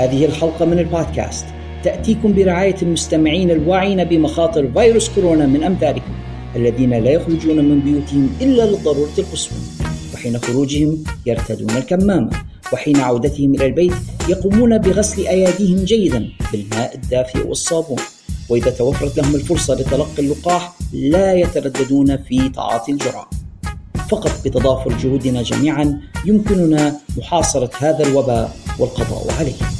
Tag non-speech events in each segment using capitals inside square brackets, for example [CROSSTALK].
هذه الحلقة من البودكاست. تأتيكم برعاية المستمعين الواعين بمخاطر فيروس كورونا من أمثالكم الذين لا يخرجون من بيوتهم إلا للضرورة القصوى وحين خروجهم يرتدون الكمامة وحين عودتهم إلى البيت يقومون بغسل أيديهم جيدا بالماء الدافئ والصابون. وإذا توفرت لهم الفرصة لتلقي اللقاح لا يترددون في تعاطي الجرعة. فقط بتضافر جهودنا جميعا يمكننا محاصرة هذا الوباء والقضاء عليه.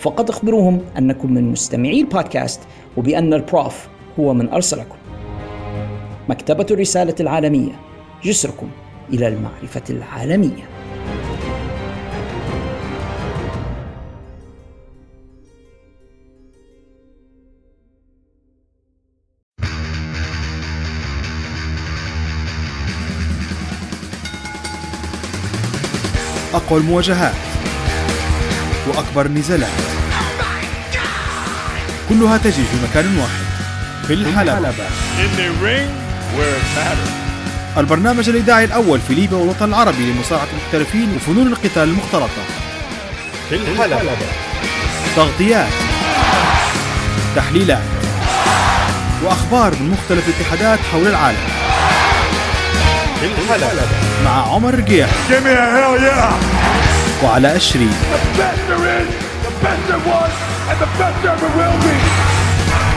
فقط أخبروهم أنكم من مستمعي البودكاست وبأن البروف هو من أرسلكم. مكتبة الرسالة العالمية جسركم إلى المعرفة العالمية. أقوى المواجهات وأكبر النزالات. كلها تجري في مكان واحد في الحلبة. البرنامج الإذاعي الأول في ليبيا والوطن العربي لمصارعة المحترفين وفنون القتال المختلطة. في الحلبة. تغطيات تحليلات وأخبار من مختلف الاتحادات حول العالم. في الحلبة. مع عمر رقيح وعلى أشري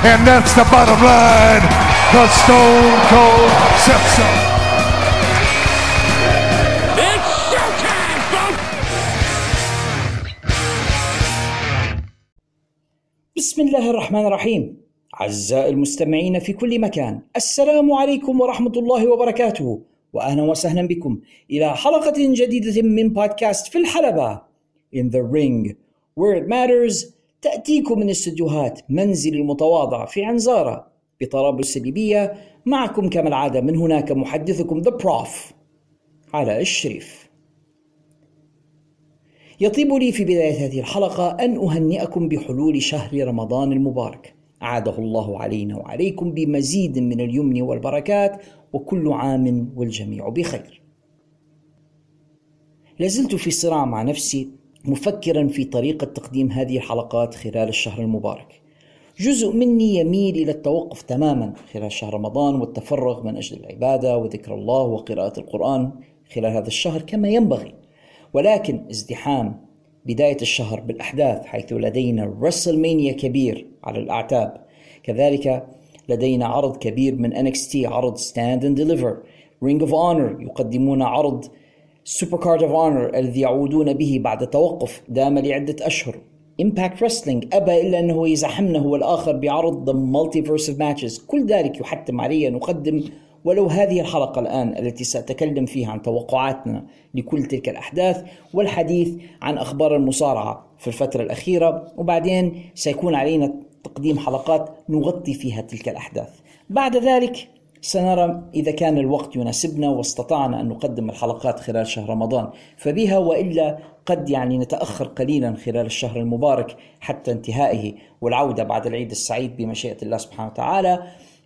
And that's the bottom line. The Stone Cold said so. بسم الله الرحمن الرحيم أعزائي المستمعين في كل مكان السلام عليكم ورحمة الله وبركاته وأهلا وسهلا بكم إلى حلقة جديدة من بودكاست في الحلبة In the Ring Where It Matters تأتيكم من استديوهات منزل المتواضع في عنزارة بطرابلس الليبية. معكم كما العادة من هناك محدثكم The Prof. علاء الشريف. يطيب لي في بداية هذه الحلقة أن أهنئكم بحلول شهر رمضان المبارك. أعاده الله علينا وعليكم بمزيد من اليمن والبركات وكل عام والجميع بخير. لازلت في صراع مع نفسي مفكرا في طريقة تقديم هذه الحلقات خلال الشهر المبارك. جزء مني يميل إلى التوقف تماما خلال شهر رمضان والتفرغ من أجل العبادة وذكر الله وقراءة القرآن خلال هذا الشهر كما ينبغي. ولكن ازدحام بداية الشهر بالأحداث حيث لدينا رسلمانيا كبير على الأعتاب. كذلك لدينا عرض كبير من NXT عرض Stand and Deliver. Ring of Honor يقدمون عرض Supercard of Honor الذي يعودون به بعد توقف دام لعدة أشهر. Impact Wrestling أبى إلا أنه يزحمنا هو الآخر بعرض The Multiverse of Matches. كل ذلك يحتم علي أن أقدم ولو هذه الحلقة الآن التي سأتكلم فيها عن توقعاتنا لكل تلك الأحداث والحديث عن أخبار المصارعة في الفترة الأخيرة. وبعدين سيكون علينا تقديم حلقات نغطي فيها تلك الأحداث. بعد ذلك سنرى إذا كان الوقت يناسبنا واستطعنا أن نقدم الحلقات خلال شهر رمضان. فبها وإلا قد يعني نتأخر قليلا خلال الشهر المبارك حتى انتهائه. والعودة بعد العيد السعيد بمشيئة الله سبحانه وتعالى.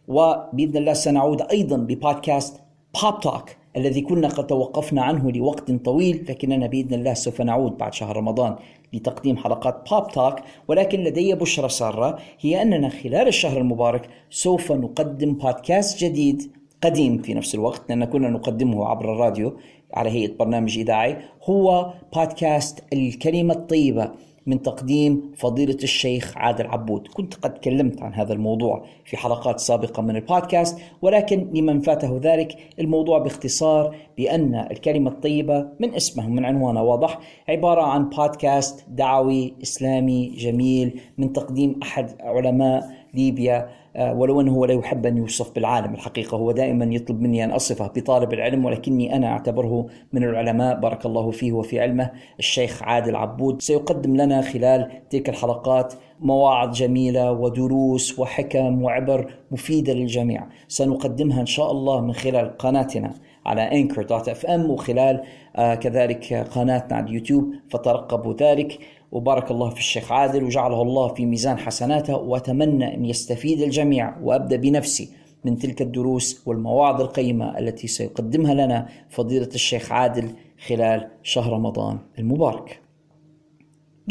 وبإذن الله سنعود أيضا ببودكاست بوب توك الذي كنا قد توقفنا عنه لوقت طويل لكننا بإذن الله سوف نعود بعد شهر رمضان لتقديم حلقات بوب توك ولكن لدي بشرى سارة هي أننا خلال الشهر المبارك سوف نقدم بودكاست جديد قديم في نفس الوقت لأن كنا نقدمه عبر الراديو على هيئة برنامج إذاعي هو بودكاست الكلمة الطيبة. من تقديم فضيلة الشيخ عادل عبود. كنت قد تكلمت عن هذا الموضوع في حلقات سابقة من البودكاست ولكن لمن فاته ذلك الموضوع باختصار بأن الكلمة الطيبة من اسمه من عنوانه واضح عبارة عن بودكاست دعوي إسلامي جميل من تقديم أحد علماء ليبيا. ولو أنه لا يحب أن يوصف بالعالم الحقيقة هو دائما يطلب مني أن أصفه بطالب العلم ولكني أنا أعتبره من العلماء بارك الله فيه وفي علمه الشيخ عادل عبود. سيقدم لنا خلال تلك الحلقات مواعظ جميلة ودروس وحكم وعبر مفيدة للجميع. سنقدمها إن شاء الله من خلال قناتنا على anchor.fm وخلال آه كذلك قناتنا على اليوتيوب فترقبوا ذلك. وبارك الله في الشيخ عادل وجعله الله في ميزان حسناته وأتمنى أن يستفيد الجميع وأبدأ بنفسي من تلك الدروس والمواعظ القيمة التي سيقدمها لنا فضيلة الشيخ عادل خلال شهر رمضان المبارك.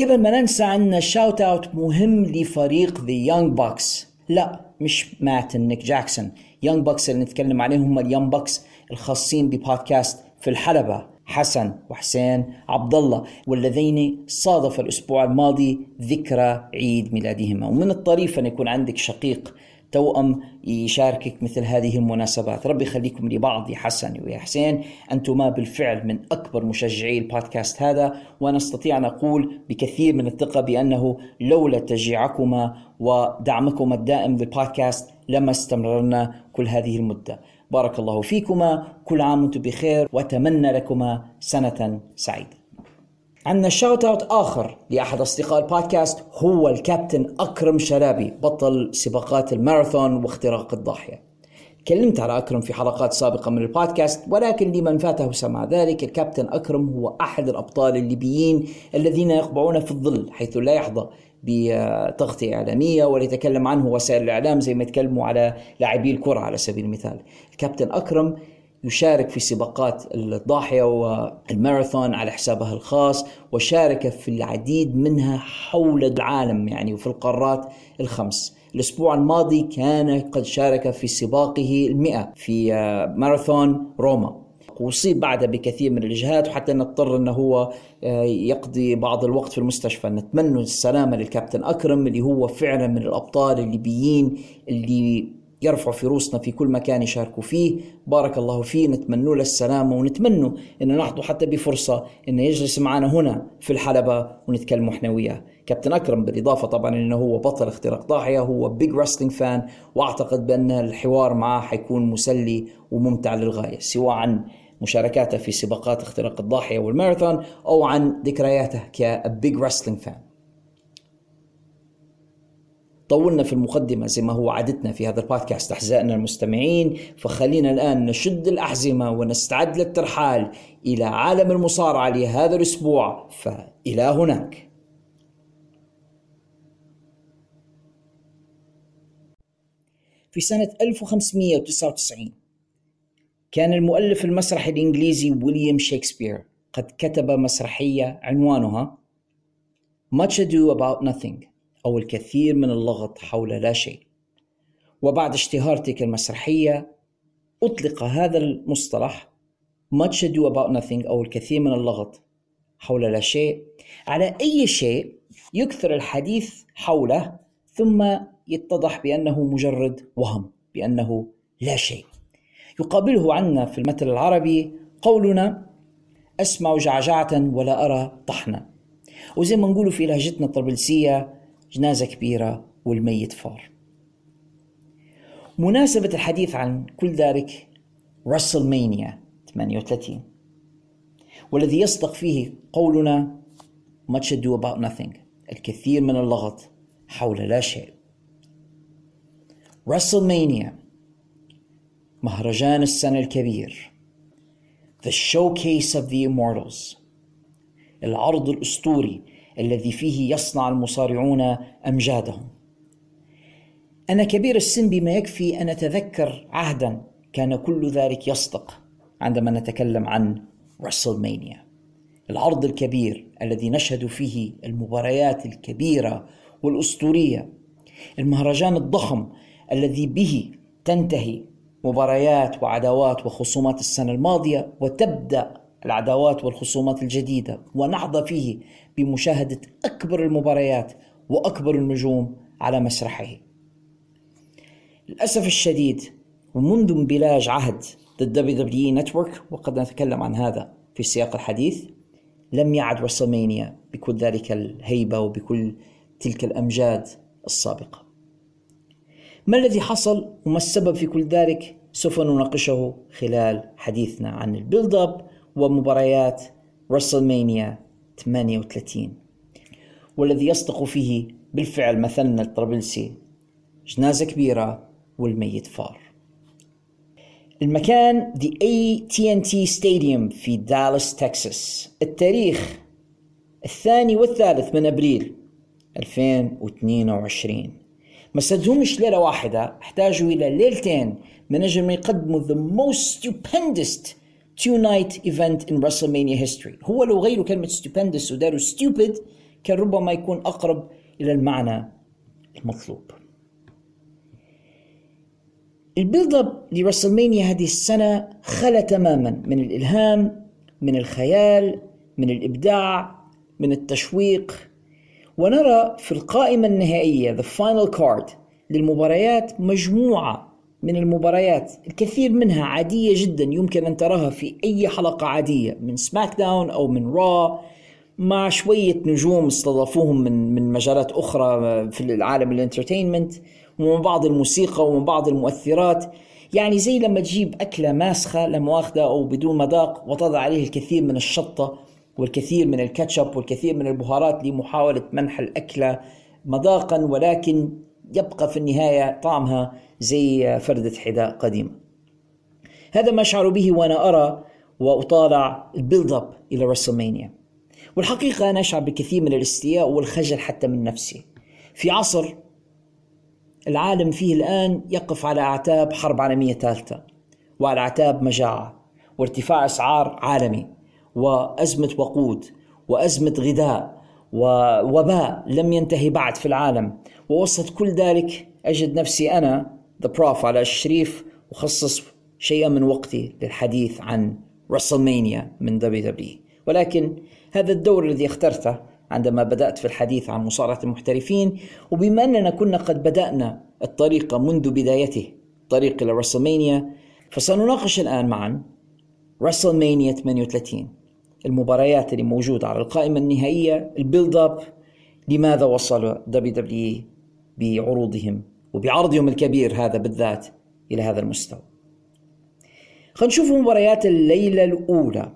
قبل ما ننسى عندنا shout out مهم لفريق The Young Bucks لا مش مات نيك جاكسون. Young Bucks اللي نتكلم عليهم هم ال Young Bucks الخاصين ببودكاست في الحلبة. حسن وحسين عبد الله واللذين صادف الأسبوع الماضي ذكرى عيد ميلادهما. ومن الطريف أن يكون عندك شقيق توأم يشاركك مثل هذه المناسبات. ربي يخليكم لبعض يا حسن ويا حسين. أنتما بالفعل من أكبر مشجعي البودكاست هذا ونستطيع أن نقول بكثير من الثقة بأنه لولا تشجيعكما ودعمكما الدائم للبودكاست لما استمررنا كل هذه المدة. بارك الله فيكما. كل عام وأنتم بخير وأتمنى لكما سنة سعيدة. عندنا shout out آخر لأحد أصدقاء البودكاست هو الكابتن أكرم شلابي بطل سباقات الماراثون واختراق الضاحية. تكلمت على أكرم في حلقات سابقة من البودكاست ولكن لمن فاته سمع ذلك الكابتن أكرم هو أحد الأبطال الليبيين الذين يقبعون في الظل حيث لا يحظى بتغطية إعلامية ولا يتكلم عنه وسائل الإعلام زي ما يتكلموا على لاعبي الكرة على سبيل المثال. الكابتن أكرم يشارك في سباقات الضاحية والماراثون على حسابه الخاص وشارك في العديد منها حول العالم يعني وفي القارات الخمس. الأسبوع الماضي كان قد شارك في سباقه المئة في ماراثون روما. واصيب بعدها بكثير من الإجهاد وحتى نضطر إنه هو آه، يقضي بعض الوقت في المستشفى. نتمنى السلامة للكابتن أكرم اللي هو فعلا من الأبطال الليبيين اللي يرفعوا في روسنا في كل مكان يشاركوا فيه. بارك الله فيه. نتمنى له السلامة ونتمنى أن نحظوا حتى بفرصة أنه يجلس معنا هنا في الحلبة ونتكلم إحنا وياه. كابتن أكرم بالإضافة طبعا أنه هو بطل اختراق ضاحية هو big wrestling fan وأعتقد بأن الحوار معه حيكون مسلي وممتع للغاية. سواء عن مشاركاته في سباقات اختراق الضاحية والماراثون أو عن ذكرياته ك big wrestling fan. طولنا في المقدمة زي ما هو عادتنا في هذا البودكاست أحزائنا المستمعين فخلينا الآن نشد الأحزمة ونستعد للترحال إلى عالم المصارعة لهذا الأسبوع فإلى هناك. في سنة 1599 كان المؤلف المسرحي الإنجليزي ويليام شكسبير قد كتب مسرحية عنوانها Much Ado About Nothing أو الكثير من اللغط حول لا شيء وبعد اشتهار تلك المسرحية أطلق هذا المصطلح much ado about nothing أو الكثير من اللغط حول لا شيء على أي شيء يكثر الحديث حوله ثم يتضح بأنه مجرد وهم بأنه لا شيء. يقابله عنا في المثل العربي قولنا أسمع جعجعة ولا أرى طحنا. وزي ما نقول في لهجتنا الطرابلسية جنازة كبيرة والميت فار. مناسبة الحديث عن كل ذلك راسل مانيا 38 والذي يصدق فيه قولنا much ado about nothing. الكثير من اللغط حول لا شيء. راسل مانيا مهرجان السنة الكبير. The Showcase of the Immortals. العرض الأسطوري الذي فيه يصنع المصارعون أمجادهم. أنا كبير السن بما يكفي أن أتذكر عهدا كان كل ذلك يصدق عندما نتكلم عن رسلمانيا العرض الكبير الذي نشهد فيه المباريات الكبيرة والأسطورية. المهرجان الضخم الذي به تنتهي مباريات وعداوات وخصومات السنة الماضية وتبدأ العداوات والخصومات الجديدة. ونحظى فيه بمشاهدة أكبر المباريات وأكبر النجوم على مسرحه. للأسف الشديد ومنذ انبلاج عهد The WWE Network وقد نتكلم عن هذا في السياق الحديث لم يعد رسلمانيا بكل ذلك الهيبة وبكل تلك الأمجاد السابقة. ما الذي حصل وما السبب في كل ذلك؟ سوف نناقشه خلال حديثنا عن ال build up ومباريات WrestleMania 38 والذي يصدق فيه بالفعل مثلنا الطرابلسي جنازة كبيرة والميت فار. المكان The AT&T Stadium في دالاس تكساس التاريخ الثاني والثالث من أبريل 2022 ما سدهمش ليلة واحدة احتاجوا إلى ليلتين من أجل ما يقدموا the most stupendous two night event in WrestleMania history. هو لو غيروا كلمة stupendous وداروا stupid كان ربما يكون أقرب إلى المعنى المطلوب. البيلد أب لرسلمانيا هذه السنة خلى تماما من الإلهام من الخيال من الإبداع من التشويق. ونرى في القائمة النهائية the final card للمباريات مجموعة من المباريات الكثير منها عادية جدا يمكن أن تراها في أي حلقة عادية من SmackDown أو من Raw مع شوية نجوم استضافوهم من من مجالات أخرى في العالم ال entertainment ومن بعض الموسيقى ومن بعض المؤثرات. يعني زي لما تجيب أكلة ماسخة لمؤاخذة أو بدون مذاق وتضع عليه الكثير من الشطة والكثير من الكاتشب والكثير من البهارات لمحاولة منح الأكلة مذاقا ولكن يبقى في النهاية طعمها زي فردة حذاء قديمة. هذا ما أشعر به وأنا أرى وأطالع البيلد أب إلى رسلمانيا والحقيقة أنا أشعر بكثير من الاستياء والخجل حتى من نفسي. في عصر العالم فيه الآن يقف على أعتاب حرب عالمية ثالثة وعلى أعتاب مجاعة وارتفاع أسعار عالمي وأزمة وقود وأزمة غذاء ووباء لم ينتهي بعد في العالم. ووسط كل ذلك أجد نفسي أنا The Prof علي الشريف أخصص شيئا من وقتي للحديث عن WrestleMania من WWE ولكن هذا الدور الذي اخترته عندما بدأت في الحديث عن مصارعة المحترفين وبما أننا كنا قد بدأنا الطريق منذ بدايته طريق إلى WrestleMania فسنناقش الآن معا WrestleMania 38 المباريات اللي موجودة على القائمة النهائية ال build up لماذا وصل WWE بعروضهم وبعرضهم الكبير هذا بالذات إلى هذا المستوى. خلينا نشوف مباريات الليلة الأولى.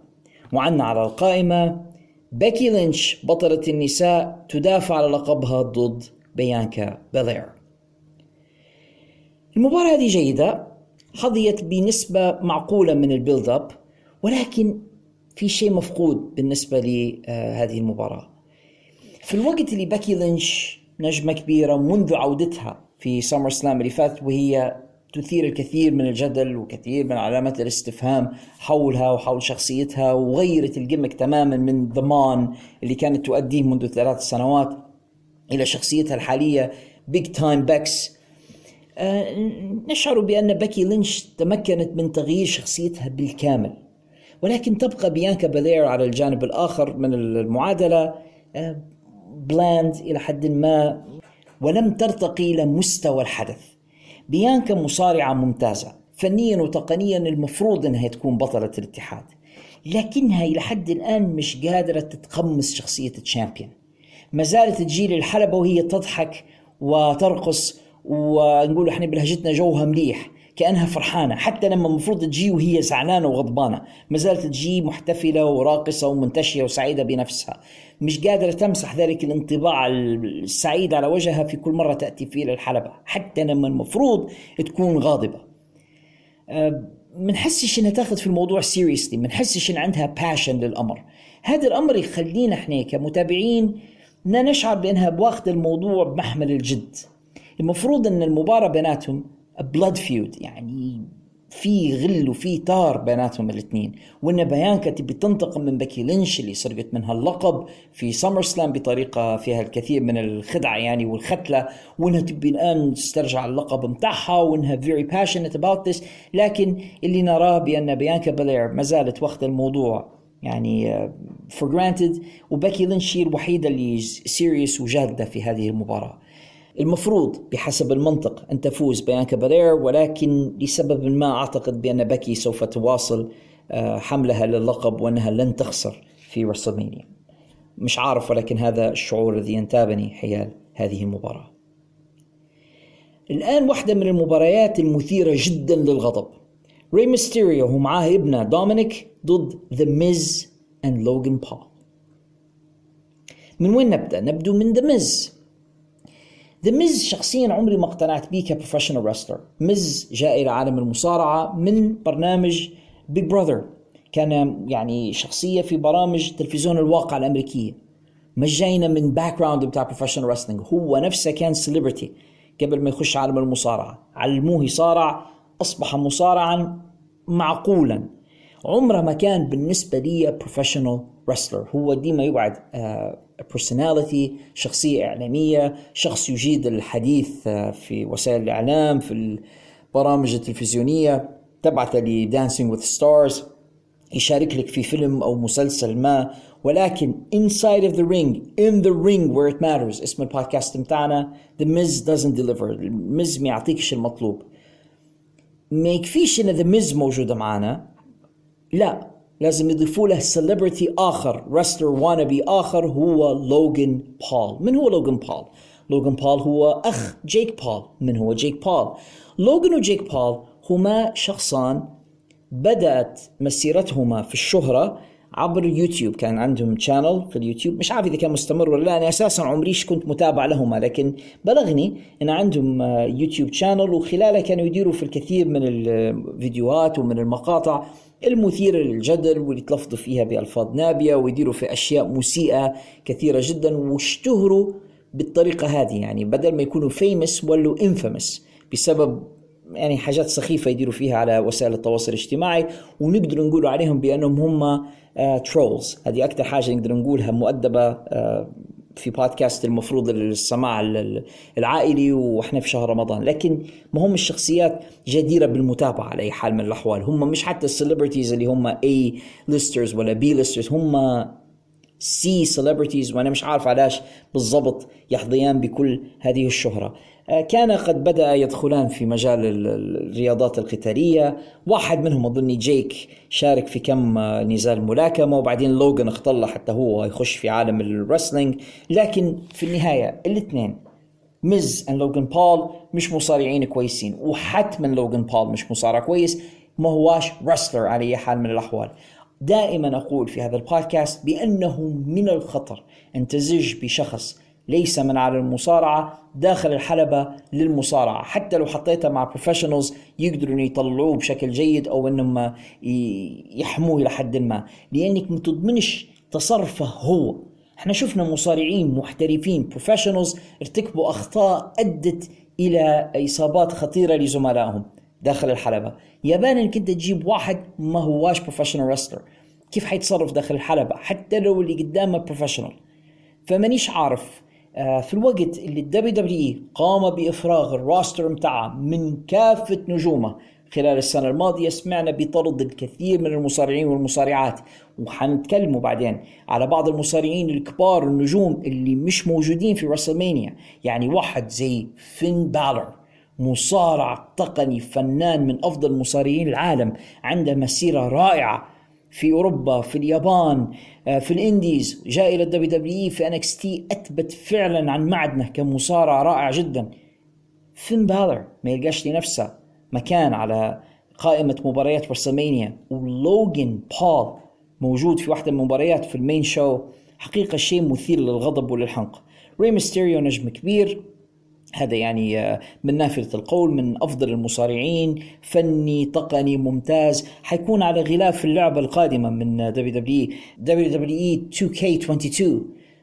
وعنا على القائمة بيكي لينش بطلة النساء تدافع على لقبها ضد بيانكا بيلير. المباراة هذه جيدة حظيت بنسبة معقولة من ال build up ولكن في شيء مفقود بالنسبة لهذه المباراة. في الوقت اللي بيكي لينش نجمة كبيرة منذ عودتها في SummerSlam اللي فات وهي تثير الكثير من الجدل وكثير من علامات الاستفهام حولها وحول شخصيتها وغيرت ال gimmick تماما من The Man اللي كانت تؤديه منذ ثلاث سنوات إلى شخصيتها الحالية Big Time Becks نشعر بأن بكي لينش تمكنت من تغيير شخصيتها بالكامل. ولكن تبقى بيانكا بلير على الجانب الآخر من المعادلة bland إلى حد ما ولم ترتقي إلى مستوى الحدث. بيانكا مصارعة ممتازة فنيا وتقنيا المفروض إنها تكون بطلة الاتحاد لكنها إلى حد الآن مش قادرة تتقمص شخصية الشامبيون. ما زالت تجي للحلبة وهي تضحك وترقص ونقول إحنا بلهجتنا جوها مليح. كأنها فرحانة. حتى لما المفروض تجي وهي زعلانة وغضبانة ما زالت تجي محتفلة وراقصة ومنتشيه وسعيدة بنفسها. مش قادرة تمسح ذلك الانطباع السعيد على وجهها في كل مرة تأتي فيه للحلبه حتى لما المفروض تكون غاضبة. منحسش إنها تاخذ في الموضوع seriously منحسش إن عندها passion للأمر. هذا الأمر يخلينا إحنا كمتابعين نشعر بأنها واخذ الموضوع بمحمل الجد. المفروض إن المباراة بيناتهم blood feud يعني في غل وفي تار بيناتهم الاثنين وإن بيانكا تبي تنتقم من بكي لينش اللي سرقت منها اللقب في SummerSlam بطريقة فيها الكثير من الخدعة يعني والختلة وإنها تبي الآن تسترجع اللقب متاعها وإنها very passionate about this. لكن اللي نراه بأن بيانكا بلير ما زالت واخذه الموضوع يعني for uh, granted وبكي لينش هي الوحيدة اللي serious وجادة في هذه المباراة. المفروض بحسب المنطق أن تفوز بيانكا بلير ولكن لسبب ما أعتقد بأن بكي سوف تواصل آه، حملها للقب وأنها لن تخسر في WrestleMania. مش عارف ولكن هذا الشعور الذي ينتابني حيال هذه المباراة. الآن واحدة من المباريات المثيرة جدا للغضب. ري ميستيريو ومعاه ابنه دومينيك ضد The Miz and لوغان بول من وين نبدأ؟ نبدو من The Miz The Miz شخصيا عمري ما اقتنعت به ك professional wrestler Miz جاء إلى عالم المصارعة من برنامج Big Brother كان يعني شخصية في برامج تلفزيون الواقع الأمريكية. مش جاينا من background بتاع professional wrestling هو نفسه كان celebrity قبل ما يخش عالم المصارعة. علموه يصارع أصبح مصارعا معقولا. عمره ما كان بالنسبة لي professional wrestler هو ديما يقعد personality شخصية إعلامية شخص يجيد الحديث آه، في وسائل الإعلام في البرامج التلفزيونية تبعته ل Dancing with the Stars يشارك لك في فيلم أو مسلسل ما ولكن inside of the ring in the ring where it matters. اسم البودكاست بتاعنا The Miz doesn't deliver. ال Miz ما يعطيكش المطلوب. ما يكفيش إن The Miz موجودة معانا. لا. لازم يضيفوا له celebrity آخر wrestler wannabe آخر هو لوغان بول. من هو لوغان بول؟ لوغان بول هو أخ جيك بول. من هو جيك بول؟ لوغان وجيك بول هما شخصان بدأت مسيرتهما في الشهرة عبر يوتيوب. كان عندهم channel في اليوتيوب. مش عارف إذا كان مستمر ولا لا أنا أساسا عمريش كنت متابع لهما لكن بلغني إن عندهم يوتيوب channel وخلاله كانوا يديروا في الكثير من الفيديوهات ومن المقاطع. المثيرة للجدل واللي تلفظوا فيها بألفاظ نابية ويديروا في أشياء مسيئة كثيرة جدا واشتهروا بالطريقة هذه. يعني بدل ما يكونوا famous ولوا infamous بسبب يعني حاجات سخيفة يديروا فيها على وسائل التواصل الاجتماعي. ونقدر نقول عليهم بأنهم هم trolls آه، هذه أكثر حاجة نقدر نقولها مؤدبة آه، في بودكاست المفروض للسماع العائلي وإحنا في شهر رمضان. لكن ما هم الشخصيات جديرة بالمتابعة على أي حال من الأحوال. هم مش حتى ال celebrities اللي هم A listers ولا B listers هم C celebrities وأنا مش عارف علاش بالضبط يحظيان بكل هذه الشهرة. كان قد بدأ يدخلان في مجال الرياضات القتالية. واحد منهم أظني جيك شارك في كم نزال ملاكمة وبعدين لوغان اختار حتى هو يخش في عالم ال wrestling. لكن في النهاية الاثنين Miz and لوغان بول مش مصارعين كويسين وحتما لوغان بول مش مصارع كويس ما هواش wrestler على أي حال من الأحوال. دائما أقول في هذا البودكاست بأنه من الخطر أن تزج بشخص ليس من عالم المصارعة داخل الحلبة للمصارعة. حتى لو حطيتها مع professionals يقدروا يطلعوه بشكل جيد أو أنهم يحموه إلى حد ما. لأنك ما تضمنش تصرفه هو. إحنا شفنا مصارعين محترفين professionals ارتكبوا أخطاء أدت إلى إصابات خطيرة لزملائهم داخل الحلبة. ما بالك انك انت تجيب واحد ما هواش professional wrestler كيف حيتصرف داخل الحلبة؟ حتى لو اللي قدامه professional فمانيش عارف في الوقت اللي ال WWE قام بإفراغ ال roster متاعه من كافة نجومه. خلال السنة الماضية سمعنا بطرد الكثير من المصارعين والمصارعات وحنتكلموا بعدين على بعض المصارعين الكبار النجوم اللي مش موجودين في WrestleMania. يعني واحد زي فين بالر مصارع تقني فنان من أفضل مصارعين العالم عنده مسيرة رائعة في أوروبا في اليابان آه، في ال indies جاء إلى ال WWE في NXT أثبت فعلا عن معدنه كمصارع رائع جدا. فين بالر ما يلقاش لنفسه مكان على قائمة مباريات WrestleMania ولوجن بول موجود في واحدة من المباريات في ال main show. حقيقة شيء مثير للغضب وللحنق. ري ميستيريو نجم كبير. هذا يعني آه، من نافلة القول من أفضل المصارعين فني تقني ممتاز حيكون على غلاف اللعبة القادمة من WWE WWE 2K22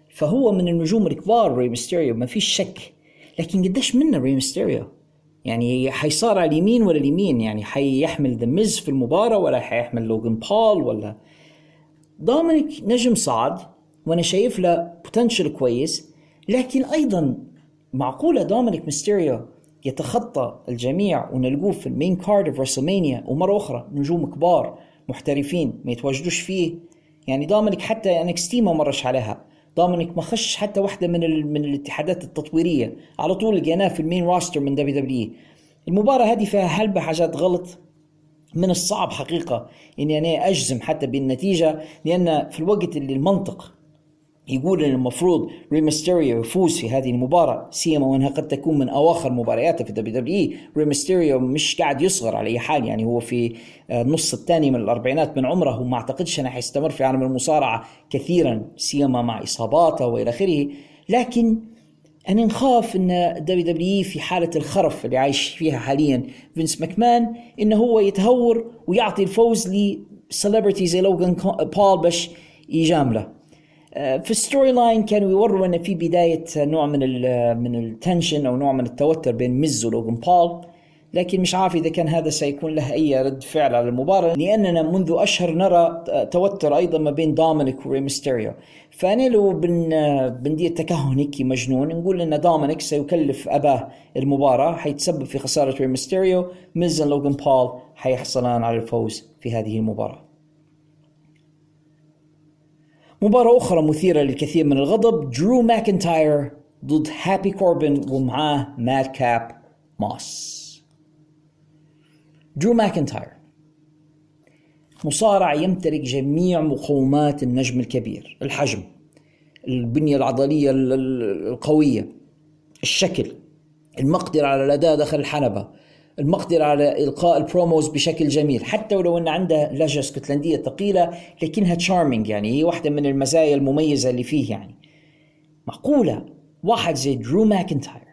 فهو من النجوم الكبار ري ميستيريو ما فيش شك. لكن قديش منا ري ميستيريو يعني حيصارع لمين ولا لمين؟ يعني حيحمل ذا ميز في المباراة ولا حيحمل لوغان بول ولا؟ دومينيك نجم صعد وأنا شايف له potential كويس لكن أيضا معقولة دومينيك ميستيريو يتخطى الجميع ونلقوه في ال main card في WrestleMania ومرة أخرى نجوم كبار محترفين ما يتواجدوش فيه؟ يعني دومينيك حتى NXT ما مرش عليها. دومينيك ما خش حتى واحدة من ال... من الاتحادات التطويرية. على طول لقيناه في ال main roster من WWE المباراة هذه فيها هلبة حاجات غلط؟ من الصعب حقيقة إني أنا أجزم حتى بالنتيجة لأن في الوقت اللي المنطق يقول إن المفروض ريمستيريو يفوز في هذه المباراة سيما وإنها قد تكون من أواخر مبارياته في WWE ريمستيريو مش قاعد يصغر على أي حال يعني هو في النص آه، الثاني من الأربعينات من عمره وما أعتقدش إنه حيستمر في عالم المصارعة كثيرا سيما مع إصاباته وإلى آخره. لكن أنا نخاف إن WWE في حالة الخرف اللي عايش فيها حاليا فينس ماكمان إنه هو يتهور ويعطي الفوز ل celebrity زي لوغان بول باش يجامله في ال storyline كانوا يوروا إن في بداية نوع من من ال tension أو نوع من التوتر بين ميز ولوغان بول. لكن مش عارف إذا كان هذا سيكون له أي رد فعل على المباراة لأننا منذ أشهر نرى توتر أيضا ما بين دومينيك وريمستيريو فأنا لو بن بندير تكهن هيك مجنون نقول إن دومينيك سيكلف أباه المباراة حيتسبب في خسارة ريمستيريو ميز لوغان بول حيحصلان على الفوز في هذه المباراة. مباراة أخرى مثيرة للكثير من الغضب. درو ماكنتاير ضد هابي كوربن ومعاه مادكاب موس. درو ماكنتاير. مصارع يمتلك جميع مقومات النجم الكبير الحجم البنية العضلية القوية الشكل المقدرة على الأداء داخل الحلبة المقدرة على إلقاء ال promos بشكل جميل. حتى ولو أن عنده لهجة اسكتلندية ثقيلة لكنها charming يعني هي واحدة من المزايا المميزة اللي فيه يعني. معقولة؟ واحد زي درو ماكنتاير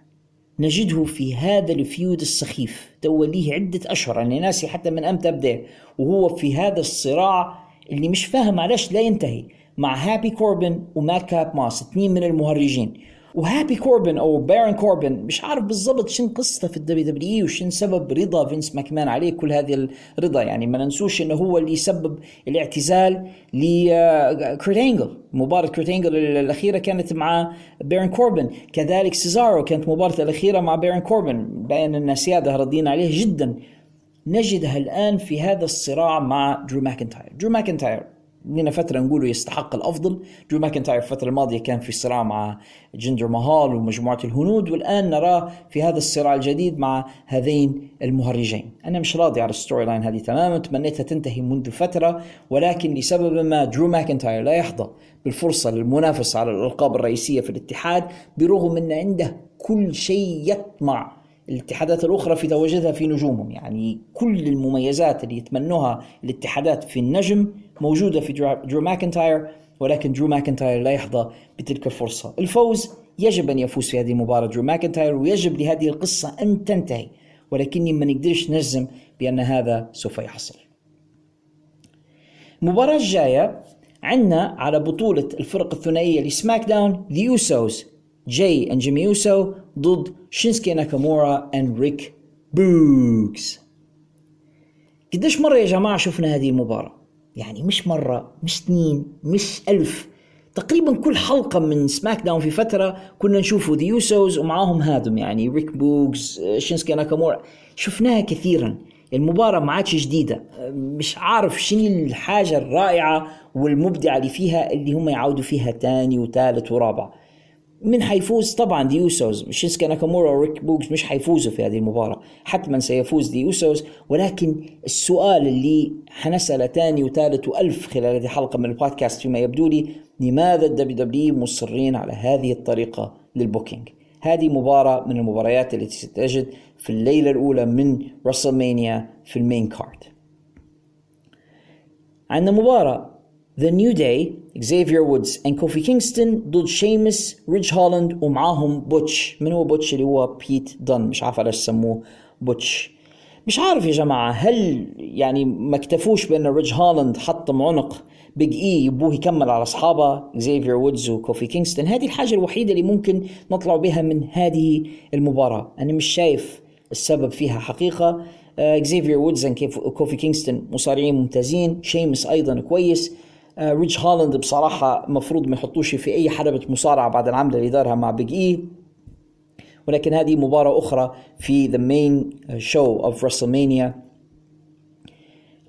نجده في هذا ال feud السخيف. توا ليه عدة أشهر أنا ناسي حتى من أمتى أبدأ. وهو في هذا الصراع اللي مش فاهم علاش لا ينتهي. مع هابي كوربن ومادكاب موس اثنين من المهرجين. وهابي كوربن أو بارن كوربن مش عارف بالضبط شن قصته في ال WWE وشن سبب رضا فينس ماكمان عليه كل هذه الرضا. يعني ما ننسوش إنه هو اللي سبب الاعتزال لكيرت إنجل. مباراة كيرت إنجل الأخيرة كانت مع بارن كوربن. كذلك سيزارو كانت مباراته الأخيرة مع بارن كوربن. باين أن سيادة راضيين عليه جدا. نجده الآن في هذا الصراع مع درو ماكنتاير درو ماكنتاير لنا فترة نقوله يستحق الأفضل. درو ماكنتاير الفترة الماضية كان في صراع مع جندر مهال ومجموعة الهنود والآن نراه في هذا الصراع الجديد مع هذين المهرجين. أنا مش راضي على ال storyline هذه تماما تمنيتها تنتهي منذ فترة ولكن لسبب ما درو ماكنتاير لا يحظى بالفرصة للمنافسة على الألقاب الرئيسية في الاتحاد برغم أن عنده كل شيء يطمع الاتحادات الأخرى في تواجدها في نجومهم. يعني كل المميزات اللي يتمنوها الاتحادات في النجم موجودة في درو ماكنتاير ولكن درو ماكنتاير لا يحظى بتلك الفرصة. الفوز يجب أن يفوز في هذه المباراة. درو ماكنتاير ويجب لهذه القصة أن تنتهي. ولكني ما نقدرش نجزم بأن هذا سوف يحصل. المباراة الجاية عندنا على بطولة الفرق الثنائية ل SmackDown The Usos جاي and جيمي يوسو ضد شينسكي ناكامورا and ريك بوغز قديش مرة يا جماعة شفنا هذه المباراة؟ يعني مش مرة مش اثنين مش ألف. تقريبا كل حلقة من SmackDown في فترة كنا نشوفوا The Usos ومعاهم هادم يعني ريك بوغز شينسكي ناكامورا شفناها كثيرا. المباراة ما عادش جديدة. مش عارف شنو الحاجة الرائعة والمبدعة اللي فيها اللي هم يعودوا فيها تاني وثالث ورابع. من حيفوز طبعا The Usos شينسكي ناكامورا وريك بوغز مش حيفوزوا في هذه المباراة. حتما سيفوز The ولكن السؤال اللي حنسأله ثاني وثالث وألف خلال هذه الحلقة من البودكاست فيما يبدو لي لماذا ال WWE مصرين على هذه الطريقة لل booking؟ هذه مباراة من المباريات التي ستجد في الليلة الأولى من WrestleMania في ال main card. عندنا مباراة The New Day اكزيفير وودز and كوفي كينغستون ضد شيمس ريدج هولاند ومعاهم بوتش من هو بوتش اللي هو بيت دون مش عارف ليش سموه بوتش مش عارف يا جماعة هل يعني ما اكتفوش بأن ريدج هولاند حطم عنق بيج إي يبوه يكمل على أصحابه اكزيفير وودز وكوفي كينغستون هذه الحاجة الوحيدة اللي ممكن نطلع بها من هذه المباراة. أنا مش شايف السبب فيها حقيقة. اكزيفير وودز وكوفي كينغستون مصارعين ممتازين. شيمس أيضا كويس. ريدج هولاند بصراحة مفروض ما يحطوش في أي حلبة مصارعة بعد العملة اللي دارها مع بيج إي ولكن هذه مباراة أخرى في the main show of WrestleMania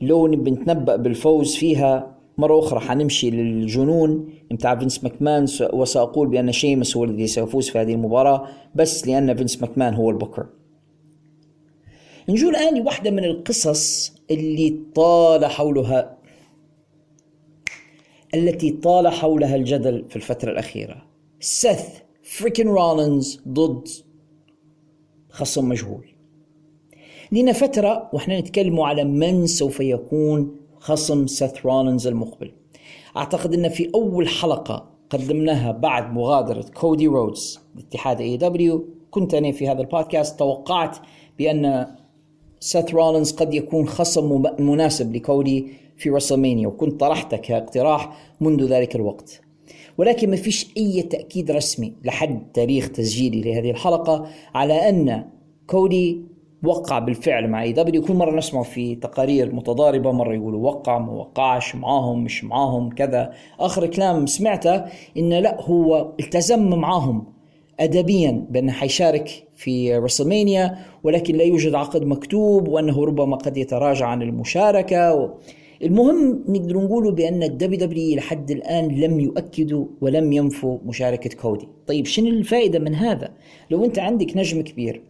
لو نبي نتنبأ بالفوز فيها مرة أخرى حنمشي للجنون متاع فينس ماكمان وسأقول بأن شيمس هو الذي سيفوز في هذه المباراة بس لأن فينس ماكمان هو البوكر. نجو الآن لواحدة من القصص اللي طال حولها التي طال حولها الجدل في الفترة الأخيرة. سيث freakin رولينز ضد خصم مجهول. لنا فترة وإحنا نتكلم على من سوف يكون خصم سيث رولينز المقبل. أعتقد أن في أول حلقة قدمناها بعد مغادرة كودي رودز لاتحاد AEW كنت أنا في هذا البودكاست. توقعت بأن سيث رولينز قد يكون خصم مناسب لكودي في WrestleMania وكنت طرحته كاقتراح منذ ذلك الوقت. ولكن ما فيش أي تأكيد رسمي لحد تاريخ تسجيلي لهذه الحلقة على أن كودي وقع بالفعل مع WWE كل مرة نسمع في تقارير متضاربة مرة يقولوا وقع ما وقعش معاهم مش معاهم كذا. آخر كلام سمعته إن اللي هو التزم معاهم ادبيا بأنه حيشارك في WrestleMania ولكن لا يوجد عقد مكتوب وأنه ربما قد يتراجع عن المشاركة و... المهم نقدر نقوله بأن ال WWE لحد الآن لم يؤكدوا ولم ينفوا مشاركة كودي. طيب شنو الفائدة من هذا؟ لو أنت عندك نجم كبير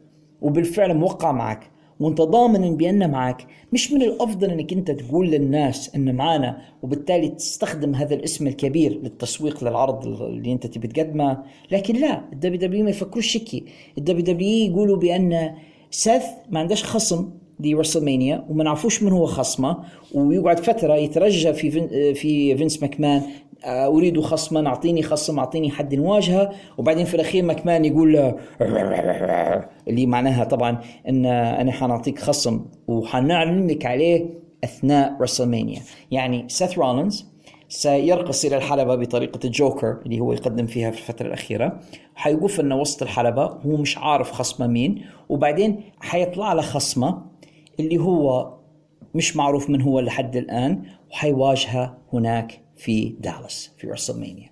وبالفعل موقع معك وانت ضامن بان معك مش من الأفضل إنك أنت تقول للناس إن معانا وبالتالي تستخدم هذا الاسم الكبير للتسويق للعرض اللي أنت تبي تقدمه. لكن لا ال WWE ما يفكروش هكي. ال WWE يقولوا بأن سيث ما عندهش خصم ل WrestleMania وما نعرفوش من هو خصمه ويقعد فترة يترجى في فين في فينس ماكمان آه، أريد خصما أعطيني خصم أعطيني حد نواجهه وبعدين في الأخير ماكمان يقول [LAUGHS] اللي معناها طبعا إن أنا حنعطيك خصم وحنعلن لك عليه أثناء WrestleMania يعني سيث رولينز سيرقص إلى الحلبة بطريقة الجوكر اللي هو يقدم فيها في الفترة الأخيرة. حيوقف إنه وسط الحلبة هو مش عارف خصمه مين وبعدين حيطلع له خصمه اللي هو مش معروف من هو لحد الآن وحيواجهه هناك في دالاس في WrestleMania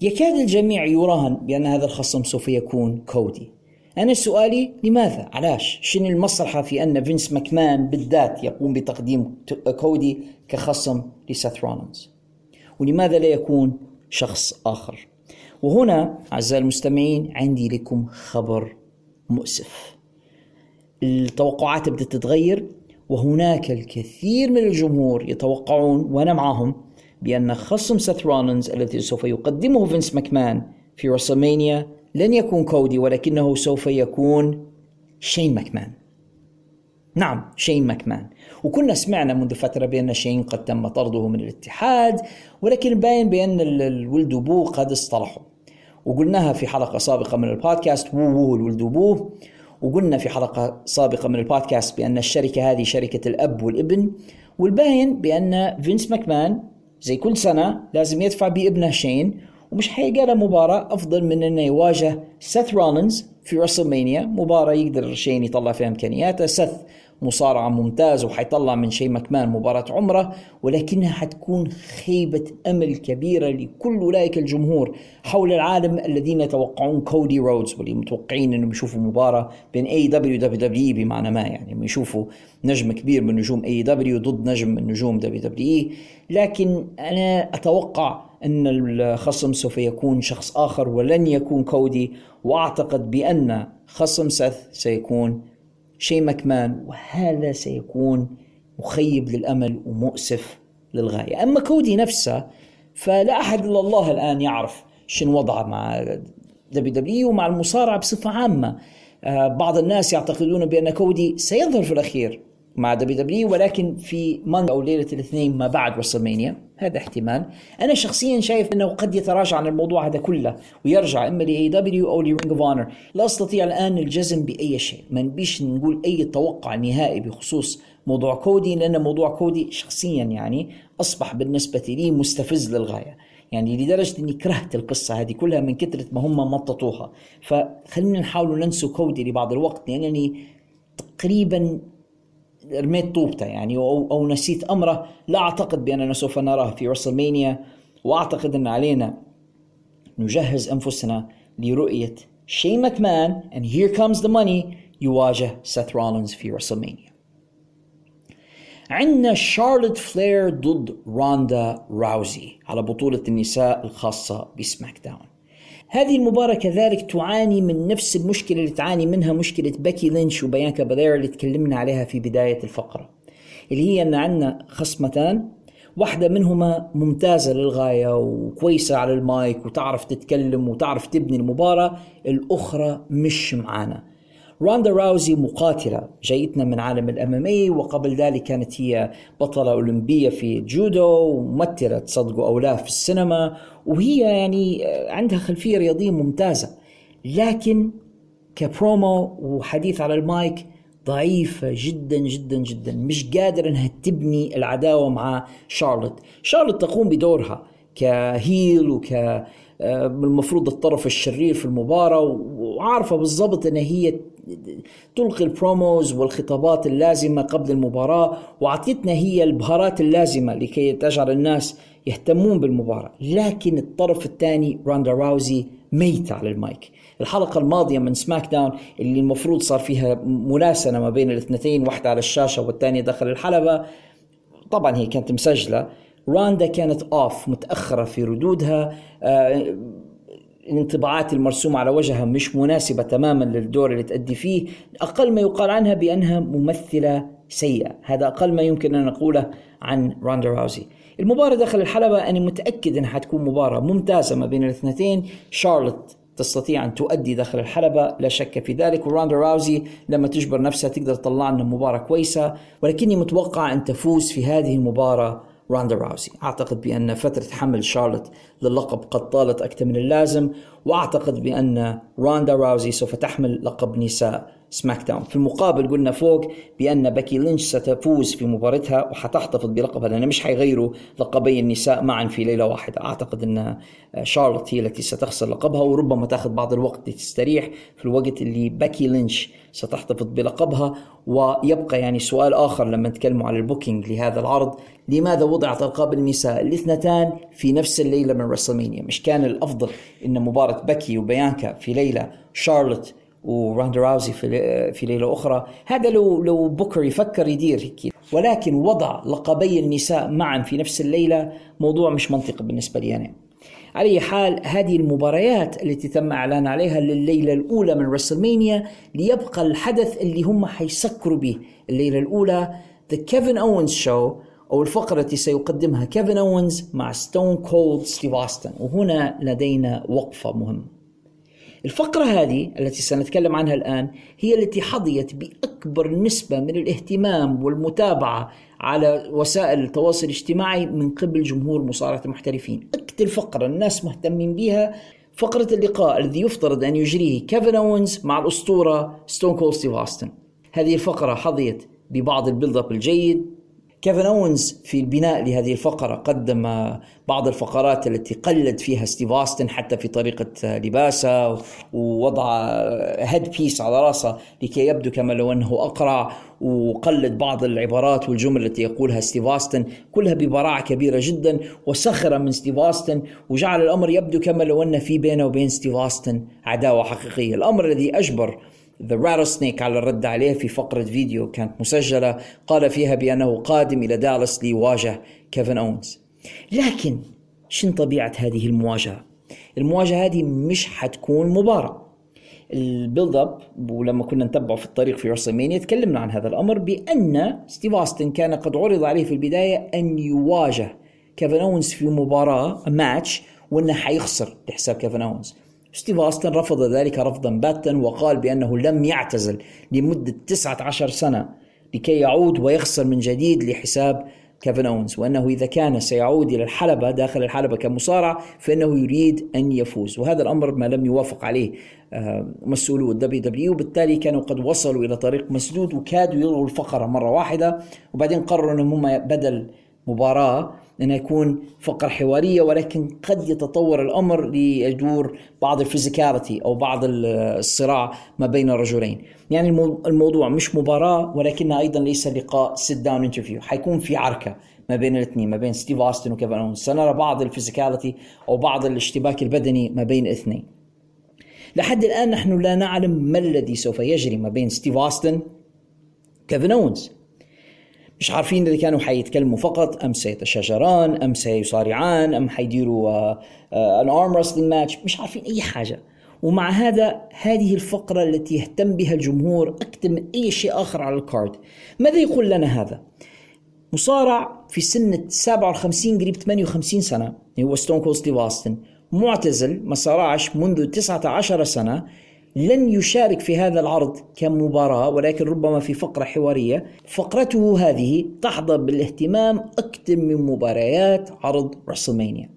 يكاد الجميع يراهن بأن هذا الخصم سوف يكون كودي أنا سؤالي لماذا؟ علاش؟ شنو المصلحة في أن فينس ماكمان بالذات يقوم بتقديم كودي كخصم لسيث رولينز؟ ولماذا لا يكون شخص آخر؟ وهنا أعزائي المستمعين عندي لكم خبر مؤسف التوقعات بدأت تتغير وهناك الكثير من الجمهور يتوقعون وأنا معهم بأن خصم سيث رولينز الذي سوف يقدمه فينس ماكمان في WrestleMania لن يكون كودي ولكنه سوف يكون شين ماكمان. نعم شين ماكمان. وكنا سمعنا منذ فترة بأن شين قد تم طرده من الاتحاد ولكن باين بأن الولد وبوه قد اصطلحوا وقلناها في حلقة سابقة من البودكاست وو وو الولد وبوه وقلنا في حلقة سابقة من البودكاست بأن الشركة هذه شركة الأب والابن والباين بأن فينس ماكمان زي كل سنة لازم يدفع بابنه شين ومش حيلقى له مباراة أفضل من إنه يواجه سيث رولينز في WrestleMania مباراة يقدر شين يطلع فيها إمكانياته. سيث مصارع ممتاز وحيطلع من شين مكمان مباراة عمره ولكنها حتكون خيبة أمل كبيرة لكل أولئك الجمهور حول العالم الذين يتوقعون كودي رودز واللي متوقعين أنهم يشوفوا مباراة بين AEW WWE بمعنى ما يعني يشوفوا نجم كبير من نجوم اي دبليو ضد نجم من نجوم دبليو دبليو لكن أنا أتوقع أن الخصم سوف يكون شخص آخر ولن يكون كودي وأعتقد بأن خصم سيث سيكون شين ماكمان وهذا سيكون مخيب للأمل ومؤسف للغاية. أما كودي نفسه فلا أحد إلا الله الآن يعرف شنو وضعه مع WWE ومع المصارعة بصفة عامة. آه، بعض الناس يعتقدون بأن كودي سيظهر في الأخير مع دبليو دبليو ولكن في ماندا أو ليلة الاثنين ما بعد WrestleMania هذا احتمال. أنا شخصيا شايف أنه قد يتراجع عن الموضوع هذا كله ويرجع إما ل AEW أو ل Ring of Honor لا أستطيع الآن الجزم بأي شيء. ما نبيش نقول أي توقع نهائي بخصوص موضوع كودي لأن موضوع كودي شخصيا يعني أصبح بالنسبة لي مستفز للغاية. يعني لدرجة إني كرهت القصة هذه كلها من كثرة ما هم مططوها. فخلينا نحاول ننسوا كودي لبعض الوقت لأنني تقريبا رميت طوبته يعني أو, أو نسيت أمره. لا أعتقد بأننا سوف نراه في WrestleMania وأعتقد أن علينا نجهز أنفسنا لرؤية شين ماكمان and here comes the money يواجه سيث رولينز في WrestleMania عندنا شارلوت فلير ضد روندا راوزي على بطولة النساء الخاصة ب SmackDown هذه المباراة كذلك تعاني من نفس المشكلة اللي تعاني منها مشكلة باكي لينش وبيانكا بالير اللي تكلمنا عليها في بداية الفقرة اللي هي أن عندنا خصمتان واحدة منهما ممتازة للغاية وكويسة على المايك وتعرف تتكلم وتعرف تبني المباراة الأخرى مش معانا. روندا راوزي مقاتلة جايتنا من عالم الأمامي وقبل ذلك كانت هي بطلة أولمبية في الجودو وممثلة تصدقوا أو لا في السينما وهي يعني عندها خلفية رياضية ممتازة. لكن كبرومو وحديث على المايك ضعيفة جدا جدا جدا. مش قادرة إنها تبني العداوة مع شارلوت. شارلوت تقوم بدورها ك heel وك آه، المفروض الطرف الشرير في المباراة وعارفة بالضبط إن هي تلقي ال promos والخطابات اللازمة قبل المباراة وعطيتنا هي البهارات اللازمة لكي تجعل الناس يهتمون بالمباراة. لكن الطرف الثاني راندا راوزي ميتة على المايك. الحلقة الماضية من SmackDown اللي المفروض صار فيها ملاسنة ما بين الاثنتين واحدة على الشاشة والثانية داخل الحلبة طبعا هي كانت مسجلة. راندا كانت off متأخرة في ردودها آه الانطباعات المرسومة على وجهها مش مناسبة تماما للدور اللي تأدي فيه أقل ما يقال عنها بأنها ممثلة سيئة. هذا أقل ما يمكن أن نقوله عن راندا راوزي المباراة داخل الحلبة أنا متأكد أنها حتكون مباراة ممتازة ما بين الاثنتين. شارلوت تستطيع أن تؤدي داخل الحلبة لا شك في ذلك. وراندا راوزي لما تجبر نفسها تقدر تطلع لنا مباراة كويسة ولكني متوقع أن تفوز في هذه المباراة راندا راوزي أعتقد بأن فترة حمل شارلوت للقب قد طالت أكثر من اللازم وأعتقد بأن راندا راوزي سوف تحمل لقب نساء SmackDown في المقابل قلنا فوق بأن باكي لينش ستفوز في مباراتها وحتحتفظ بلقبها لأن مش حيغيروا لقبي النساء معا في ليلة واحدة. أعتقد أن شارلوت هي التي ستخسر لقبها وربما تأخذ بعض الوقت لتستريح في الوقت اللي باكي لينش ستحتفظ بلقبها. ويبقى يعني سؤال آخر لما نتكلموا على ال booking لهذا العرض. لماذا وضعت ألقاب النساء الاثنتان في نفس الليلة من WrestleMania؟ مش كان الأفضل أن مباراة باكي وبيانكا في ليلة شارلوت وراندا راوزي في في ليلة أخرى. هذا لو لو بوكر يفكر يدير هيك. ولكن وضع لقبي النساء معا في نفس الليلة موضوع مش منطقي بالنسبة لي أنا. على أي حال هذه المباريات التي تم إعلان عليها لليلة الأولى من WrestleMania ليبقى الحدث اللي هم حيسكروا به. الليلة الأولى The Kevin Owens Show أو الفقرة التي سيقدمها كيفن اونز مع ستون كولد ستيف اوستن وهنا لدينا وقفة مهمة. الفقرة هذه التي سنتكلم عنها الآن هي التي حظيت بأكبر نسبة من الاهتمام والمتابعة على وسائل التواصل الاجتماعي من قبل جمهور مصارعة المحترفين. أكثر فقرة الناس مهتمين بها. فقرة اللقاء الذي يفترض أن يجريه كيفن أوينز مع الأسطورة ستون كولد ستيف أوستن هذه الفقرة حظيت ببعض ال build up الجيد كيفن أونز في البناء لهذه الفقرة قدم بعض الفقرات التي قلد فيها ستيف أوستن حتى في طريقة لباسه ووضع headpiece على راسه لكي يبدو كما لو أنه أقرع وقلد بعض العبارات والجمل التي يقولها ستيف أوستن كلها ببراعة كبيرة جدا وسخر من ستيف أوستن وجعل الأمر يبدو كما لو أن في بينه وبين ستيف أوستن عداوة حقيقية. الأمر الذي أجبر the Rattlesnake على الرد عليه في فقرة فيديو كانت مسجلة قال فيها بأنه قادم إلى دالاس ليواجه كيفن أونز. لكن شن طبيعة هذه المواجهة؟ المواجهة هذه مش حتكون مباراة. ال build up ولما كنا نتبعه في الطريق إلى WrestleMania تكلمنا عن هذا الأمر بأن ستيف أوستن كان قد عرض عليه في البداية أن يواجه كيفن أونز في مباراة ماتش وأنه حيخسر لحساب كيفن أونز. ستيف أوستن رفض ذلك رفضا باتا وقال بأنه لم يعتزل لمدة 19 سنة لكي يعود ويخسر من جديد لحساب كيفن أونز وأنه إذا كان سيعود إلى الحلبة داخل الحلبة كمصارع فإنه يريد أن يفوز وهذا الأمر ما لم يوافق عليه آه، مسؤولو ال WWE وبالتالي كانوا قد وصلوا إلى طريق مسدود وكادوا يلغوا الفقرة مرة واحدة وبعدين قرروا أنهم هم بدل مباراة انها يكون فقرة حوارية ولكن قد يتطور الأمر ليدور بعض ال physicality أو بعض الصراع ما بين الرجلين. يعني الموضوع مش مباراة ولكنها أيضا ليس لقاء sit down interview حيكون في عركة ما بين الاثنين ما بين ستيف أوستن وكيفن اونز سنرى بعض ال physicality أو بعض الاشتباك البدني ما بين الاثنين لحد الآن نحن لا نعلم ما الذي سوف يجري ما بين ستيف أوستن كيفن اونز مش عارفين إذا كانوا حيتكلموا فقط أم سيتشاجران أم سيصارعان أم حيديروا an arm wrestling match مش عارفين أي حاجة ومع هذا هذه الفقرة التي يهتم بها الجمهور أكثر من أي شيء آخر على ال card ماذا يقول لنا هذا؟ مصارع في سن 57 قريب 58 سنة هو ستون كول ستيف معتزل ما صارعش منذ 19 سنة لن يشارك في هذا العرض كمباراة ولكن ربما في فقرة حوارية. فقرته هذه تحظى بالاهتمام أكثر من مباريات عرض رسلمانيا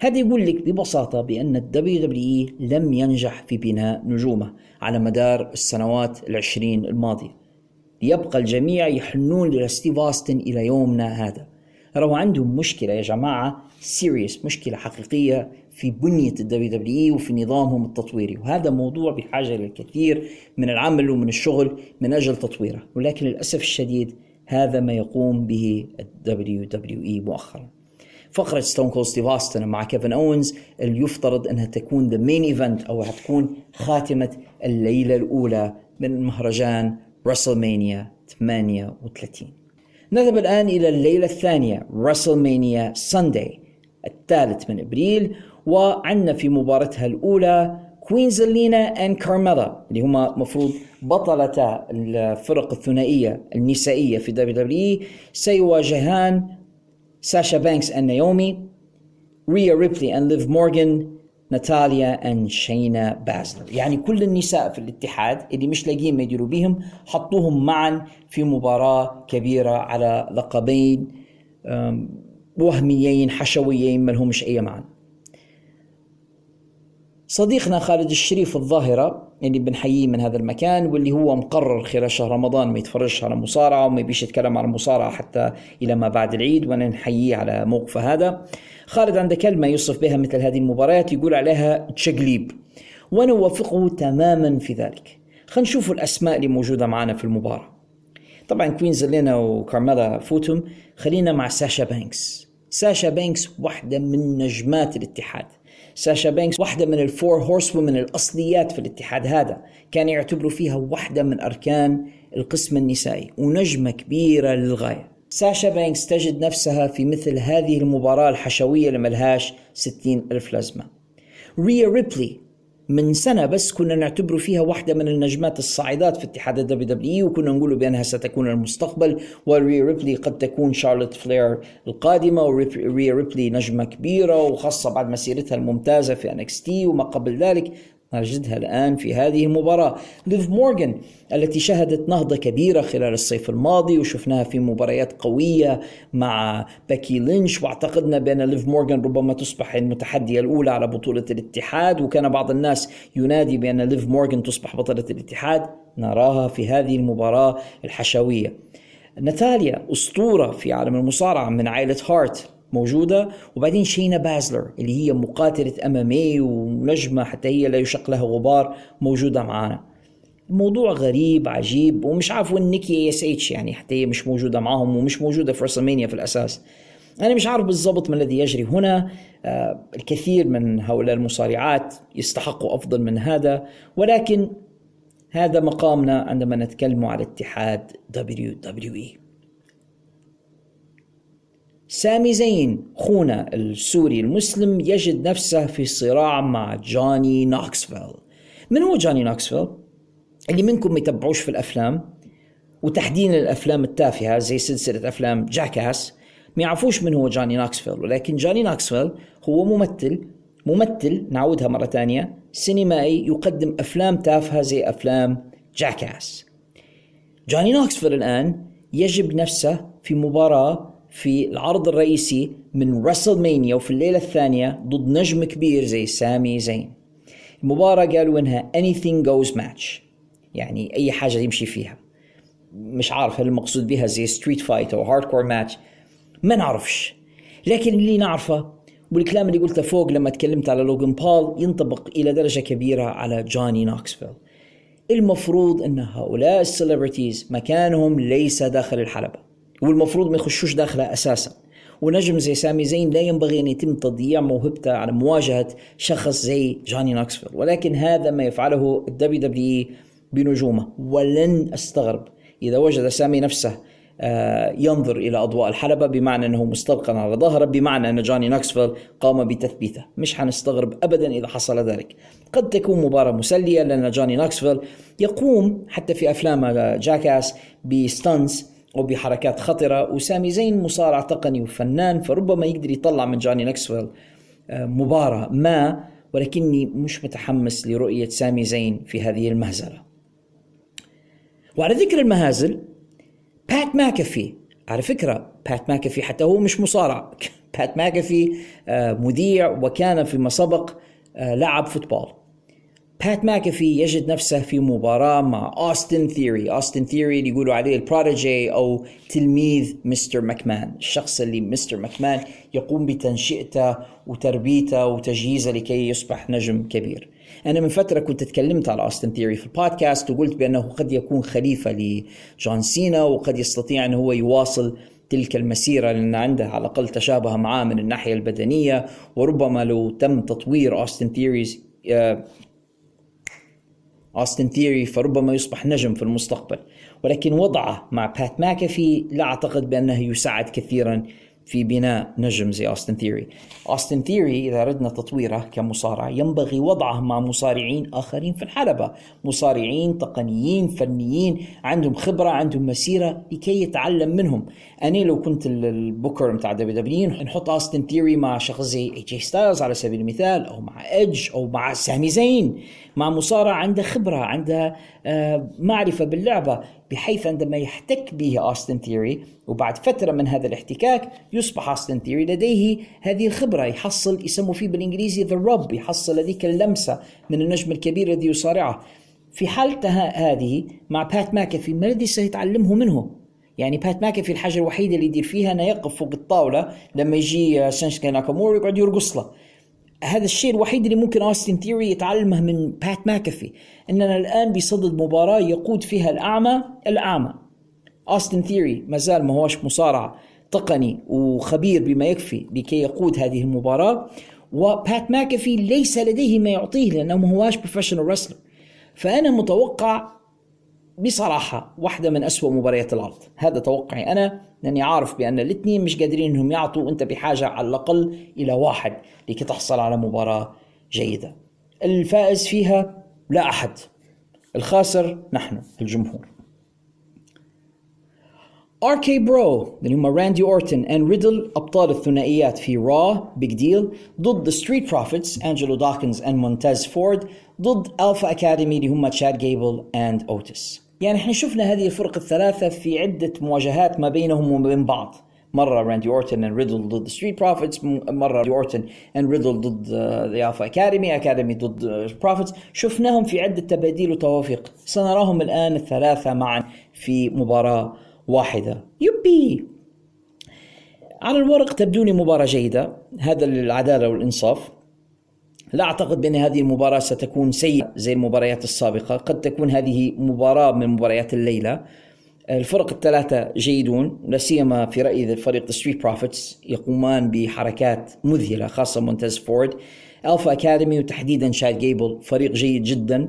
هذا يقول لك ببساطة بأن الدبليو دبليو لم ينجح في بناء نجومه على مدار السنوات العشرين الماضية. ليبقى الجميع يحنون لستيف أوستن إلى يومنا هذا. راهو عندهم مشكلة يا جماعة serious مشكلة حقيقية في بنية الدبليو دبليو وفي نظامهم التطويري. وهذا موضوع بحاجة للكثير من العمل ومن الشغل من أجل تطويره. ولكن للأسف الشديد هذا ما يقوم به الدبليو دبليو إي مؤخرا. فقرة ستون كول ستيف أوستن مع كيفن أوينز اللي يفترض أنها تكون the main event أو هتكون خاتمة الليلة الأولى من مهرجان راسلمانيا 38 نذهب الآن إلى الليلة الثانية راسلمانيا Sunday الثالث من إبريل. وعندنا في مباراتها الأولى كوين زلينا and كارميلا اللي هما مفروض بطلتا الفرق الثنائية النسائية في دبليو دبليو سيواجهان ساشا بانكس and نايومي ريا ريبلي and ليف مورغان ناتاليا and شينا بازلر يعني كل النساء في الاتحاد اللي مش لاقيين ما يديروا بيهم حطوهم معا في مباراة كبيرة على لقبين وهميين حشويين ما لهمش أي معنى. صديقنا خالد الشريف الظاهرة اللي بنحييه من هذا المكان واللي هو مقرر خلال شهر رمضان ما يتفرجش على مصارعة وما يبيش يتكلم عن المصارعة حتى إلى ما بعد العيد وأنا نحييه على موقفه هذا. خالد عنده كلمة يوصف بها مثل هذه المباريات يقول عليها تشقليب. وأنا أوافقه تماما في ذلك. خلينا نشوف الأسماء اللي موجودة معنا في المباراة. طبعا كوين زلينا وكارميلا فوتهم. خلينا مع ساشا بانكس. ساشا بانكس واحدة من نجمات الاتحاد. ساشا بانكس واحدة من ال four horse ومن الأصليات في الاتحاد هذا. كان يعتبروا فيها واحدة من أركان القسم النسائي ونجمة كبيرة للغاية. ساشا بانكس تجد نفسها في مثل هذه المباراة الحشوية اللي ملهاش ستين ألف لازمة. ريا ريبلي من سنة بس كنا نعتبر فيها واحدة من النجمات الصاعدات في اتحاد الدبليو دبليو وكنا نقول بأنها ستكون المستقبل وريا ريبلي قد تكون شارلوت فلير القادمة وريا ريبلي نجمة كبيرة وخاصة بعد مسيرتها الممتازة في NXT وما قبل ذلك. نجدها الآن في هذه المباراة. ليف مورغان التي شهدت نهضة كبيرة خلال الصيف الماضي وشفناها في مباريات قوية مع باكي لينش واعتقدنا بأن ليف مورغان ربما تصبح المتحدية الأولى على بطولة الاتحاد وكان بعض الناس ينادي بأن ليف مورغان تصبح بطلة الاتحاد. نراها في هذه المباراة الحشوية. ناتاليا أسطورة في عالم المصارعة من عائلة هارت. موجودة. وبعدين شينا بازلر اللي هي مقاتلة MMA ونجمة حتى هي لا يشق لها غبار موجودة معانا. الموضوع غريب عجيب ومش عارف وين نيكي إس إتش يعني حتى هي مش موجودة معهم ومش موجودة في رسلمانيا في الأساس. أنا مش عارف بالضبط ما الذي يجري هنا. آه الكثير من هؤلاء المصارعات يستحقوا أفضل من هذا ولكن هذا مقامنا عندما نتكلم على اتحاد WWE سامي زين خونا السوري المسلم يجد نفسه في صراع مع جوني نوكسفيل من هو جوني نوكسفيل؟ اللي منكم ما يتبعوش في الأفلام وتحديدا الأفلام التافهة زي سلسلة أفلام جاكاس ما يعرفوش من هو جوني نوكسفيل ولكن جوني نوكسفيل هو ممثل ممثل نعودها مرة ثانية سينمائي يقدم أفلام تافهة زي أفلام جاكاس. جوني نوكسفيل الآن يجد نفسه في مباراة في العرض الرئيسي من راسل مانيا وفي الليلة الثانية ضد نجم كبير زي سامي زين. المباراة قالوا إنها anything goes match. يعني أي حاجة يمشي فيها. مش عارف هل المقصود بها زي street fight أو hardcore match ما نعرفش. لكن اللي نعرفه والكلام اللي قلته فوق لما تكلمت على لوجن بول ينطبق إلى درجة كبيرة على جوني نوكسفيل المفروض إن هؤلاء ال celebrities مكانهم ليس داخل الحلبة. والمفروض ما يخشوش داخلها أساسا. ونجم زي سامي زين لا ينبغي أن يتم تضييع موهبته على مواجهة شخص زي جوني نوكسفيل ولكن هذا ما يفعله الدبليو دبليو بنجومه. ولن أستغرب إذا وجد سامي نفسه آه، ينظر إلى أضواء الحلبة بمعنى أنه مستلقا على ظهره بمعنى أن جوني نوكسفيل قام بتثبيته. مش حنستغرب ابدا إذا حصل ذلك. قد تكون مباراة مسلية لأن جوني نوكسفيل يقوم حتى في أفلام جاكاس ب stunts أو بحركات خطرة. وسامي زين مصارع تقني وفنان فربما يقدر يطلع من جوني نوكسفيل آه، مباراة ما ولكني مش متحمس لرؤية سامي زين في هذه المهزلة. وعلى ذكر المهازل بات ماكافي. على فكرة بات ماكافي حتى هو مش مصارع. [LAUGHS] بات ماكافي آه، مذيع وكان فيما سبق آه، لعب football. بات ماكافي يجد نفسه في مباراة مع أوستن ثيري أوستن ثيري اللي يقولوا عليه ال protégé أو تلميذ مستر ماكمان. الشخص اللي مستر ماكمان يقوم بتنشئته وتربيته وتجهيزه لكي يصبح نجم كبير. أنا من فترة كنت تكلمت على أوستن ثيري في البودكاست وقلت بأنه قد يكون خليفة لجون سينا وقد يستطيع أن هو يواصل تلك المسيرة لأن عنده على الأقل تشابه معاه من الناحية البدنية وربما لو تم تطوير أوستن ثيريز أوستن ثيري فربما يصبح نجم في المستقبل ولكن وضعه مع بات ماكافي لا أعتقد بأنه يساعد كثيرا في بناء نجم زي أوستن ثيري أوستن ثيري إذا أردنا تطويره كمصارع ينبغي وضعه مع مصارعين آخرين في الحلبة. مصارعين تقنيين فنيين عندهم خبرة عندهم مسيرة لكي يتعلم منهم. أنا لو كنت البوكر متاع دبليو دبليو نحط أوستن ثيري مع شخص زي اي جي ستايلز على سبيل المثال أو مع إيدج أو مع سامي زين مع مصارع عنده خبرة عنده آه، معرفة باللعبة. بحيث عندما يحتك به أوستن ثيري وبعد فترة من هذا الاحتكاك يصبح أوستن ثيري لديه هذه الخبرة. يحصل يسموا فيه بالإنجليزي the rub يحصل هذيك اللمسة من النجم الكبير الذي يصارعه. في حالتها هذه مع بات ماكافي ما الذي سيتعلمه منه؟ يعني بات ماكافي الحاجة الوحيدة اللي يدير فيها أنه يقف فوق الطاولة لما يجي شينسكي ناكامورا يقعد يرقص له. هذا الشيء الوحيد اللي ممكن اوستن ثيوري يتعلمه من بات ماكافي إننا الآن بصدد مباراة يقود فيها الأعمى الأعمى. اوستن ثيوري ما زال ما هوش مصارع تقني وخبير بما يكفي لكي يقود هذه المباراة وبات ماكافي ليس لديه ما يعطيه لأنه ما هواش professional wrestler فأنا متوقع بصراحة واحدة من أسوأ مباريات العرض هذا توقعي أنا. لأني عارف بأن الاثنين مش قادرين أنهم يعطوا وأنت بحاجة على الأقل إلى واحد لكي تحصل على مباراة جيدة. الفائز فيها لا أحد الخاسر نحن الجمهور. RK-Bro اللي هم راندي أورتن and ريدل أبطال الثنائيات في را big deal ضد ستريت بروفيتس أنجلو دوكنز and مونتاز فورد ضد ألفا أكاديمي اللي هم تشاد جيبل and أوتس. يعني إحنا شفنا هذه الفرق الثلاثة في عدة مواجهات ما بينهم وما بين بعض. مرة راندي أورتن and ريدل ضد ستريت بروفيتس مرة راندي أورتن and ريدل ضد the الفا اكاديمي اكاديمي ضد بروفيتس شفناهم في عدة تباديل وتوافيق سنراهم الآن الثلاثة معا في مباراة واحدة. يبي على الورق تبدو لي مباراة جيدة. هذا للعدالة والإنصاف. لا أعتقد بأن هذه المباراة ستكون سيئة زي المباريات السابقة. قد تكون هذه مباراة من مباريات الليلة. الفرق الثلاثة جيدون لا سيما في رأيي فريق ستريت بروفيتس يقومان بحركات مذهلة خاصة مونتاز فورد. ألفا أكاديمي وتحديدا شاد جيبل فريق جيد جدا.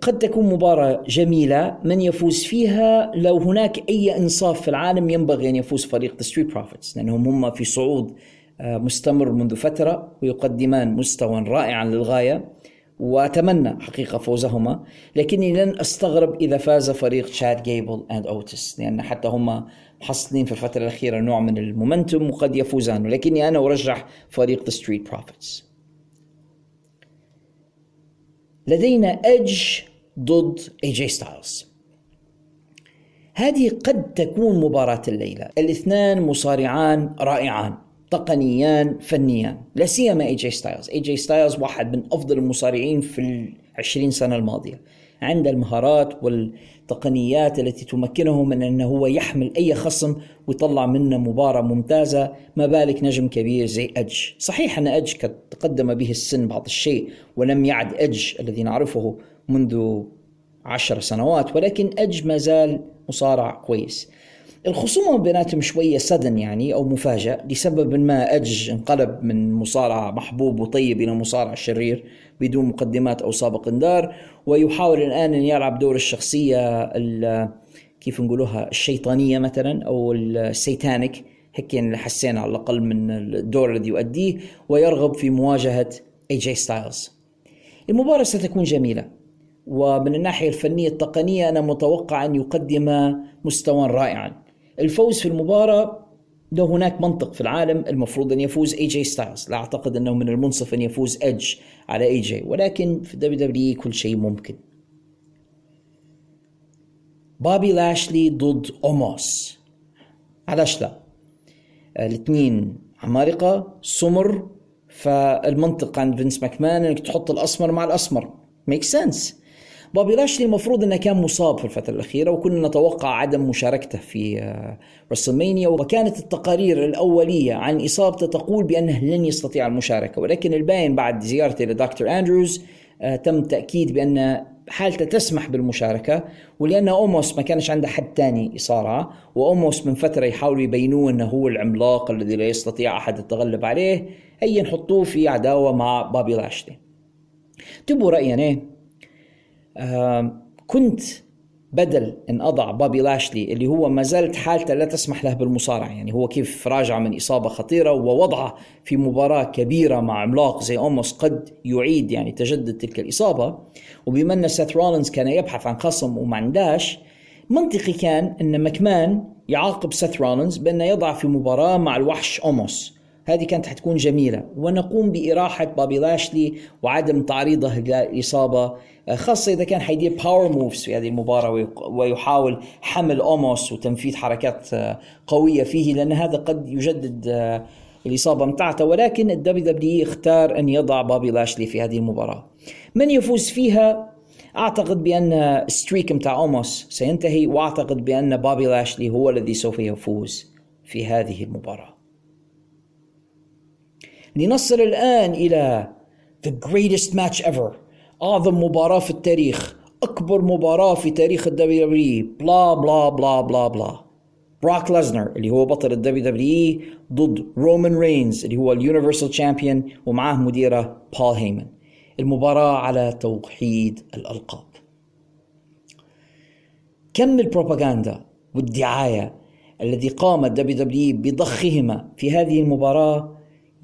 قد تكون مباراة جميلة. من يفوز فيها؟ لو هناك أي إنصاف في العالم ينبغي أن يفوز فريق ستريت بروفيتس لأنهم هم في صعود مستمر منذ فترة ويقدمان مستوى رائعا للغاية وأتمنى حقيقة فوزهما لكني لن أستغرب إذا فاز فريق تشاد جيبل and أوتس لأن حتى هم محصلين في الفترة الأخيرة نوع من ال momentum وقد يفوزان لكني أنا أرجح فريق ستريت بروفيتس لدينا ايدج ضد اي جي ستايلز هذه قد تكون مباراة الليلة. الاثنان مصارعان رائعان. تقنيان فنيان لا سيما اي جي ستايلز اي جي ستايلز واحد من أفضل المصارعين في العشرين سنة الماضية. عنده المهارات والتقنيات التي تمكنه من انه هو يحمل أي خصم ويطلع منه مباراة ممتازة ما بالك نجم كبير زي ايدج صحيح أن ايدج قد تقدم به السن بعض الشيء ولم يعد اج الذي نعرفه منذ عشر سنوات ولكن اج ما زال مصارع كويس. الخصومة بيناتهم شوية سدن يعني أو مفاجأ لسبب ما أج انقلب من مصارع محبوب وطيب إلى مصارع شرير بدون مقدمات أو سابق إنذار ويحاول الآن أن يلعب دور الشخصية كيف نقولوها الشيطانية مثلا أو السيتانيك هيك يعني حسينا على الأقل من الدور الذي يؤديه ويرغب في مواجهة اي جي ستايلز المباراة ستكون جميلة ومن الناحية الفنية التقنية أنا متوقع أن يقدم مستوى رائعا. الفوز في المباراة لو هناك منطق في العالم المفروض أن يفوز اي جي ستايلز لا أعتقد أنه من المنصف أن يفوز ايدج على اي جي ولكن في دبليو دبليو كل شيء ممكن. بابي لاشلي ضد اوموس علاش لا الاثنين عمالقة سمر فالمنطق عند فينس ماكمان إنك تحط الأسمر مع الأسمر. make sense بوبي لاشلي المفروض إنه كان مصاب في الفترة الأخيرة وكنا نتوقع عدم مشاركته في رسلمانيا وكانت التقارير الأولية عن إصابته تقول بأنه لن يستطيع المشاركة. ولكن الباين بعد زيارته لدكتور أندروز آه، تم تأكيد بأن حالته تسمح بالمشاركة ولأن أوموس ما كانش عنده حد ثاني يصارعه وأوموس من فترة يحاولوا يبينوه إنه هو العملاق الذي لا يستطيع أحد التغلب عليه هيا نحطوه في عداوة مع بابي لاشلي تبوا راينا كنت بدل إن أضع بابي لاشلي اللي هو ما زالت حالته لا تسمح له بالمصارعة. يعني هو كيف راجع من إصابة خطيرة ووضعه في مباراة كبيرة مع عملاق زي أوموس قد يعيد يعني تجدد تلك الإصابة. وبما أن سيث رولينز كان يبحث عن خصم وما عنداش منطقي كان إن مكمان يعاقب سيث رولينز بأنه يضع في مباراة مع الوحش أوموس. هذه كانت حتكون جميلة. ونقوم بإراحة بابي لاشلي وعدم تعريضه للإصابة خاصة إذا كان حيدير power moves في هذه المباراة ويحاول حمل أوموس وتنفيذ حركات آه، قوية فيه لأن هذا قد يجدد آه، الإصابة متاعته. ولكن الدبليو دبليو اختار أن يضع بابي لاشلي في هذه المباراة. من يفوز فيها؟ أعتقد بأن streak متاع أوموس سينتهي وأعتقد بأن بابي لاشلي هو الذي سوف يفوز في هذه المباراة. لنصل الآن إلى the greatest match ever. أعظم مباراة في التاريخ. أكبر مباراة في تاريخ ال WW بلا بلا بلا بلا بلا. براك ليزنر اللي هو بطل ال WW ضد رومان رينز اللي هو ال Universal Champion ومعاه مديرة بول هيمن المباراة على توحيد الألقاب. كم البروباغندا والدعاية الذي قام ال WW بضخهما في هذه المباراة؟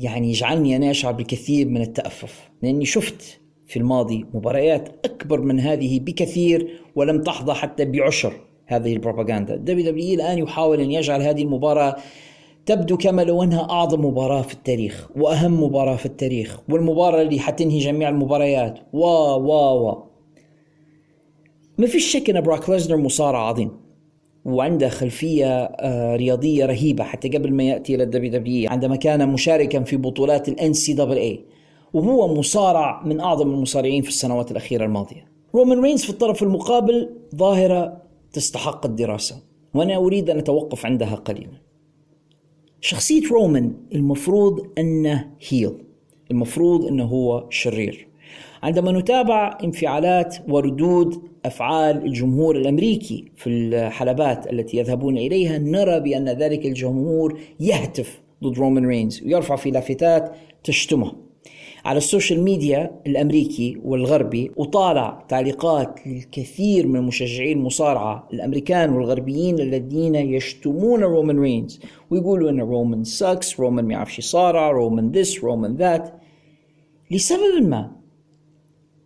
يعني يجعلني أنا أشعر بالكثير من التأفف لأني شفت في الماضي مباريات أكبر من هذه بكثير ولم تحظى حتى بعشر هذه البروباغندا. WW الآن يحاول أن يجعل هذه المباراة تبدو كما لو أنها أعظم مباراة في التاريخ وأهم مباراة في التاريخ والمباراة اللي حتنهي جميع المباريات. و و و ما فيش شك أن براك ليزنر مصارع عظيم. وعنده خلفية آه، رياضية رهيبة حتى قبل ما يأتي إلى ال WW عندما كان مشاركا في بطولات ال NCAA وهو مصارع من أعظم المصارعين في السنوات الأخيرة الماضية. رومان رينز في الطرف المقابل ظاهرة تستحق الدراسة. وأنا أريد أن أتوقف عندها قليلا. شخصية رومان المفروض أنه heel المفروض أنه هو شرير. عندما نتابع انفعالات وردود أفعال الجمهور الأمريكي في الحلبات التي يذهبون إليها نرى بأن ذلك الجمهور يهتف ضد رومان رينز ويرفع في لافتات تشتمه. على ال social media الأمريكي والغربي وطالع تعليقات للكثير من مشجعي المصارعه الأمريكان والغربيين الذين يشتمون رومان رينز ويقولوا إن رومان sucks رومان ما يعرفش يصارع رومان this رومان that لسبب ما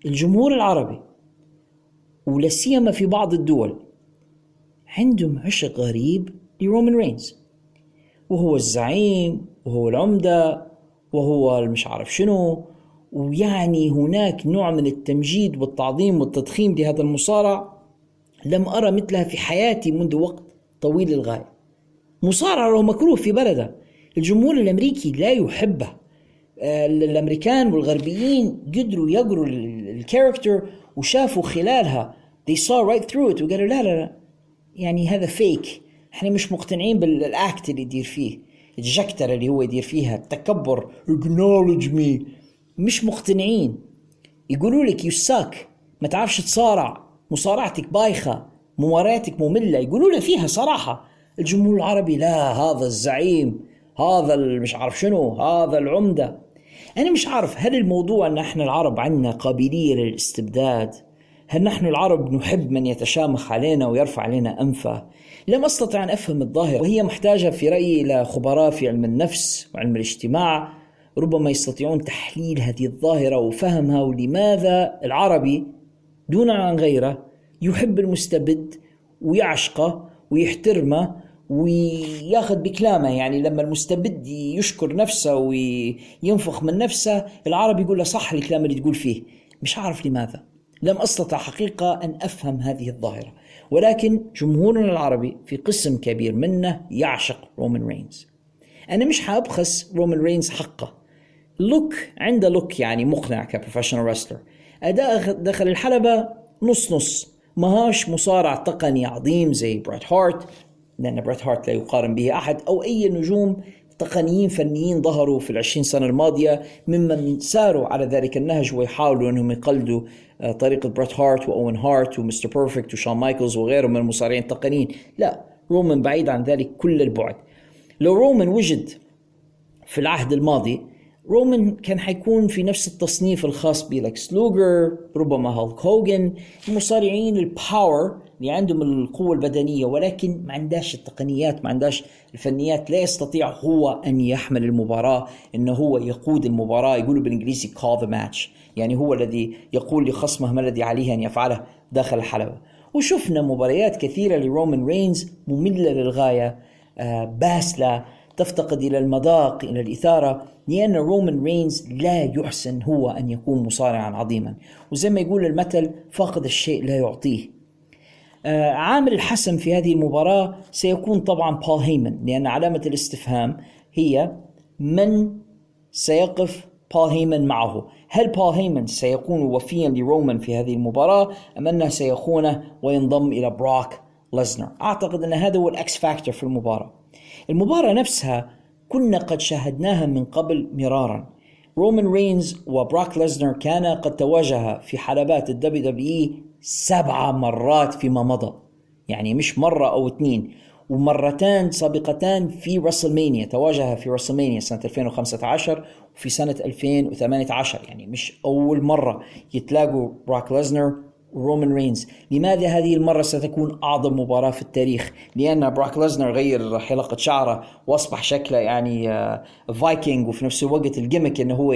الجمهور العربي ولا سيما في بعض الدول. عندهم عشق غريب لرومان رينز. وهو الزعيم وهو العمدة وهو المش عارف شنو. ويعني هناك نوع من التمجيد والتعظيم والتضخيم لهذا المصارع لم أرى مثلها في حياتي منذ وقت طويل للغاية. مصارعة له مكروه في بلده. الجمهور الأمريكي لا يحبه. آه، الأمريكان والغربيين قدروا يقروا الكاركتر وشافوا خلالها. They saw right through it. وقالوا لا لا لا. يعني هذا فيك إحنا مش مقتنعين بالاكت اللي يدير فيه. الجكتر اللي هو يدير فيها. التكبر. Acknowledge me. مش مقتنعين. يقولوا لك يو ساك ما تعرفش تصارع. مصارعتك بايخة. مبارياتك مملة. يقولوا له فيها صراحة. الجمهور العربي لا هذا الزعيم. هذا مش عارف شنو. هذا العمدة. أنا مش عارف هل الموضوع إن إحنا العرب عندنا قابلية للاستبداد؟ هل نحن العرب نحب من يتشامخ علينا ويرفع علينا أنفه؟ لم أستطع أن أفهم الظاهرة. وهي محتاجة في رأيي إلى خبراء في علم النفس وعلم الاجتماع. ربما يستطيعون تحليل هذه الظاهرة وفهمها ولماذا العربي دون عن غيره يحب المستبد ويعشقه ويحترمه وياخذ بكلامه. يعني لما المستبد يشكر نفسه وينفخ من نفسه العربي يقول له صح الكلام اللي تقول فيه. مش عارف لماذا. لم أستطع حقيقة أن أفهم هذه الظاهرة. ولكن جمهورنا العربي في قسم كبير منه يعشق رومان رينز أنا مش حأبخس رومان رينز حقه. look عنده look يعني مقنع ك professional wrestler أداء دخل الحلبة نص نص. ماهاش مصارع تقني عظيم زي بريت هارت لأن بريت هارت لا يقارن به أحد أو أي نجوم تقنيين فنيين ظهروا في العشرين سنة الماضية ممن ساروا على ذلك النهج ويحاولوا أنهم يقلدوا آه، طريقة بريت هارت وأوين هارت ومستر بيرفكت وشون مايكلز وغيرهم من المصارعين التقنيين. لا رومان بعيد عن ذلك كل البعد. لو رومان وجد في العهد الماضي رومان كان حيكون في نفس التصنيف الخاص بلكس لوجر ربما هالك هوجن المصارعين ال power اللي عندهم القوة البدنية ولكن ما عندهاش التقنيات ما عندهاش الفنيات لا يستطيع هو أن يحمل المباراة أنه هو يقود المباراة يقولوا بالإنجليزي call the match يعني هو الذي يقول لخصمه ما الذي عليه أن يفعله داخل الحلبة. وشفنا مباريات كثيرة لرومان رينز مملة للغاية آه، باسلة تفتقد إلى المذاق إلى الإثارة لأن رومان رينز لا يحسن هو أن يكون مصارعا عظيما. وزي ما يقول المثل فاقد الشيء لا يعطيه. عامل الحسم في هذه المباراة سيكون طبعا بول هيمن لأن علامة الاستفهام هي من سيقف بول هيمن معه. هل بول هيمن سيكون وفيا لرومان في هذه المباراة أم أنه سيخونه وينضم إلى براك ليزنر أعتقد أن هذا هو ال X factor في المباراة. المباراة نفسها كنا قد شاهدناها من قبل مرارا. رومان رينز وبراك ليزنر كان قد تواجها في حلبات ال WW سبع مرات فيما مضى. يعني مش مرة أو اثنين ومرتان سابقتان في راسلمانيا تواجه في راسلمانيا سنة 2015 وفي سنة 2018 يعني مش أول مرة يتلاقوا براك ليزنر رومان رينز لماذا هذه المرة ستكون أعظم مباراة في التاريخ؟ لأن براك ليزنر غير حلقة شعره وأصبح شكله يعني فايكنج آه، وفي نفس الوقت ال gimmick أنه هو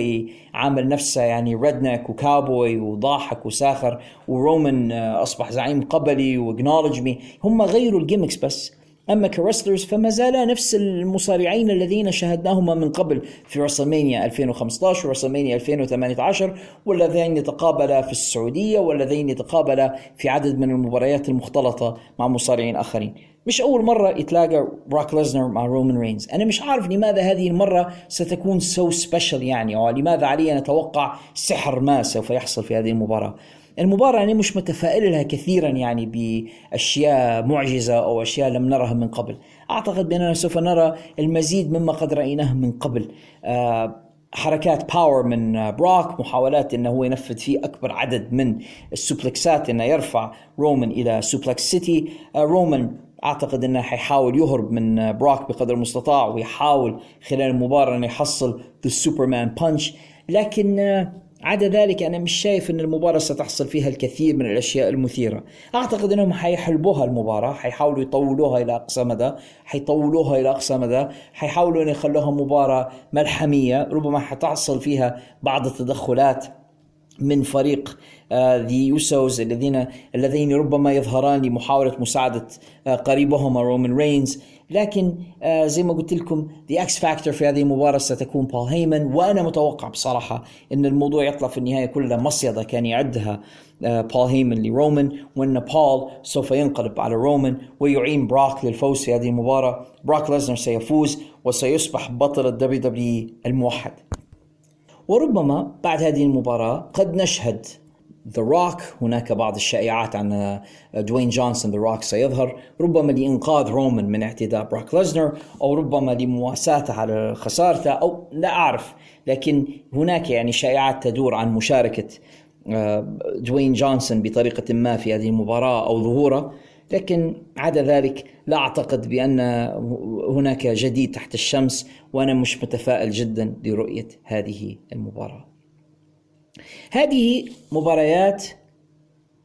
عامل نفسه يعني redneck و cowboy وضاحك وساخر ورومان آه، أصبح زعيم قبلي و acknowledge me هم غيروا ال gimmicks بس. أما ك wrestlers فما زال نفس المصارعين الذين شاهدناهما من قبل في رسلمانيا 2015 ورسلمانيا 2018 واللذين يتقابلا في السعودية واللذين يتقابلا في عدد من المباريات المختلطة مع مصارعين آخرين. مش أول مرة يتلاقى براك ليزنر مع رومان رينز أنا مش عارف لماذا هذه المرة ستكون so so special يعني أو لماذا علي أن أتوقع سحر ما سوف يحصل في هذه المباراة. المباراة يعني مش متفائل لها كثيرا يعني بأشياء معجزة أو أشياء لم نرها من قبل. أعتقد بأننا سوف نرى المزيد مما قد رأيناه من قبل. آه حركات power من بروك محاولات إنه هو ينفذ فيه أكبر عدد من السوبلكسات إنه يرفع رومان إلى suplex city آه رومان أعتقد إنه حيحاول يهرب من بروك بقدر المستطاع ويحاول خلال المباراة إنه يحصل the punch لكن آه عدا ذلك أنا مش شايف أن المباراة ستحصل فيها الكثير من الأشياء المثيرة. أعتقد أنهم حيحلبوها المباراة حيحاولوا يطولوها إلى أقصى مدى حيطولوها إلى أقصى مدى حيحاولوا أن يخلوها مباراة ملحمية ربما حتحصل فيها بعض التدخلات من فريق The Usos الذين الذين ربما يظهران لمحاولة مساعدة آه، قريبهما رومان رينز لكن آه، زي ما قلت لكم the X factor في هذه المباراة ستكون بول هيمن وأنا متوقع بصراحة إن الموضوع يطلع في النهاية كلها مصيدة كان يعدها آه، بول هيمن لرومان وإن بول سوف ينقلب على رومان ويعين براك للفوز في هذه المباراة. براك ليزنر سيفوز وسيصبح بطل ال WWE الموحد. وربما بعد هذه المباراة قد نشهد The Rock هناك بعض الشائعات عن دوين جونسون The Rock سيظهر. ربما لإنقاذ رومان من اعتداء براك ليزنر أو ربما لمواساته على خسارته أو لا أعرف. لكن هناك يعني شائعات تدور عن مشاركة دوين جونسون بطريقة ما في هذه المباراة أو ظهوره. لكن عدا ذلك لا أعتقد بأن هناك جديد تحت الشمس وأنا مش متفائل جدا لرؤية هذه المباراة. هذه مباريات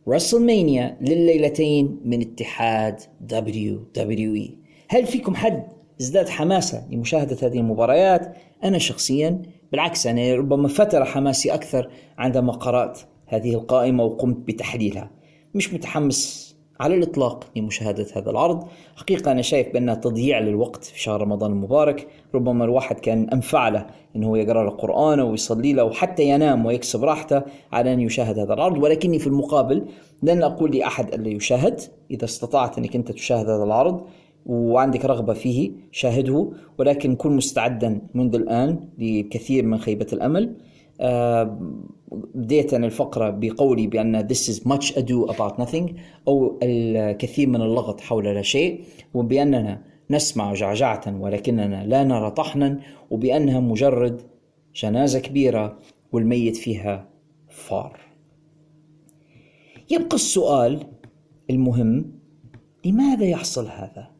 WrestleMania لليلتين من اتحاد WWE. هل فيكم حد ازداد حماسة لمشاهدة هذه المباريات؟ أنا شخصيا بالعكس أنا ربما فترة حماسي أكثر عندما قرأت هذه القائمة وقمت بتحليلها. مش متحمس على الإطلاق لمشاهدة هذا العرض. حقيقة أنا شايف بأنها تضييع للوقت في شهر رمضان المبارك. ربما الواحد كان أنفع له أنه يقرأ القرآن ويصلي له وحتى ينام ويكسب راحته على أن يشاهد هذا العرض. ولكني في المقابل لن أقول لأحد ألا يشاهد. إذا استطعت أنك أنت تشاهد هذا العرض وعندك رغبة فيه شاهده. ولكن كن مستعدا منذ الآن لكثير من خيبة الأمل. بديت أنا الفقرة بقولي بأن this is much ado about nothing أو الكثير من اللغط حول لا شيء وبأننا نسمع جعجعة ولكننا لا نرى طحنا وبأنها مجرد جنازة كبيرة والميت فيها فار يبقى السؤال المهم لماذا يحصل هذا؟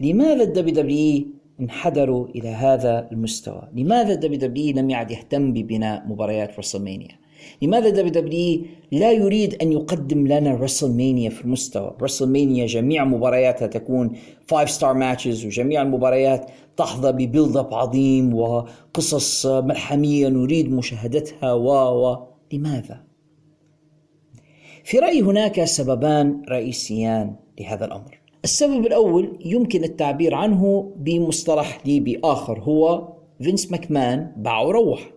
لماذا ال WWE انحدروا إلى هذا المستوى. لماذا WWE لم يعد يهتم ببناء مباريات WrestleMania لماذا WWE لا يريد أن يقدم لنا WrestleMania في المستوى؟ WrestleMania جميع مبارياتها تكون 5 star matches وجميع المباريات تحظى ب build up عظيم وقصص ملحمية نريد مشاهدتها و و. لماذا؟ في رأيي هناك سببان رئيسيان لهذا الأمر. السبب الأول يمكن التعبير عنه بمصطلح ليبي آخر هو فينس ماكمان باع وروح.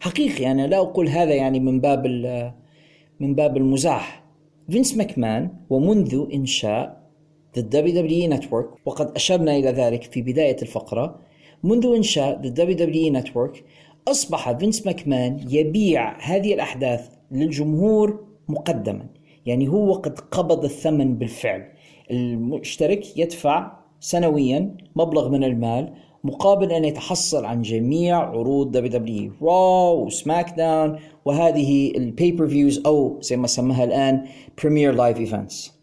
حقيقي أنا لا أقول هذا يعني من باب من باب المزاح. فينس ماكمان ومنذ إنشاء The WWE Network وقد أشرنا إلى ذلك في بداية الفقرة منذ إنشاء The WWE Network أصبح فينس ماكمان يبيع هذه الأحداث للجمهور مقدما يعني هو قد قبض الثمن بالفعل. المشترك يدفع سنويا مبلغ من المال مقابل أن يتحصل عن جميع عروض WWE و SmackDown وهذه ال pay-per-views أو زي ما سماها الآن premium live events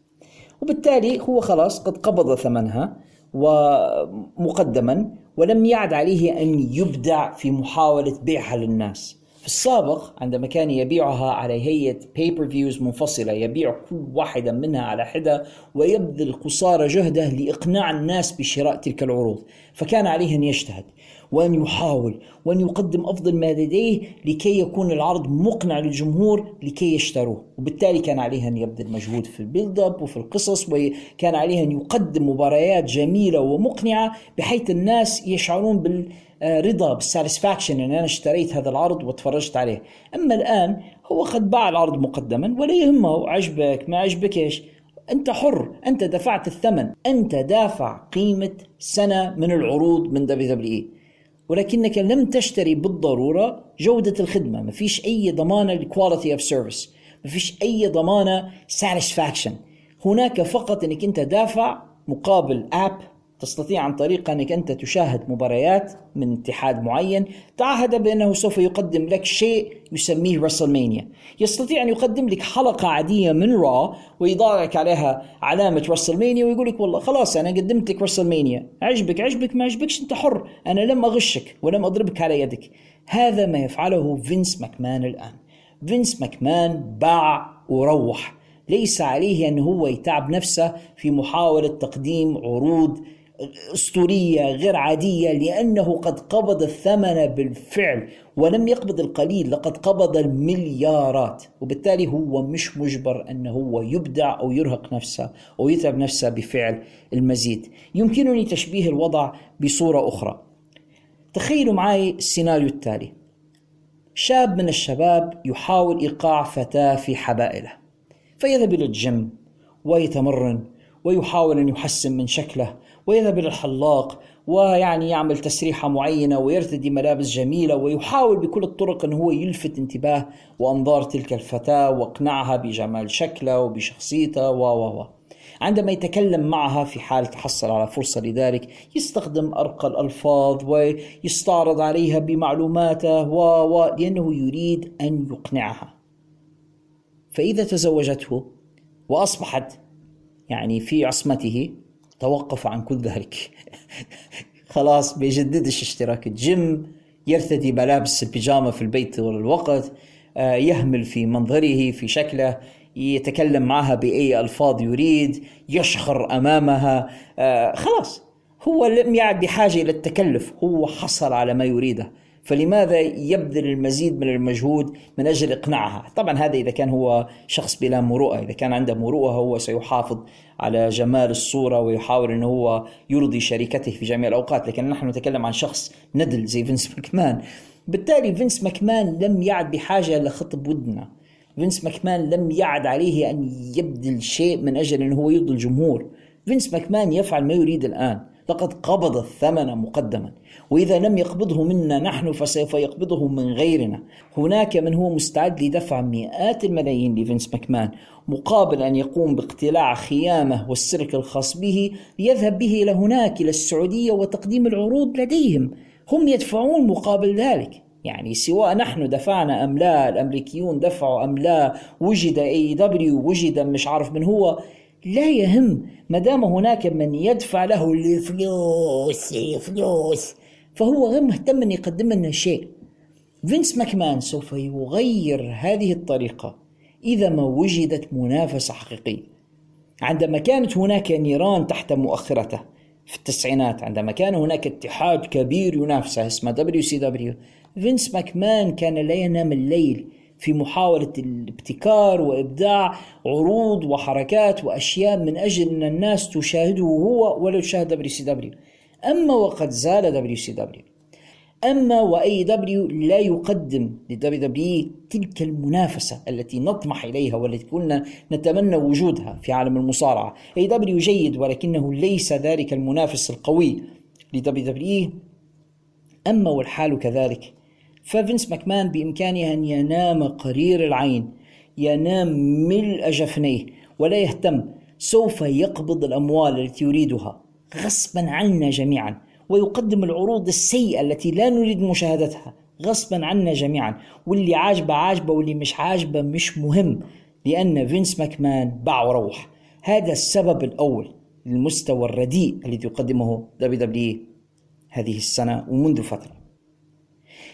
وبالتالي هو خلاص قد قبض ثمنها ومقدما ولم يعد عليه أن يبدع في محاولة بيعها للناس. في السابق عندما كان يبيعها على هيئة pay-per-views منفصلة يبيع كل واحدة منها على حدة ويبذل قصارى جهده لإقناع الناس بشراء تلك العروض. فكان عليه أن يجتهد وأن يحاول وأن يقدم أفضل ما لديه لكي يكون العرض مقنع للجمهور لكي يشتروه. وبالتالي كان عليه أن يبذل مجهود في ال build up وفي القصص وكان عليه أن يقدم مباريات جميلة ومقنعة بحيث الناس يشعرون بال رضا بال satisfaction إن أنا اشتريت هذا العرض وتفرجت عليه. أما الآن هو قد باع العرض مقدما ولا يهمه عجبك ما عجبكش أنت حر أنت دفعت الثمن أنت دافع قيمة سنة من العروض من WWE ولكنك لم تشتري بالضرورة جودة الخدمة ما فيش أي ضمانة ل quality of service ما فيش أي ضمانة satisfaction هناك فقط إنك أنت دافع مقابل app تستطيع عن طريق أنك أنت تشاهد مباريات من اتحاد معين تعهد بأنه سوف يقدم لك شيء يسميه WrestleMania يستطيع أن يقدم لك حلقة عادية من Raw ويضع لك عليها علامة WrestleMania ويقول لك والله خلاص أنا قدمت لك WrestleMania عجبك عجبك ما عجبكش أنت حر. أنا لم أغشك ولم أضربك على يدك. هذا ما يفعله فينس ماكمان الآن. فينس ماكمان باع وروح. ليس عليه أن هو يتعب نفسه في محاولة تقديم عروض أسطورية غير عادية لأنه قد قبض الثمن بالفعل ولم يقبض القليل لقد قبض المليارات. وبالتالي هو مش مجبر أنه هو يبدع أو يرهق نفسه أو يتعب نفسه بفعل المزيد. يمكنني تشبيه الوضع بصورة أخرى. تخيلوا معي السيناريو التالي. شاب من الشباب يحاول إيقاع فتاة في حبائله. فيذهب إلى الجيم ويتمرن ويحاول أن يحسن من شكله ويذهب إلى الحلاق ويعني يعمل تسريحة معينة ويرتدي ملابس جميلة ويحاول بكل الطرق إن هو يلفت انتباه وأنظار تلك الفتاة وأقنعها بجمال شكله وبشخصيته و و و. عندما يتكلم معها في حال تحصل على فرصة لذلك يستخدم أرقى الألفاظ ويستعرض عليها بمعلوماته و و لأنه يريد أن يقنعها. فإذا تزوجته وأصبحت يعني في عصمته توقف عن كل ذلك. خلاص بيجددش اشتراك. الجيم يرتدي ملابس البيجامة في البيت طول الوقت آه، يهمل في منظره في شكله يتكلم معها بأي ألفاظ يريد يشخر أمامها. آه، خلاص هو لم يعد بحاجة إلى التكلف هو حصل على ما يريده. فلماذا يبذل المزيد من المجهود من أجل إقناعها؟ طبعا هذا إذا كان هو شخص بلا مروءة، إذا كان عنده مروءة هو سيحافظ على جمال الصورة ويحاول إنه هو يرضي شركته في جميع الأوقات، لكن نحن نتكلم عن شخص ندل زي فينس ماكمان. بالتالي فينس ماكمان لم يعد بحاجة لخطب ودنا. فينس ماكمان لم يعد عليه أن يبذل شيء من أجل إنه هو يرضي الجمهور. فينس ماكمان يفعل ما يريد الآن. لقد قبض الثمن مقدما. وإذا لم يقبضه منا نحن فسوف يقبضه من غيرنا. هناك من هو مستعد لدفع مئات الملايين لفينس ماكمان مقابل أن يقوم باقتلاع خيامه والسيرك الخاص به ليذهب به إلى هناك إلى السعودية وتقديم العروض لديهم. هم يدفعون مقابل ذلك. يعني سواء نحن دفعنا أم لا الأمريكيون دفعوا أم لا وجد AEW وجد مش عارف من هو. لا يهم ما دام هناك من يدفع له الفلوس الفلوس فهو غير مهتم أن يقدم لنا شيء. فينس ماكمان سوف يغير هذه الطريقة إذا ما وجدت منافسة حقيقية. عندما كانت هناك نيران تحت مؤخرته في التسعينات عندما كان هناك اتحاد كبير ينافسه اسمه WCW فينس ماكمان كان لا ينام الليل في محاولة الابتكار وإبداع عروض وحركات وأشياء من أجل أن الناس تشاهده هو ولا تشاهد دبليو سي دبليو أما وقد زال دبليو سي دبليو أما وأي دبليو لا يقدم لدبليو دبليو تلك المنافسة التي نطمح إليها والتي كنا نتمنى وجودها في عالم المصارعة. AEW جيد ولكنه ليس ذلك المنافس القوي ل WWE أما والحال كذلك. ففينس ماكمان بإمكانه أن ينام قرير العين ينام ملء جفنيه ولا يهتم سوف يقبض الأموال التي يريدها غصبا عنا جميعا ويقدم العروض السيئة التي لا نريد مشاهدتها غصبا عنا جميعا واللي عاجبه عاجبه واللي مش عاجبه مش مهم لأن فينس ماكمان باع وروح هذا السبب الأول للمستوى الرديء الذي يقدمه WWE هذه السنة ومنذ فترة.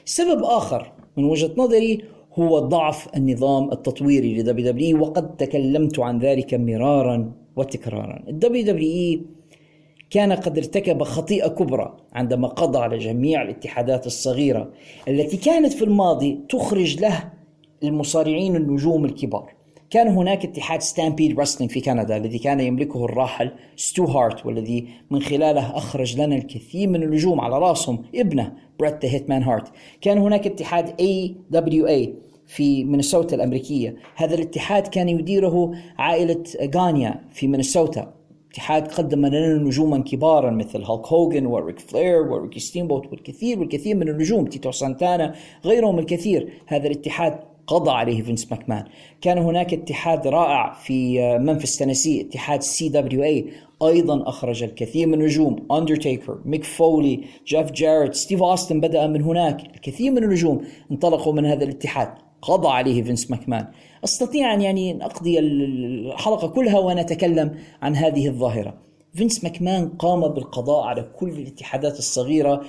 سبب آخر من وجهة نظري هو ضعف النظام التطويري ل WWE وقد تكلمت عن ذلك مرارا وتكرارا. ال WWE كان قد ارتكب خطيئة كبرى عندما قضى على جميع الاتحادات الصغيرة التي كانت في الماضي تخرج له المصارعين النجوم الكبار. كان هناك اتحاد Stampede Wrestling في كندا الذي كان يملكه الراحل ستو هارت والذي من خلاله أخرج لنا الكثير من النجوم على رأسهم ابنه بريت The Hitman هارت كان هناك اتحاد AWA في مينيسوتا الأمريكية. هذا الاتحاد كان يديره عائلة غانيا في مينيسوتا. اتحاد قدم لنا نجوما كبارا مثل هالك هوجن وريك فلير وريكي ستيمبوت والكثير والكثير من النجوم. تيتو سانتانا غيرهم الكثير. هذا الاتحاد قضى عليه فينس ماكمان. كان هناك اتحاد رائع في ممفيس تنسي اتحاد CWA أيضا أخرج الكثير من النجوم. أندرتيكر ميك فولي جيف جاريت ستيف أوستن بدأ من هناك. الكثير من النجوم انطلقوا من هذا الاتحاد. قضى عليه فينس ماكمان. أستطيع أن يعني اقضي الحلقة كلها وأنا اتكلم عن هذه الظاهرة. فينس ماكمان قام بالقضاء على كل الاتحادات الصغيرة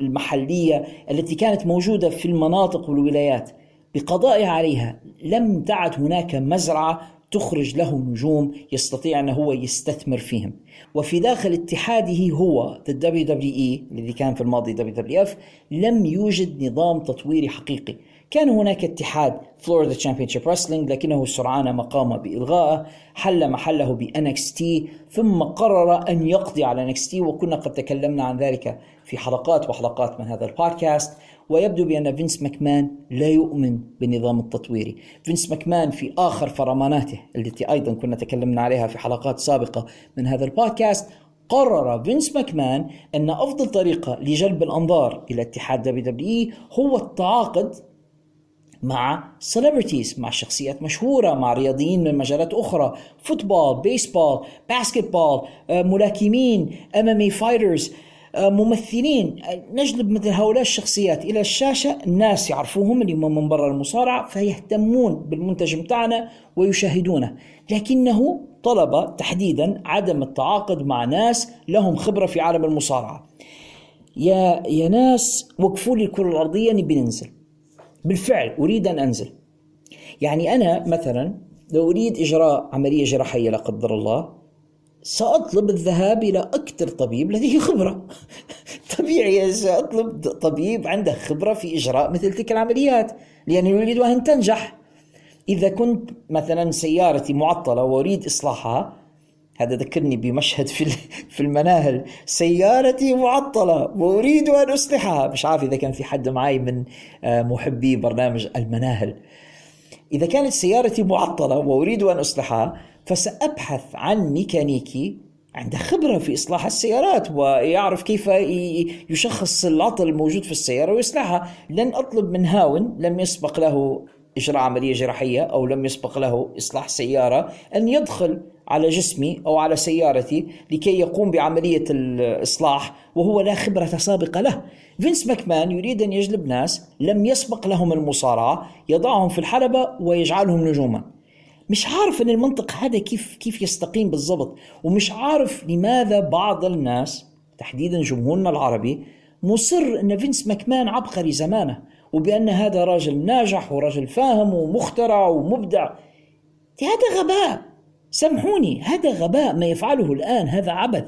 المحلية التي كانت موجودة في المناطق والولايات. بقضائها عليها. لم تعد هناك مزرعة تخرج له نجوم يستطيع أن هو يستثمر فيهم. وفي داخل اتحاده هو the WWE الذي كان في الماضي WWF لم يوجد نظام تطويري حقيقي. كان هناك اتحاد Florida Championship Wrestling لكنه سرعان ما قام بإلغائه حل محله ب NXT ثم قرر أن يقضي على NXT وكنا قد تكلمنا عن ذلك في حلقات وحلقات من هذا البودكاست. ويبدو بأن فينس ماكمان لا يؤمن بالنظام التطويري فينس ماكمان في آخر فرماناته التي أيضا كنا تكلمنا عليها في حلقات سابقة من هذا البودكاست قرر فينس ماكمان أن أفضل طريقة لجلب الأنظار إلى اتحاد WWE هو التعاقد مع celebrities مع شخصيات مشهورة مع رياضيين من مجالات أخرى football baseball basketball ملاكمين MMA fighters ممثلين. نجلب مثل هؤلاء الشخصيات. إلى الشاشة الناس يعرفوهم اللي من برا المصارعة فيهتمون بالمنتج بتاعنا ويشاهدونه. لكنه طلب تحديدا عدم التعاقد مع ناس لهم خبرة في عالم المصارعة. يا يا ناس وقفوا لي الكرة الأرضية نبي ننزل. بالفعل أريد أن أنزل. يعني أنا مثلا لو أريد إجراء عملية جراحية لا قدر الله سأطلب الذهاب إلى أكثر طبيب لديه خبرة. طبيعي سأطلب طبيب عنده خبرة في إجراء مثل تلك العمليات لأنه يريد أن تنجح. إذا كنت مثلا سيارتي معطلة وأريد إصلاحها هذا ذكرني بمشهد في [LAUGHS] في المناهل. سيارتي معطلة وأريد أن أصلحها. مش عارف إذا كان في حد معي من آه، محبي برنامج المناهل. إذا كانت سيارتي معطلة وأريد أن أصلحها فسأبحث عن ميكانيكي عنده خبرة في إصلاح السيارات ويعرف كيف يشخص العطل الموجود في السيارة ويصلحها لن أطلب من هاون لم يسبق له إجراء عملية جراحية أو لم يسبق له إصلاح سيارة أن يدخل على جسمي أو على سيارتي لكي يقوم بعملية الإصلاح وهو لا خبرة سابقة له. فينس ماكمان يريد أن يجلب ناس لم يسبق لهم المصارعة يضعهم في الحلبة ويجعلهم نجوما. مش عارف إن المنطق هذا كيف كيف يستقيم بالضبط ومش عارف لماذا بعض الناس تحديدا جمهورنا العربي مصر إن فينس ماكمان عبقري زمانه وبأن هذا راجل ناجح وراجل فاهم ومخترع ومبدع. هذا غباء سامحوني هذا غباء ما يفعله الآن هذا عبث.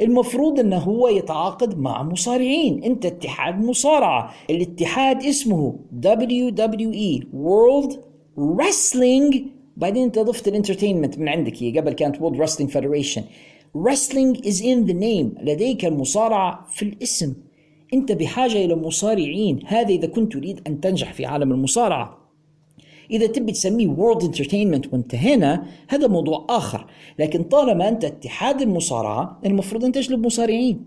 المفروض إنه هو يتعاقد مع مصارعين أنت اتحاد مصارعة الاتحاد اسمه WWE World Wrestling بعدين انت ضفت ال entertainment من عندك هي قبل كانت World Wrestling Federation wrestling is in the name. لديك المصارعة في الاسم. انت بحاجة إلى مصارعين. هذا إذا كنت تريد أن تنجح في عالم المصارعة. إذا تبي تسميه World Entertainment وانتهينا هذا موضوع آخر. لكن طالما أنت اتحاد المصارعة المفروض أن تجلب مصارعين.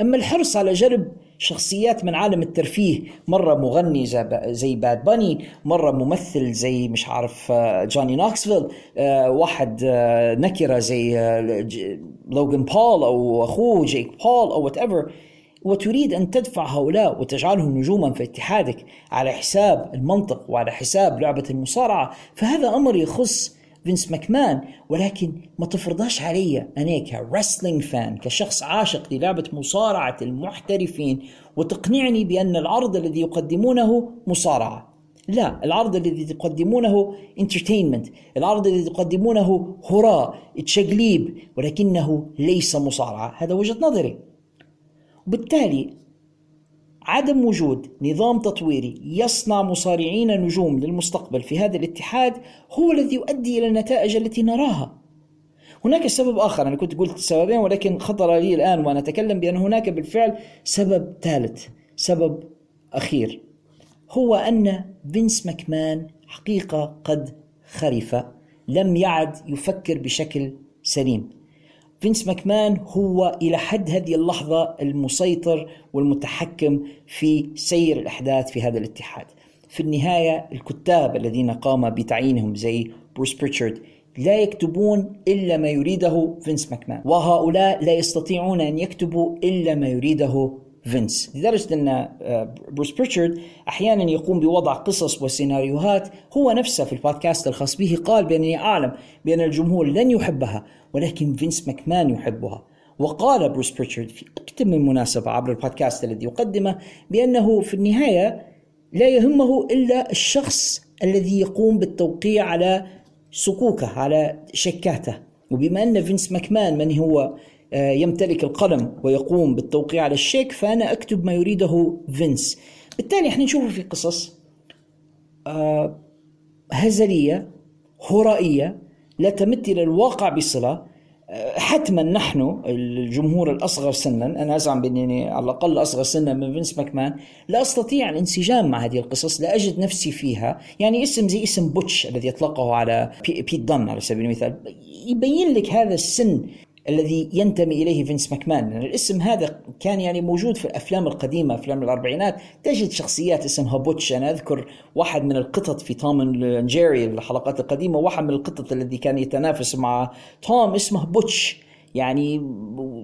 أما الحرص على جلب شخصيات من عالم الترفيه مرة مغني زي باد باني مرة ممثل زي مش عارف آه، جوني نوكسفيل آه، واحد آه، نكرة زي لوغان بول أو أخوه جيك بول أو whatever وتريد أن تدفع هؤلاء وتجعلهم نجوما في اتحادك على حساب المنطق وعلى حساب لعبة المصارعة. فهذا أمر يخص فينس ماكمان ولكن ما تفرضهاش علي أنا ك wrestling fan كشخص عاشق للعبة مصارعة المحترفين وتقنعني بأن العرض الذي يقدمونه مصارعة. لا العرض الذي يقدمونه entertainment العرض الذي يقدمونه هراء تشقليب ولكنه ليس مصارعة. هذا وجهة نظري. وبالتالي عدم وجود نظام تطويري يصنع مصارعين نجوم للمستقبل في هذا الاتحاد هو الذي يؤدي إلى النتائج التي نراها. هناك سبب آخر أنا كنت قلت سببين ولكن خطر لي الآن وأنا أتكلم بأن هناك بالفعل سبب ثالث، سبب أخير هو أن فينس ماكمان حقيقة قد خرف لم يعد يفكر بشكل سليم. فينس ماكمان هو إلى حد هذه اللحظة المسيطر والمتحكم في سير الأحداث في هذا الاتحاد. في النهاية الكتاب الذين قام بتعيينهم زي بروس بريتشارد لا يكتبون إلا ما يريده فينس ماكمان وهؤلاء لا يستطيعون أن يكتبوا إلا ما يريده فينس. لدرجة أن آه، بروس بريتشارد أحيانا يقوم بوضع قصص وسيناريوهات هو نفسه في البودكاست الخاص به قال بأنني أعلم بأن الجمهور لن يحبها ولكن فينس ماكمان يحبها. وقال بروس بريتشارد في أكثر من مناسبة عبر البودكاست الذي يقدمه بأنه في النهاية لا يهمه إلا الشخص الذي يقوم بالتوقيع على صكوكه على شيكاته. وبما أن فينس ماكمان من هو يمتلك القلم ويقوم بالتوقيع على الشيك فأنا أكتب ما يريده فينس. بالتالي إحنا نشوفه في قصص آه، هزلية هرائية لا تمت إلى الواقع بصلة. حتما نحن الجمهور الأصغر سنا أنا أزعم بأنني على الأقل أصغر سنا من فينس ماكمان لا أستطيع الانسجام مع هذه القصص لا أجد نفسي فيها. يعني اسم زي اسم بوتش الذي أطلقه على بيت دن على سبيل المثال يبين لك هذا السن. الذي ينتمي إليه فينس ماكمان. لأن الاسم هذا كان يعني موجود في الأفلام القديمة أفلام الأربعينات. تجد شخصيات اسمها بوتش أنا أذكر واحد من القطط في توم جيري الحلقات القديمة واحد من القطط الذي كان يتنافس مع توم اسمه بوتش. يعني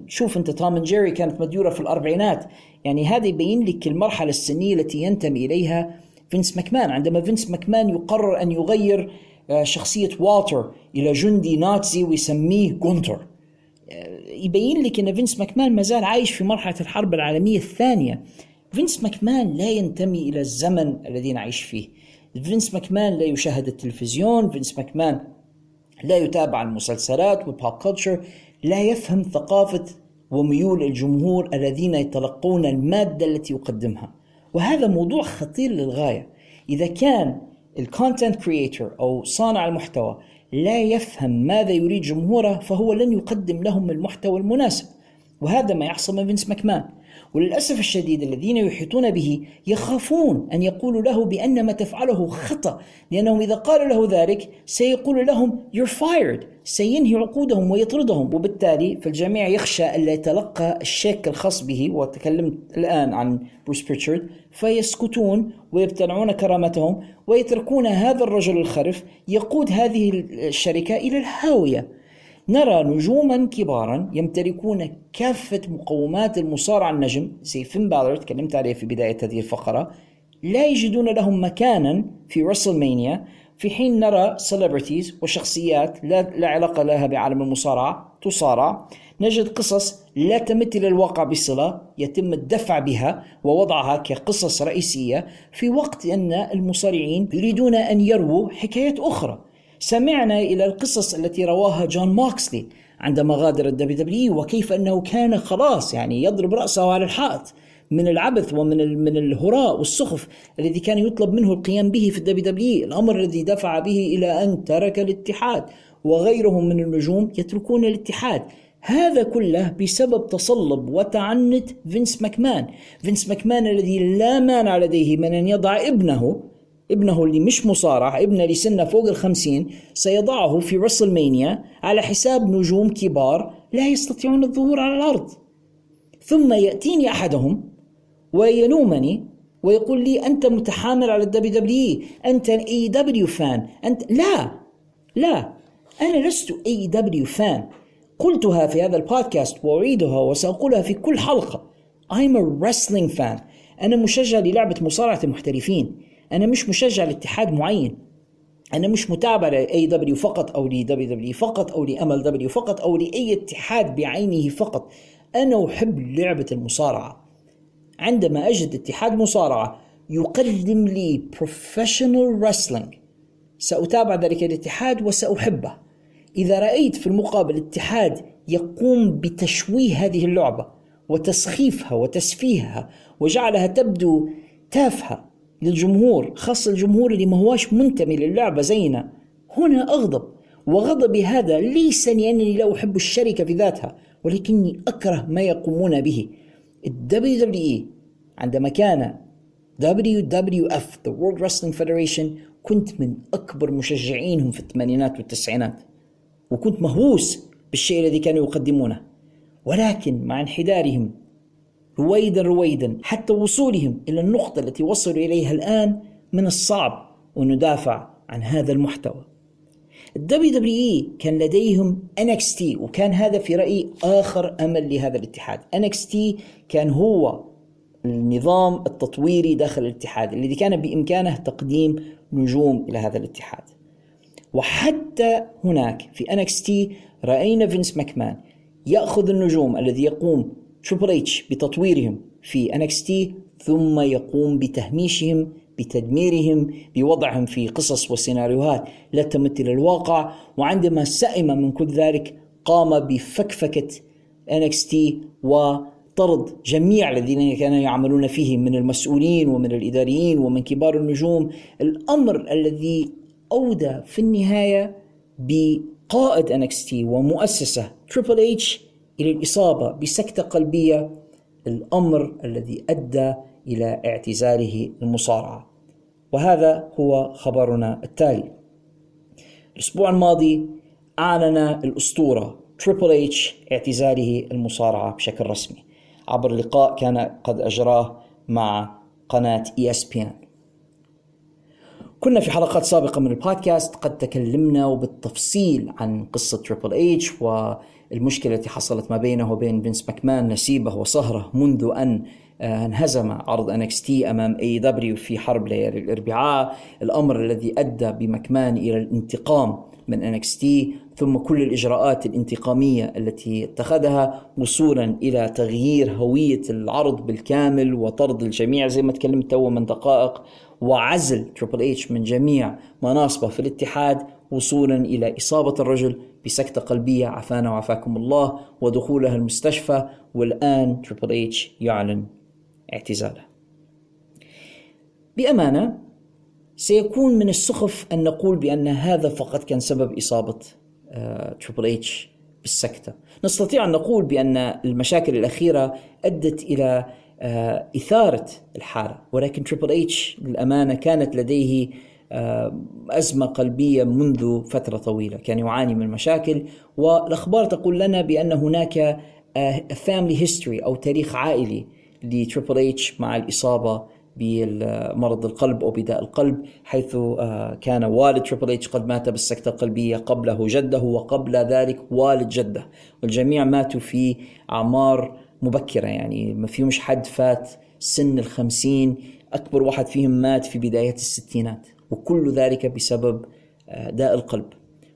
شوف أنت توم جيري كانت مديورة في الأربعينات. يعني هذا يبين لك المرحلة السنية التي ينتمي إليها فينس ماكمان. عندما فينس ماكمان يقرر أن يغير آه، شخصية والتر إلى جندي نازي ويسميه جونتر. يبين لك إن فينس ماكمان ما زال عايش في مرحلة الحرب العالمية الثانية. فينس ماكمان لا ينتمي إلى الزمن الذي نعيش فيه. فينس ماكمان لا يشاهد التلفزيون فينس ماكمان لا يتابع المسلسلات وال pop culture لا يفهم ثقافة وميول الجمهور الذين يتلقون المادة التي يقدمها. وهذا موضوع خطير للغاية. إذا كان ال content creator أو صانع المحتوى لا يفهم ماذا يريد جمهوره فهو لن يقدم لهم المحتوى المناسب. وهذا ما يحصل من فينس ماكمان. وللأسف الشديد الذين يحيطون به يخافون أن يقولوا له بأن ما تفعله خطأ لأنهم إذا قالوا له ذلك سيقول لهم you're fired. سينهي عقودهم ويطردهم. وبالتالي فالجميع يخشى ألا يتلقى الشيك الخاص به وتكلمت الآن عن بروس بيتشارد فيسكتون ويبتلعون كرامتهم ويتركون هذا الرجل الخرف يقود هذه الشركة إلى الهاوية. نرى نجوما كبارا يمتلكون كافة مقومات المصارعة النجم. زي فين بالر تكلمت عليه في بداية هذه الفقرة. لا يجدون لهم مكانا في رسل مانيا في حين نرى celebrities وشخصيات لا, لا علاقة لها بعالم المصارعة تصارع. نجد قصص لا تمت إلى الواقع بصلة يتم الدفع بها ووضعها كقصص رئيسية في وقت أن المصارعين يريدون أن يرووا حكايات أخرى. سمعنا إلى القصص التي رواها جون ماكسلي عندما غادر الدبليو دبليو وكيف أنه كان خلاص يعني يضرب رأسه على الحائط من العبث ومن من الهراء والسخف الذي كان يطلب منه القيام به في الدبليو دبليو. الأمر الذي دفع به إلى أن ترك الاتحاد. وغيرهم من النجوم يتركون الاتحاد. هذا كله بسبب تصلب وتعنت فينس ماكمان. فينس ماكمان الذي لا مانع لديه من أن يضع ابنه ابنه اللي مش مصارع ابنه اللي سنه فوق الخمسين سيضعه في رسل مانيا على حساب نجوم كبار لا يستطيعون الظهور على العرض. ثم يأتيني أحدهم ويلومني ويقول لي أنت متحامل على الدبليو دبليو أنت إي دبليو fan أنت لا لا. أنا لست اي دبليو fan قلتها في هذا البودكاست وأعيدها وسأقولها في كل حلقة. I'm a wrestling fan. أنا مشجع للعبة مصارعة المحترفين. أنا مش مشجع لاتحاد معين. أنا مش متابع لاي دبليو فقط أو لدبليو دبليو فقط أو لام ال دبليو فقط أو لأي اتحاد بعينه فقط. أنا أحب لعبة المصارعة. عندما أجد اتحاد مصارعة يقدم لي بروفيشنال wrestling. سأتابع ذلك الاتحاد وسأحبه. إذا رأيت في المقابل اتحاد يقوم بتشويه هذه اللعبة وتسخيفها وتسفيهها وجعلها تبدو تافهة للجمهور خاصة الجمهور اللي ما هواش منتمي للعبة زينا هنا أغضب وغضبي هذا ليس لأنني لا أحب الشركة في ذاتها ولكني أكره ما يقومون به. الدبليو دبليو اي عندما كان WWF The World Wrestling Federation كنت من أكبر مشجعينهم في الثمانينات والتسعينات. وكنت مهووس بالشيء الذي كانوا يقدمونه. ولكن مع انحدارهم رويدا رويدا حتى وصولهم إلى النقطة التي وصلوا إليها الآن من الصعب أن ندافع عن هذا المحتوى. الدبليو دبليو إي كان لديهم NXT وكان هذا في رأيي آخر أمل لهذا الاتحاد. NXT كان هو النظام التطويري داخل الاتحاد الذي كان بإمكانه تقديم نجوم إلى هذا الاتحاد. وحتى هناك في NXT رأينا فينس ماكمان يأخذ النجوم الذي يقوم تريبل اتش بتطويرهم في NXT ثم يقوم بتهميشهم بتدميرهم بوضعهم في قصص وسيناريوهات لا تمت إلى الواقع. وعندما سئم من كل ذلك قام بفكفكة NXT وطرد جميع الذين كانوا يعملون فيه من المسؤولين ومن الإداريين ومن كبار النجوم. الأمر الذي أودى في النهاية بقائد NXT ومؤسسه تريبل اتش إلى الإصابة بسكتة قلبية الامر الذي أدى إلى اعتزاله المصارعة. وهذا هو خبرنا التالي. الأسبوع الماضي أعلن الأسطورة تريبل اتش اعتزاله المصارعة بشكل رسمي. عبر لقاء كان قد أجراه مع ESPN كنا في حلقات سابقة من البودكاست قد تكلمنا وبالتفصيل عن قصة تريبل اتش والمشكلة التي حصلت ما بينه وبين فينس ماكمان نسيبه وصهره منذ أن آه، انهزم عرض NXT أمام AEW في حرب ليالي الأربعاء الأمر الذي أدى بمكمان إلى الانتقام من NXT ثم كل الإجراءات الانتقامية التي اتخذها وصولا إلى تغيير هوية العرض بالكامل وطرد الجميع. زي ما تكلمت تو من دقائق وعزل تريبل اتش من جميع مناصبه في الاتحاد وصولا إلى إصابة الرجل بسكتة قلبية عافانا وعافاكم الله ودخوله المستشفى والآن تريبل اتش يعلن اعتزاله. بأمانة سيكون من السخف أن نقول بأن هذا فقط كان سبب إصابة تريبل آه، اتش بالسكتة. نستطيع أن نقول بأن المشاكل الأخيرة أدت إلى آه، إثارة الحاله ولكن تريبل اتش للأمانة كانت لديه آه، أزمة قلبية منذ فترة طويلة. كان يعاني من مشاكل. والأخبار تقول لنا بأن هناك family history أو تاريخ عائلي لتريبل اتش مع الإصابة بمرض القلب أو بداء القلب حيث آه، كان والد تريبل اتش قد مات بالسكتة القلبية قبله جده وقبل ذلك والد جده. والجميع ماتوا في أعمار مبكرة يعني. ما فيهمش حد فات سن الخمسين أكبر واحد فيهم مات في بداية الستينات وكل ذلك بسبب آه، داء القلب.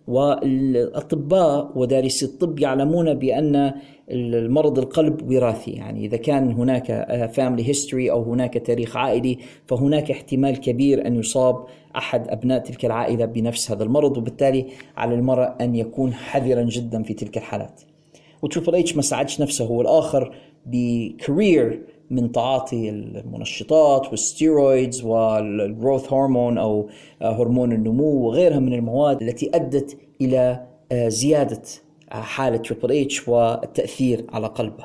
والأطباء ودارسي الطب يعلمون بأن المرض القلب وراثي يعني. إذا كان هناك family history أو هناك تاريخ عائلي فهناك احتمال كبير أن يصاب أحد أبناء تلك العائلة بنفس هذا المرض وبالتالي على المرء أن يكون حذرا جدا في تلك الحالات. وتريبل اتش ما ساعدش نفسه هو الآخر ب career من تعاطي المنشطات وال steroids وال growth hormone أو هرمون النمو وغيرها من المواد التي أدت إلى آه، زيادة آه، حالة تريبل اتش والتأثير على قلبه.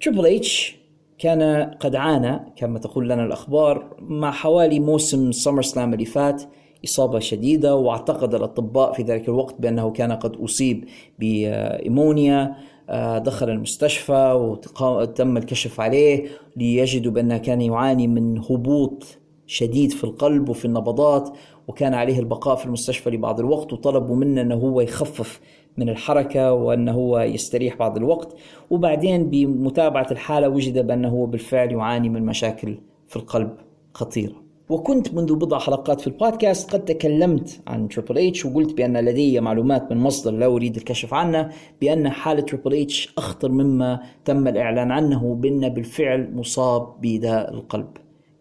تريبل اتش كان قد عانى كما تقول لنا الأخبار مع حوالي موسم SummerSlam اللي فات إصابة شديدة واعتقد الأطباء في ذلك الوقت بأنه كان قد أصيب ب pneumonia آه، دخل المستشفى وتم الكشف عليه ليجدوا بأنه كان يعاني من هبوط شديد في القلب وفي النبضات وكان عليه البقاء في المستشفى لبعض الوقت وطلبوا منه أنه هو يخفف من الحركة وأنه هو يستريح بعض الوقت. وبعدين بمتابعة الحالة وجد بأنه هو بالفعل يعاني من مشاكل في القلب خطيرة. وكنت منذ بضع حلقات في البودكاست قد تكلمت عن تريبل اتش وقلت بأن لدي معلومات من مصدر لا أريد الكشف عنه بأن حالة تريبل اتش أخطر مما تم الإعلان عنه بأن بالفعل مصاب بداء القلب.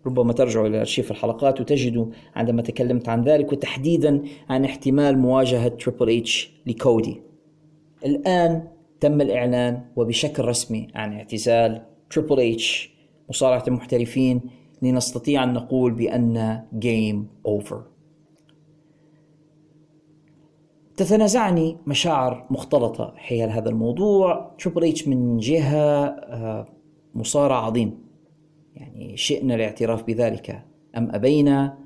ربما ترجعوا إلى أرشيف الحلقات وتجدوا عندما تكلمت عن ذلك وتحديدا عن احتمال مواجهة تريبل اتش لكودي. الآن تم الإعلان وبشكل رسمي عن اعتزال تريبل اتش مصارعة المحترفين لنستطيع أن نقول بأن game over تتنازعني مشاعر مختلطة حيال هذا الموضوع. تريبل اتش من جهة آه، مصارع عظيم. يعني شئنا الاعتراف بذلك أم أبينا.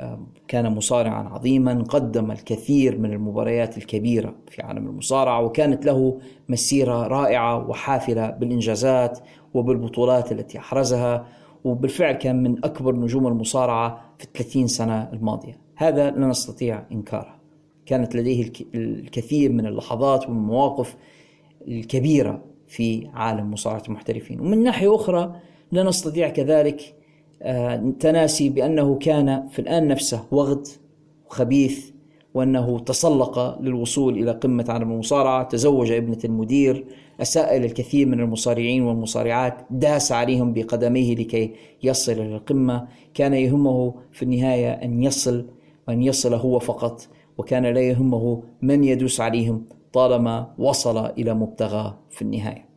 آه، كان مصارعا عظيما قدم الكثير من المباريات الكبيرة في عالم المصارعة وكانت له مسيرة رائعة وحافلة بالإنجازات وبالبطولات التي أحرزها. وبالفعل كان من أكبر نجوم المصارعة في الثلاثين سنة الماضية. هذا لا نستطيع إنكاره. كانت لديه الكثير من اللحظات والمواقف الكبيرة في عالم مصارعة المحترفين. ومن ناحية أخرى لا نستطيع كذلك آه، تناسي بأنه كان في الآن نفسه وغد وخبيث وأنه تسلق للوصول إلى قمة عالم المصارعة تزوج ابنة المدير أساء إلى الكثير من المصارعين والمصارعات داس عليهم بقدميه لكي يصل إلى القمة. كان يهمه في النهاية أن يصل وأن يصل هو فقط وكان لا يهمه من يدوس عليهم طالما وصل إلى مبتغاه في النهاية.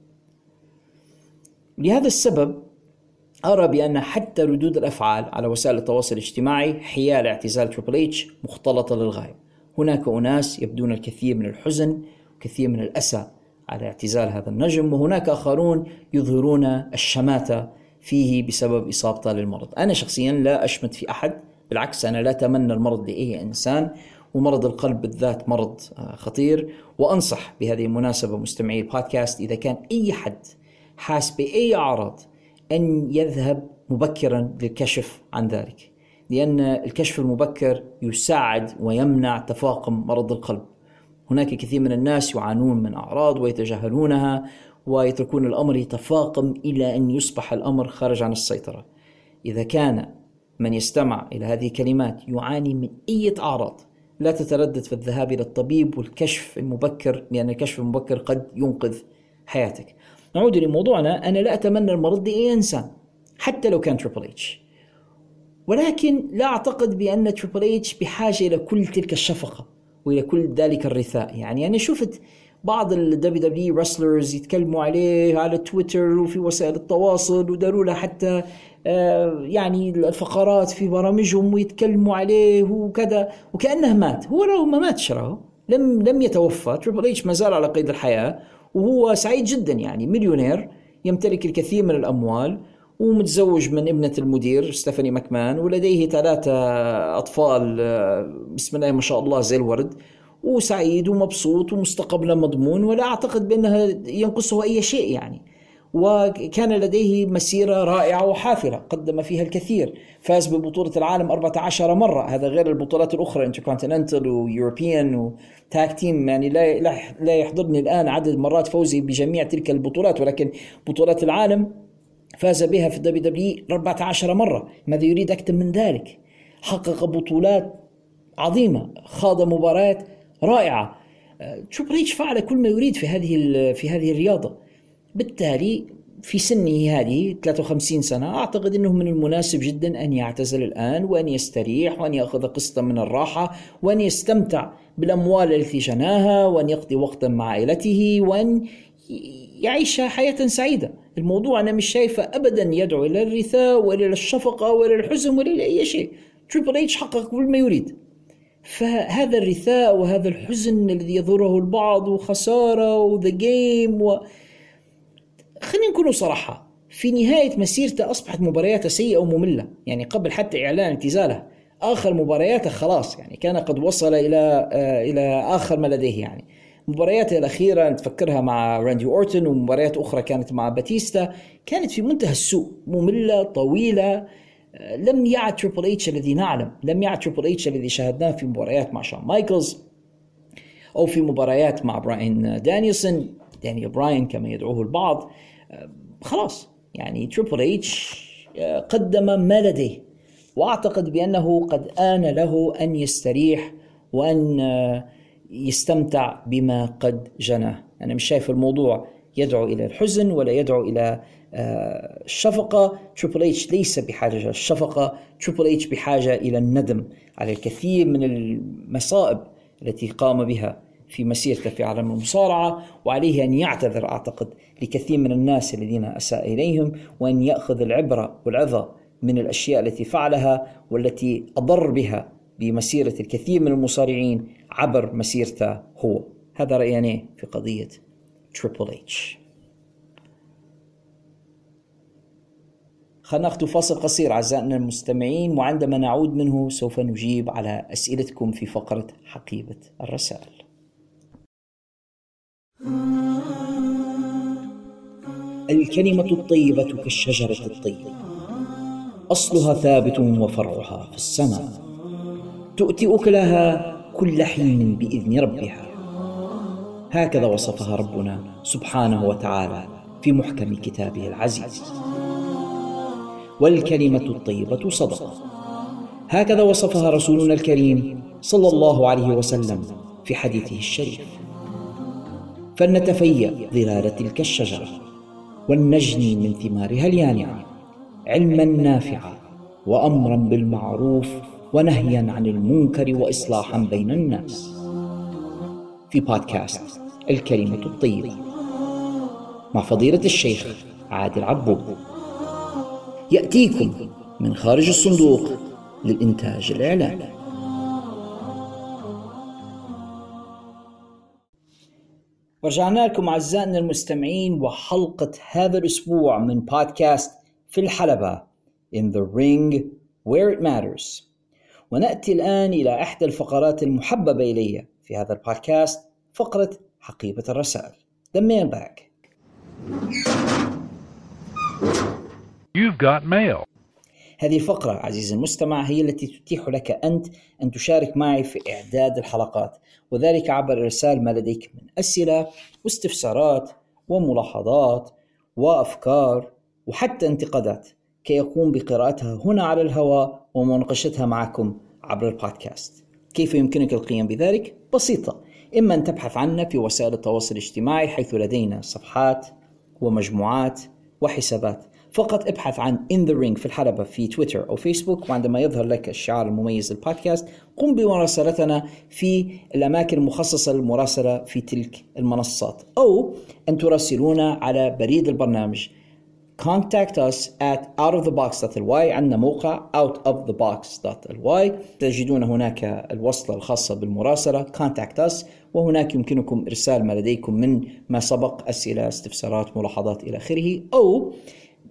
لهذا السبب أرى بأن حتى ردود الأفعال على وسائل التواصل الاجتماعي حيال اعتزال تريبل اتش مختلطة للغاية. هناك أناس يبدون الكثير من الحزن وكثير من الأسى على اعتزال هذا النجم وهناك آخرون يظهرون الشماتة فيه بسبب إصابته للمرض. أنا شخصيا لا أشمت في أحد بالعكس أنا لا أتمنى المرض لأي إنسان ومرض القلب بالذات مرض آه، خطير. وأنصح بهذه المناسبة مستمعي البودكاست إذا كان أي حد حاس بأي أعراض أن يذهب مبكرا للكشف عن ذلك. لأن الكشف المبكر يساعد ويمنع تفاقم مرض القلب. هناك كثير من الناس يعانون من أعراض ويتجاهلونها ويتركون الأمر يتفاقم إلى أن يصبح الأمر خارج عن السيطرة. إذا كان من يستمع إلى هذه الكلمات يعاني من أي أعراض لا تتردد في الذهاب إلى الطبيب والكشف المبكر لأن الكشف المبكر قد ينقذ حياتك. نعود لموضوعنا. أنا لا أتمنى المرض لأي إنسان حتى لو كان تريبل اتش ولكن لا أعتقد بأن تريبل اتش بحاجة إلى كل تلك الشفقة وإلى كل ذلك الرثاء. يعني أنا شفت بعض الدبليو دبليو رسلرز يتكلموا عليه على تويتر وفي وسائل التواصل وداروا له حتى آه، يعني الفقرات في برامجهم ويتكلموا عليه وكذا وكأنه مات. هو لو ما ماتش لم لم يتوفى. تريبل اتش ما زال على قيد الحياة وهو سعيد جدا يعني. مليونير. يمتلك الكثير من الأموال. ومتزوج من ابنة المدير ستيفاني ماكمان ولديه ثلاثة أطفال آه، بسم الله ما شاء الله زي الورد. وسعيد ومبسوط ومستقبله مضمون ولا أعتقد بأنها ينقصه أي شيء يعني. وكان لديه مسيرة رائعة وحافلة قدم فيها الكثير. فاز ببطولة العالم 14 مرة. هذا غير البطولات الأخرى Intercontinental و European و Tag Team يعني لا لا يحضرني الآن عدد مرات فوزه بجميع تلك البطولات ولكن بطولات العالم فاز بها في ال WWE 14 مرة. ماذا يريد أكثر من ذلك؟ حقق بطولات عظيمة خاض مباريات رائعة. تريبل اتش فعل كل ما يريد في هذه في هذه الرياضة. بالتالي في سنه هذه 53 سنة أعتقد أنه من المناسب جدا أن يعتزل الآن وأن يستريح وأن يأخذ قسطا من الراحة وأن يستمتع بالأموال التي جناها وأن يقضي وقتا مع عائلته وأن يعيش حياة سعيدة. الموضوع أنا مش شايفه أبدا يدعو إلى الرثاء ولا الشفقة ولا الحزن ولا أي شيء. تريبل اتش حقق كل ما يريد. فهذا الرثاء وهذا الحزن الذي يظهره البعض وخسارة و The Game و... خلينا نكون صراحة. في نهاية مسيرته أصبحت مبارياته سيئة ومملة. يعني قبل حتى إعلان اعتزاله آخر مبارياته خلاص. يعني كان قد وصل إلى آه إلى آخر ما لديه يعني. مبارياته الأخيرة نتفكرها مع راندي أورتون ومباريات أخرى كانت مع باتيستا. كانت في منتهى السوء مملة طويلة آه لم يعد تريبل اتش الذي نعلم لم يعد تريبل اتش الذي شاهدناه في مباريات مع شون مايكلز أو في مباريات مع براين دانيلسون دانيال براين كما يدعوه البعض خلاص يعني تريبل اتش آه، قدم ما لديه. وأعتقد بأنه قد آن له أن يستريح وأن آه، يستمتع بما قد جناه. أنا مش شايف الموضوع يدعو إلى الحزن ولا يدعو إلى آه، الشفقة. تريبل اتش ليس بحاجة إلى الشفقة تريبل اتش بحاجة إلى الندم على الكثير من المصائب التي قام بها في مسيرته في عالم المصارعة وعليه أن يعتذر أعتقد لكثير من الناس الذين أساء إليهم وأن يأخذ العبرة والعظة من الأشياء التي فعلها والتي أضر بها بمسيرة الكثير من المصارعين عبر مسيرته هو. هذا رأيي أنا في قضية تريبل اتش خلينا ناخذ فاصل قصير أعزائنا المستمعين وعندما نعود منه سوف نجيب على أسئلتكم في فقرة حقيبة الرسائل. الكلمة الطيبة كالشجرة الطيبة. أصلها ثابت وفرعها في السماء. تؤتي أكلها كل حين بإذن ربها. هكذا وصفها ربنا سبحانه وتعالى في محكم كتابه العزيز. والكلمة الطيبة صدقة. هكذا وصفها رسولنا الكريم صلى الله عليه وسلم في حديثه الشريف. فلنتفيأ ظلال تلك الشجرة ولنجني من ثمارها اليانعة علما نافعا وأمرا بالمعروف ونهيا عن المنكر وإصلاحا بين الناس. في بودكاست الكلمة الطيبة مع فضيلة الشيخ عادل عبود يأتيكم من خارج الصندوق للإنتاج الإعلامي ورجعنا لكم أعزائنا المستمعين وحلقة هذا الأسبوع من بودكاست في الحلبة In the Ring Where It Matters. ونأتي الآن إلى إحدى الفقرات المحببة إلي في هذا البودكاست فقرة حقيبة الرسائل. The Mailbag. You've got mail. هذه الفقرة عزيزي المستمع هي التي تتيح لك أنت أن تشارك معي في إعداد الحلقات وذلك عبر إرسال ما لديك من أسئلة واستفسارات وملاحظات وأفكار وحتى انتقادات. كي يقوم بقراءتها هنا على الهواء ومناقشتها معكم عبر البودكاست. كيف يمكنك القيام بذلك؟ بسيطة. إما أن تبحث عنا في وسائل التواصل الاجتماعي حيث لدينا صفحات ومجموعات وحسابات. فقط ابحث عن In the Ring في الحلبة في تويتر أو فيسبوك وعندما يظهر لك الشعار المميز للبودكاست قم بمراسلتنا في الأماكن المخصصة للمراسلة في تلك المنصات. أو أن تراسلونا على بريد البرنامج contact us at outofthebox.ly عندنا موقع outofthebox.ly تجدون هناك الوصلة الخاصة بالمراسلة. Contact us وهناك يمكنكم إرسال ما لديكم من ما سبق أسئلة استفسارات ملاحظات إلى آخره. أو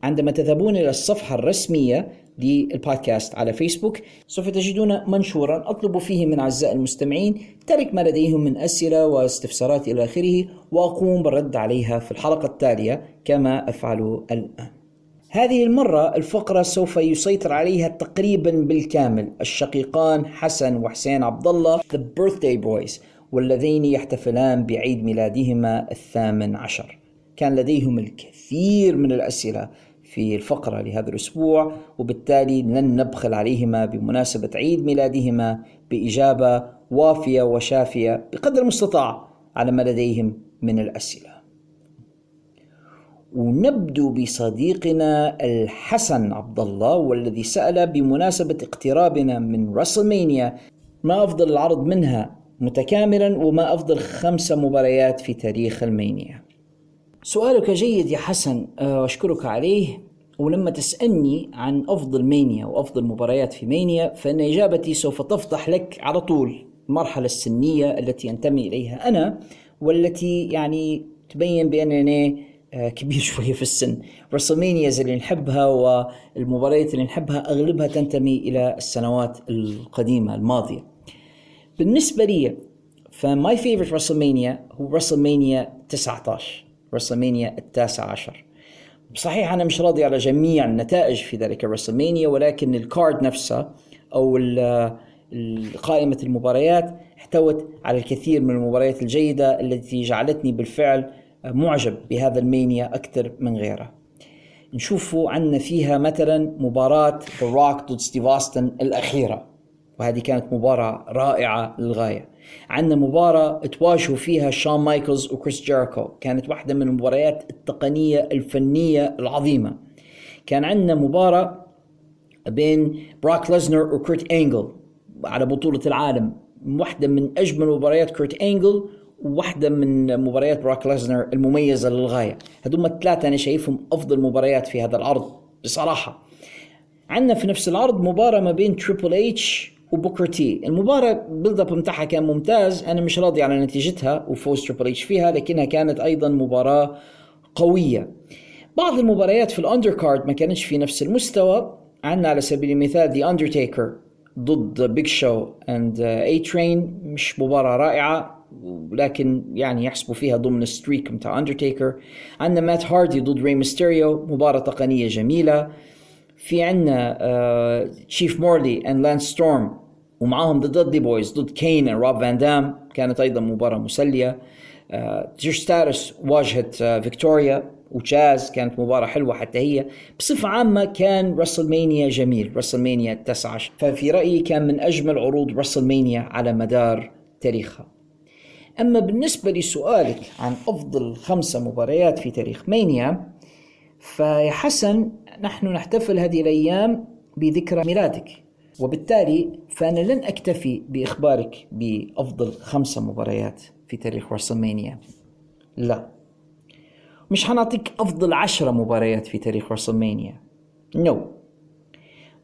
عندما تذهبون إلى الصفحة الرسمية للبودكاست على فيسبوك. سوف تجدون منشورا أطلب فيه من أعزائي المستمعين ترك ما لديهم من أسئلة واستفسارات إلى آخره وأقوم بالرد عليها في الحلقة التالية كما أفعل الآن. هذه المرة الفقرة سوف يسيطر عليها تقريبا بالكامل الشقيقان حسن وحسين عبد الله The Birthday Boys واللذين يحتفلان بعيد ميلادهما الثامن عشر. كان لديهم الكثير من الأسئلة في الفقرة لهذا الأسبوع وبالتالي لن نبخل عليهما بمناسبة عيد ميلادهما بإجابة وافية وشافية بقدر المستطاع على ما لديهم من الأسئلة. ونبدو بصديقنا الحسن عبد الله والذي سأل بمناسبة اقترابنا من راسلمانيا ما أفضل العرض منها متكاملا وما أفضل خمسة مباريات في تاريخ ألمانيا؟ سؤالك جيد يا حسن آه، وأشكرك عليه. ولما تسألني عن أفضل مانيا وأفضل مباريات في مانيا فإن إجابتي سوف تفضح لك على طول المرحلة السنية التي أنتمي إليها أنا والتي يعني تبين بأنني آه، كبير [LAUGHS] شوية في السن. رسلمانياز اللي نحبها والمباريات اللي نحبها أغلبها تنتمي إلى السنوات القديمة الماضية. بالنسبة لي ف my favorite رسلمانيا هو رسلمانيا 19 رسلمانيا التاسع عشر. صحيح أنا مش راضي على جميع النتائج في ذلك الرسلمانيا ولكن ال card نفسها أو قائمة المباريات احتوت على الكثير من المباريات الجيدة التي جعلتني بالفعل معجب بهذا ال Mania أكثر من غيره نشوفوا عندنا فيها مثلا مباراة ذا روك ضد ستيف أوستن الأخيرة وهذه كانت مباراة رائعة للغاية. عندنا مباراة تواجهوا فيها شون مايكلز وكريس جيريكو. كانت واحدة من المباريات التقنية الفنية العظيمة. كان عندنا مباراة بين بروك ليزنر وكيرت إنجل على بطولة العالم. واحدة من أجمل مباريات كيرت إنجل وواحدة من مباريات بروك ليزنر المميزة للغاية. هذول الثلاثة أنا شايفهم أفضل مباريات في هذا العرض بصراحة. عندنا في نفس العرض مباراة ما بين تريبل اتش وبوكر تي. المباراة build up بتاعها كان ممتاز. أنا مش راضي على نتيجتها وفوز تريبل اتش فيها لكنها كانت أيضا مباراة قوية. بعض المباريات في ال undercard ما كانتش في نفس المستوى. عندنا على سبيل المثال ذا اندرتيكر ضد بيج شو and A-Train مش مباراة رائعة ولكن يعني يحسبوا فيها ضمن ال streak بتاع اندرتيكر عندنا مات هاردي ضد ري ميستيريو مباراة تقنية جميلة. في عندنا تشيف مورلي and لانس ستورم ومعاهم ذا دادلي بويز ضد كين وروب فان دام كانت أيضا مباراة مسلية. تريش ستراتس واجهت فيكتوريا وجاز. كانت مباراة حلوة حتى هي. بصفة عامة كان راسلمانيا جميل. راسلمانيا 19 ففي رأيي كان من أجمل عروض راسلمانيا على مدار تاريخها. أما بالنسبة لسؤالك عن أفضل خمسة مباريات في تاريخ مانيا فيا حسن نحن نحتفل هذه الأيام بذكرى ميلادك. وبالتالي فأنا لن أكتفي بإخبارك بأفضل خمسة مباريات في تاريخ راسلمانيا لا. مش حنعطيك أفضل عشرة مباريات في تاريخ راسلمانيا no no.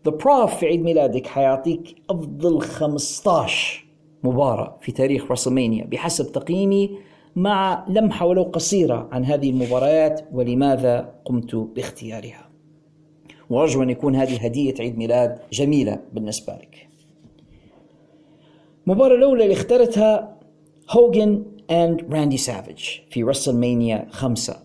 The Prof في عيد ميلادك حيعطيك أفضل 15 مباراة في تاريخ راسلمانيا بحسب تقييمي مع لمحة ولو قصيرة عن هذه المباريات ولماذا قمت باختيارها. وأرجو أن يكون هذه هدية عيد ميلاد جميلة بالنسبة لك. المباراة الأولى اللي اخترتها هوجن and راندي سافيج في رسلمانيا خمسة.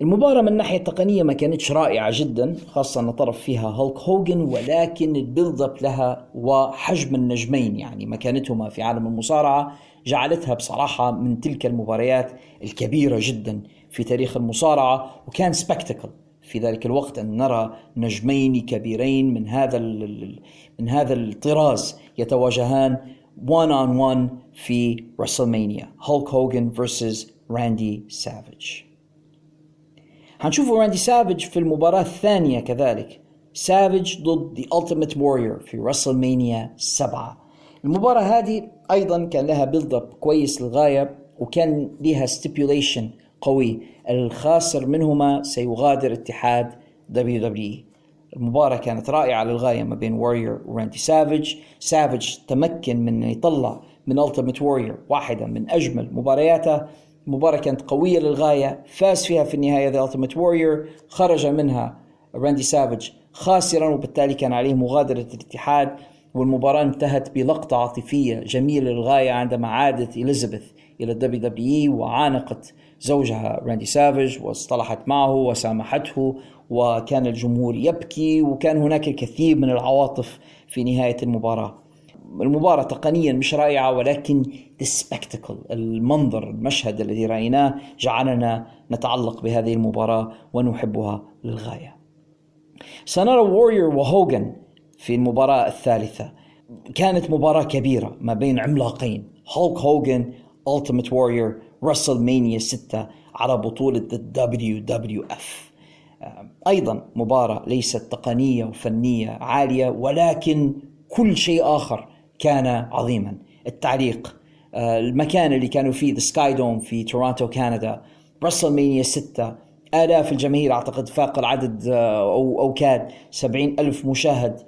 المباراة من الناحية التقنية ما كانتش رائعة جدا خاصة أن طرف فيها هولك هوجن ولكن ال build up لها وحجم النجمين يعني مكانتهما في عالم المصارعة جعلتها بصراحة من تلك المباريات الكبيرة جدا في تاريخ المصارعة وكان spectacle في ذلك الوقت أن نرى نجمين كبيرين من هذا من هذا الطراز يتواجهان 1 on 1 في رسلمانيا هولك هوجن versus راندي سافيج حنشوفه راندي سافيج في المباراة الثانية كذلك. سافيج ضد The Ultimate Warrior في راسلمانيا 7 المباراة هذه أيضا كان لها build up كويس للغاية وكان لها stipulation قوي. الخاسر منهما سيغادر اتحاد دبليو المباراة كانت رائعة للغاية ما بين Warrior وراندي سافيج سافيج تمكن من أن يطلع من Ultimate Warrior واحدة من أجمل مبارياته. مباراة كانت قوية للغاية فاز فيها في النهاية The Ultimate Warrior. خرج منها راندي سافيج خاسرا وبالتالي كان عليه مغادرة الاتحاد والمباراة انتهت بلقطة عاطفية جميلة للغاية عندما عادت إليزابيث إلى الدبليو دبليو وعانقت زوجها راندي سافيج واصطلحت معه وسامحته وكان الجمهور يبكي وكان هناك الكثير من العواطف في نهاية المباراة. المباراة تقنيا مش رائعة ولكن المنظر المشهد الذي رأيناه جعلنا نتعلق بهذه المباراة ونحبها للغاية. سنرى Warrior وهوغن في المباراة الثالثة. كانت مباراة كبيرة ما بين عملاقين. هولك هوغن Ultimate Warrior راسلمانيا 6 على بطولة ال WWF أيضا مباراة ليست تقنية وفنية عالية ولكن كل شيء آخر كان عظيما. التعليق آه، المكان اللي كانوا فيه The SkyDome في تورونتو كندا برسل مانيا 6 آلاف الجماهير أعتقد فاق العدد آه، أو أو كاد سبعين ألف مشاهد.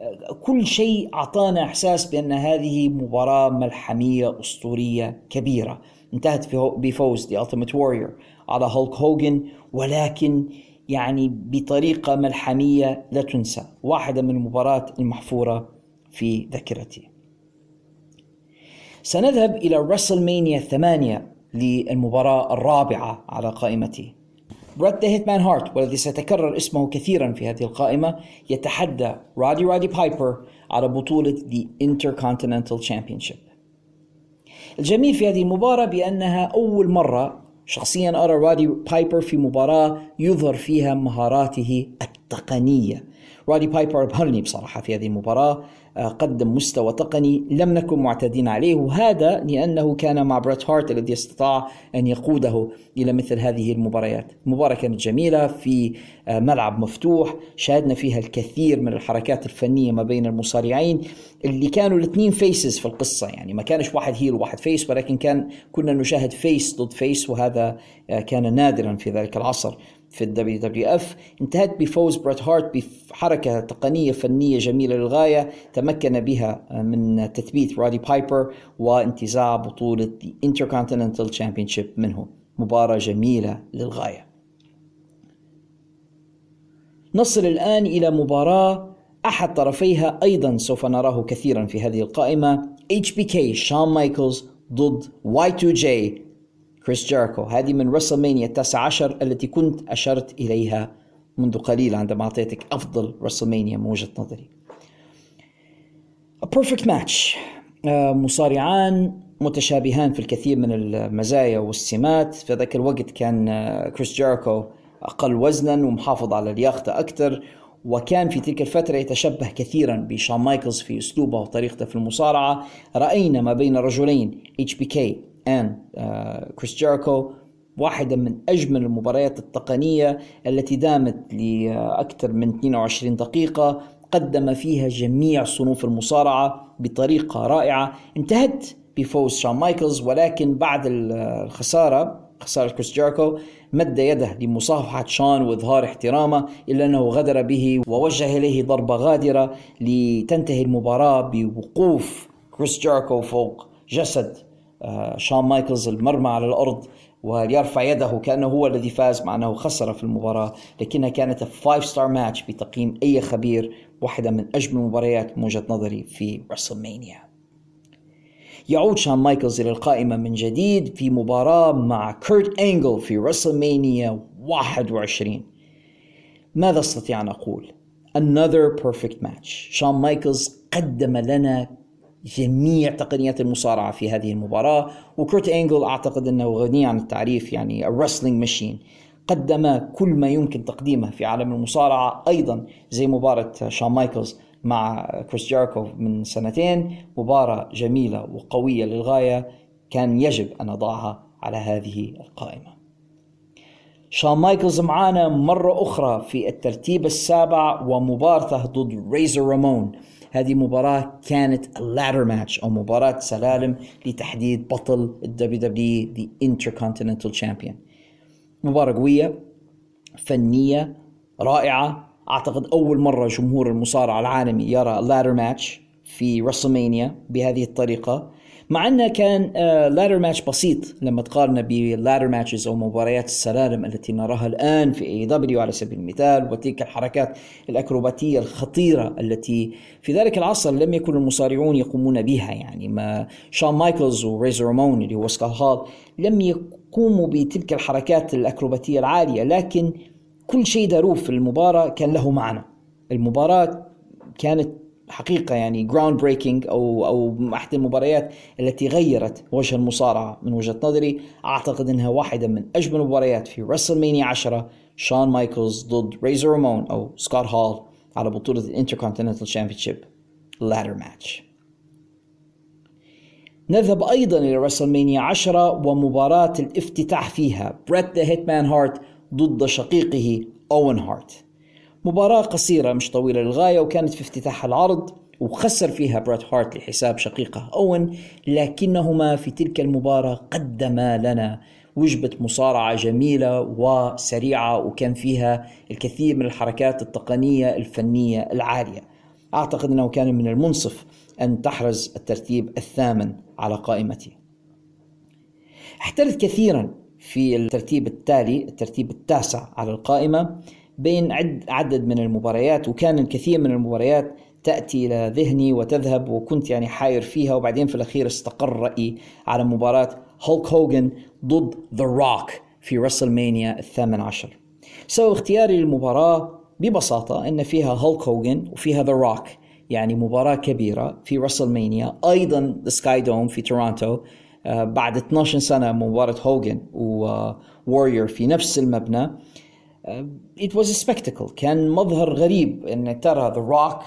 آه، كل شيء أعطانا إحساس بأن هذه مباراة ملحمية أسطورية كبيرة. انتهت بفوز The Ultimate Warrior على هولك هوجن ولكن يعني بطريقة ملحمية لا تنسى واحدة من المباريات المحفورة في ذاكرتي. سنذهب إلى رسلمانيا ثمانية للمباراة الرابعة على قائمتي. بريت The Hitman هارت والذي سيتكرر اسمه كثيرا في هذه القائمة يتحدى Rowdy رادي بايبر على بطولة The Intercontinental Championship. الجميل في هذه المباراة بأنها أول مرة شخصيا أرى رادي بايبر في مباراة يظهر فيها مهاراته التقنية. رادي بايبر أبهرني بصراحة في هذه المباراة. قدم مستوى تقني لم نكن معتادين عليه وهذا لأنه كان مع بريت هارت الذي استطاع أن يقوده إلى مثل هذه المباريات. المباراة كانت جميلة في آه، ملعب مفتوح شاهدنا فيها الكثير من الحركات الفنية ما بين المصارعين اللي كانوا الاثنين faces في القصة. يعني ما كانش واحد heel وواحد face ولكن كان كنا نشاهد face ضد face وهذا آه، كان نادرا في ذلك العصر. في ال WWF انتهت بفوز بريت هارت بحركة تقنية فنية جميلة للغاية تمكن بها من تثبيت رادي بايبر وانتزاع بطولة Intercontinental Championship منه. مباراة جميلة للغاية. نصل الآن إلى مباراة أحد طرفيها أيضا سوف نراه كثيرا في هذه القائمة. HBK شون مايكلز ضد Y2J كريس جيريكو هذه من رسلمانيا التاسع عشر التي كنت أشرت إليها منذ قليل عندما أعطيتك أفضل رسلمانيا من وجهة نظري. A perfect match. uh, مصارعان متشابهان في الكثير من المزايا والسمات. في ذاك الوقت كان كريس جيريكو أقل وزنا ومحافظ على لياقته أكثر وكان في تلك الفترة يتشبه كثيرا بشون مايكلز في أسلوبه وطريقته في المصارعة. رأينا ما بين الرجلين HBK and كريس جيريكو واحدة من أجمل المباريات التقنية التي دامت لأكثر من 22 دقيقة قدم فيها جميع صنوف المصارعة بطريقة رائعة. انتهت بفوز شون مايكلز ولكن بعد الخسارة خسارة كريس جيريكو مد يده لمصافحة شون وإظهار احترامه إلا أنه غدر به ووجه إليه ضربة غادرة لتنتهي المباراة بوقوف كريس جيريكو فوق جسد آه، شون مايكلز المرمى على الأرض وليرفع يده كأنه هو الذي فاز مع أنه خسر في المباراة لكنها كانت 5 star match بتقييم أي خبير واحدة من أجمل المباريات من وجهة نظري في رسلمانيا يعود شان مايكلز إلى القائمة من جديد في مباراة مع كيرت أنجل في رسلمانيا 21 ماذا أستطيع أن أقول؟ Another perfect match. شان مايكلز قدم لنا جميع تقنيات المصارعة في هذه المباراة وكرت أنجل أعتقد أنه غني عن التعريف يعني ال wrestling machine قدم كل ما يمكن تقديمه في عالم المصارعة أيضا زي مباراة شون مايكلز مع كريس جيريكو من سنتين. مباراة جميلة وقوية للغاية كان يجب أن أضعها على هذه القائمة. شون مايكلز معانا مرة أخرى في الترتيب السابع ومبارته ضد ريزر رامون. هذه مباراة كانت ال ladder match أو مباراة سلالم لتحديد بطل الدبليو دبليو The Intercontinental Champion. مباراة قوية فنية رائعة. أعتقد أول مرة جمهور المصارعة العالمي يرى ladder match في رسلمانيا بهذه الطريقة. مع إنه كان ladder uh, match بسيط لما تقارنه ب ladder matches أو مباريات السلالم التي نراها الآن في AEW على سبيل المثال وتلك الحركات الأكروباتية الخطيرة التي في ذلك العصر لم يكن المصارعون يقومون بها. يعني ما شون مايكلز وريزر رومون اللي هو سكوت هال لم يقوموا بتلك الحركات الأكروباتية العالية لكن كل شيء داروه في المباراة كان له معنى. المباراة كانت حقيقة يعني groundbreaking أو أو أحد المباريات التي غيرت وجه المصارعة من وجهة نظري. أعتقد إنها واحدة من أجمل المباريات في رسل مانيا 10 شون مايكلز ضد ريزر رومون أو سكوت هال على بطولة ال Intercontinental Championship ladder match نذهب أيضا إلى رسلمانيا 10 ومباراة الافتتاح فيها. بريت ذا هيتمان هارت ضد شقيقه اوين هارت مباراة قصيرة مش طويلة للغاية وكانت في افتتاح العرض وخسر فيها بريت هارت لحساب شقيقه أوين لكنهما في تلك المباراة قدما لنا. وجبة مصارعة جميلة وسريعة وكان فيها الكثير من الحركات التقنية الفنية العالية. أعتقد أنه كان من المنصف أن تحرز الترتيب الثامن على قائمتي. احترت كثيرا في الترتيب التالي الترتيب التاسع على القائمة. بين عد عدد من المباريات وكان الكثير من المباريات تأتي إلى ذهني وتذهب وكنت يعني حاير فيها وبعدين في الأخير استقر رأيي على مباراة هولك هوجن ضد ذا روك في رسلمانيا الثامن عشر. سبب اختياري للمباراة ببساطة أن فيها هولك هوجن وفيها ذا روك يعني مباراة كبيرة في رسلمانيا أيضا ذا سكاي دوم في تورونتو آه، بعد 12 سنة مباراة هوجن وورير في نفس المبنى. It was a spectacle. كان مظهر غريب إن ترى ذا روك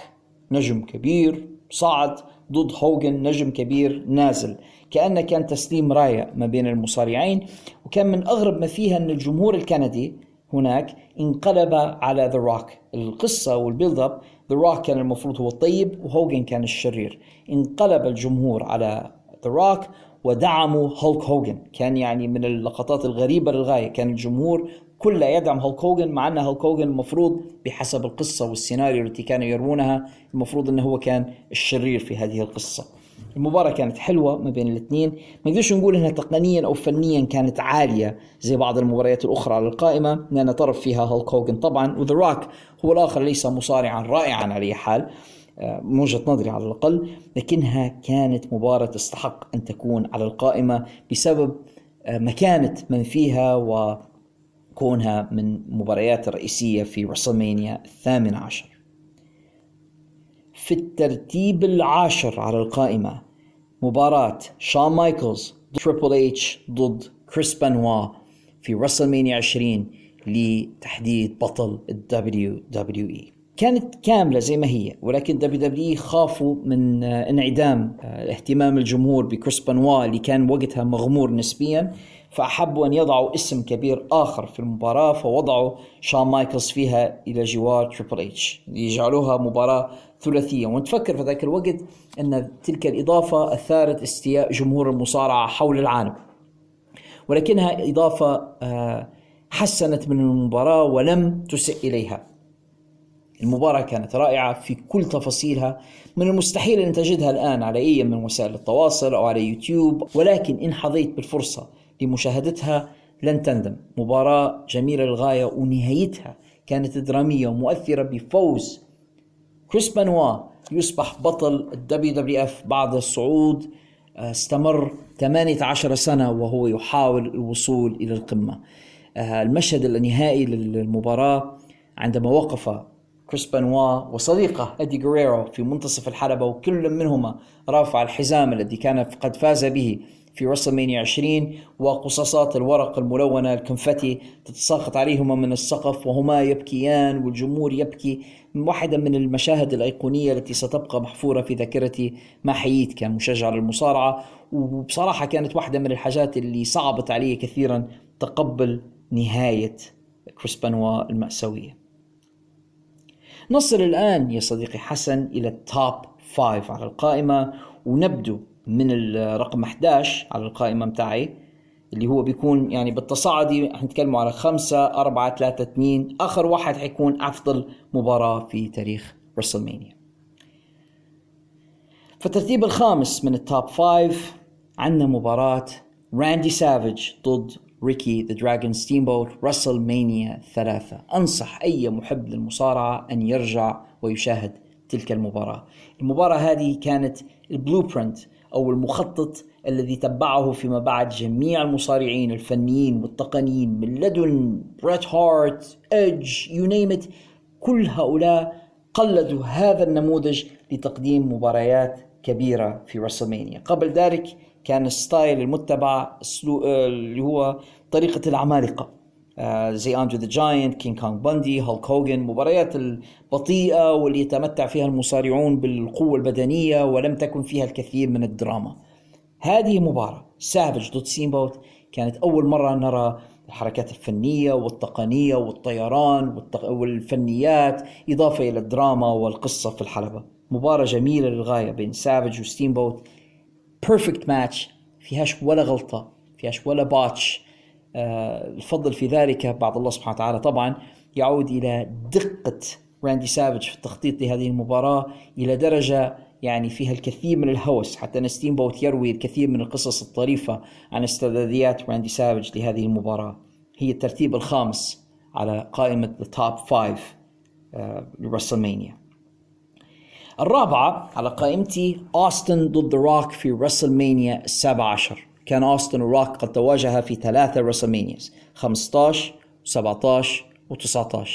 نجم كبير صعد ضد هوجن نجم كبير نازل. كأنه كان تسليم راية ما بين المصارعين وكان من أغرب ما فيها أن الجمهور الكندي هناك انقلب على ذا روك القصة وال build up ذا روك كان المفروض هو الطيب وهوجن كان الشرير. انقلب الجمهور على ذا روك ودعموا هولك هوجن كان يعني من اللقطات الغريبة للغاية. كان الجمهور كله يدعم هولك هوجن مع أن هولك هوجن المفروض بحسب القصة والسيناريو التي كانوا يرونها المفروض إنه هو كان الشرير في هذه القصة. المباراة كانت حلوة ما بين الاثنين، ما نقدرش نقول إنها تقنيا أو فنيا كانت عالية زي بعض المباريات الأخرى على القائمة لأن طرف فيها هولك هوجن طبعا وذا روك هو الآخر ليس مصارعا رائعا على أي حال آه، من وجهة نظري على الأقل، لكنها كانت مباراة تستحق أن تكون على القائمة بسبب آه، مكانة من فيها و كونها من مباريات الرئيسية في رسلمانيا الثامن عشر. في الترتيب العاشر على القائمة مباراة شون مايكلز تريبل اتش ضد كريس بانوا في رسلمانيا 20 لتحديد بطل الدبليو دبليو اي كانت كاملة زي ما هي ولكن دبليو دبليو خافوا من انعدام آه، اهتمام الجمهور بكريس بانوا اللي كان وقتها مغمور نسبيا. فأحبوا أن يضعوا اسم كبير آخر في المباراة فوضعوا شون مايكلز فيها إلى جوار تريبل اتش ليجعلوها مباراة ثلاثية. ونتفكر في ذاك الوقت أن تلك الإضافة أثارت استياء جمهور المصارعة حول العالم. ولكنها إضافة آه، حسنت من المباراة ولم تسئ إليها. المباراة كانت رائعة في كل تفاصيلها من المستحيل أن تجدها الآن على أي من وسائل التواصل أو على يوتيوب. ولكن إن حظيت بالفرصة لمشاهدتها لن تندم. مباراة جميلة للغاية ونهايتها كانت درامية ومؤثرة بفوز كريس بانوا يصبح بطل الدبليو دبليو إف بعد الصعود آه، استمر 18 سنة وهو يحاول الوصول إلى القمة. آه، المشهد النهائي للمباراة عندما وقف كريس بانوا وصديقه إدي جريرو في منتصف الحلبة وكل منهما رافع الحزام الذي كان قد فاز به. في رسلمانيا 20 وقصاصات الورق الملونة الكنفتي تتساقط عليهما من السقف وهما يبكيان والجمهور يبكي. واحدة من المشاهد الأيقونية التي ستبقى محفورة في ذاكرتي ما حييت كان مشجع للمصارعة. وبصراحة كانت واحدة من الحاجات اللي صعبت علي كثيرا تقبل نهاية كريس بانوا المأساوية. نصل الآن يا صديقي حسن إلى التوب five على القائمة ونبدو من الرقم 11 على القائمة متاعي اللي هو بيكون يعني بالتصاعدي حنتكلموا على خمسة أربعة ثلاثة اثنين آخر واحد حيكون أفضل مباراة في تاريخ رسلمانيا. فالترتيب الخامس من ال top five عندنا مباراة راندي سافيج ضد ريكي ذا دراجون ستيمبوت رسل مانيا ثلاثة. أنصح أي محب للمصارعة أن يرجع ويشاهد تلك المباراة. المباراة هذه كانت ال blueprint أو المخطط الذي تبعه فيما بعد جميع المصارعين الفنيين والتقنيين من لدن بريت هارت ايدج يو كل هؤلاء قلدوا هذا النموذج لتقديم مباريات كبيرة في رسلمانيا. قبل ذلك كان ال style المتبع اللي هو طريقة العمالقة. آه، زي أندرو ذا جاينت كينج كونغ باندي هولك هوجن مباريات البطيئة واللي يتمتع فيها المصارعون بالقوة البدنية ولم تكن فيها الكثير من الدراما. هذه مباراة سافج ضد ستيمبوت كانت أول مرة نرى الحركات الفنية والتقنية والطيران والفنيات إضافة إلى الدراما والقصة في الحلبة. مباراة جميلة للغاية بين سافج وستيمبوت perfect match فيهاش ولا غلطة فيهاش ولا botch آه، الفضل في ذلك بعد الله سبحانه وتعالى. طبعا يعود إلى دقة راندي سافج في التخطيط لهذه المباراة إلى درجة يعني فيها الكثير من الهوس. حتى أن ستيم بوت يروي الكثير من القصص الطريفة عن استعداديات راندي سافج لهذه المباراة. هي الترتيب الخامس على قائمة ال top five لرسلمانيا. الرابعة على قائمتي أوستن ضد روك في رسلمانيا السابع عشر. كان أوستن وروك قد تواجها في ثلاثة رسلمانياز 15 و17 و19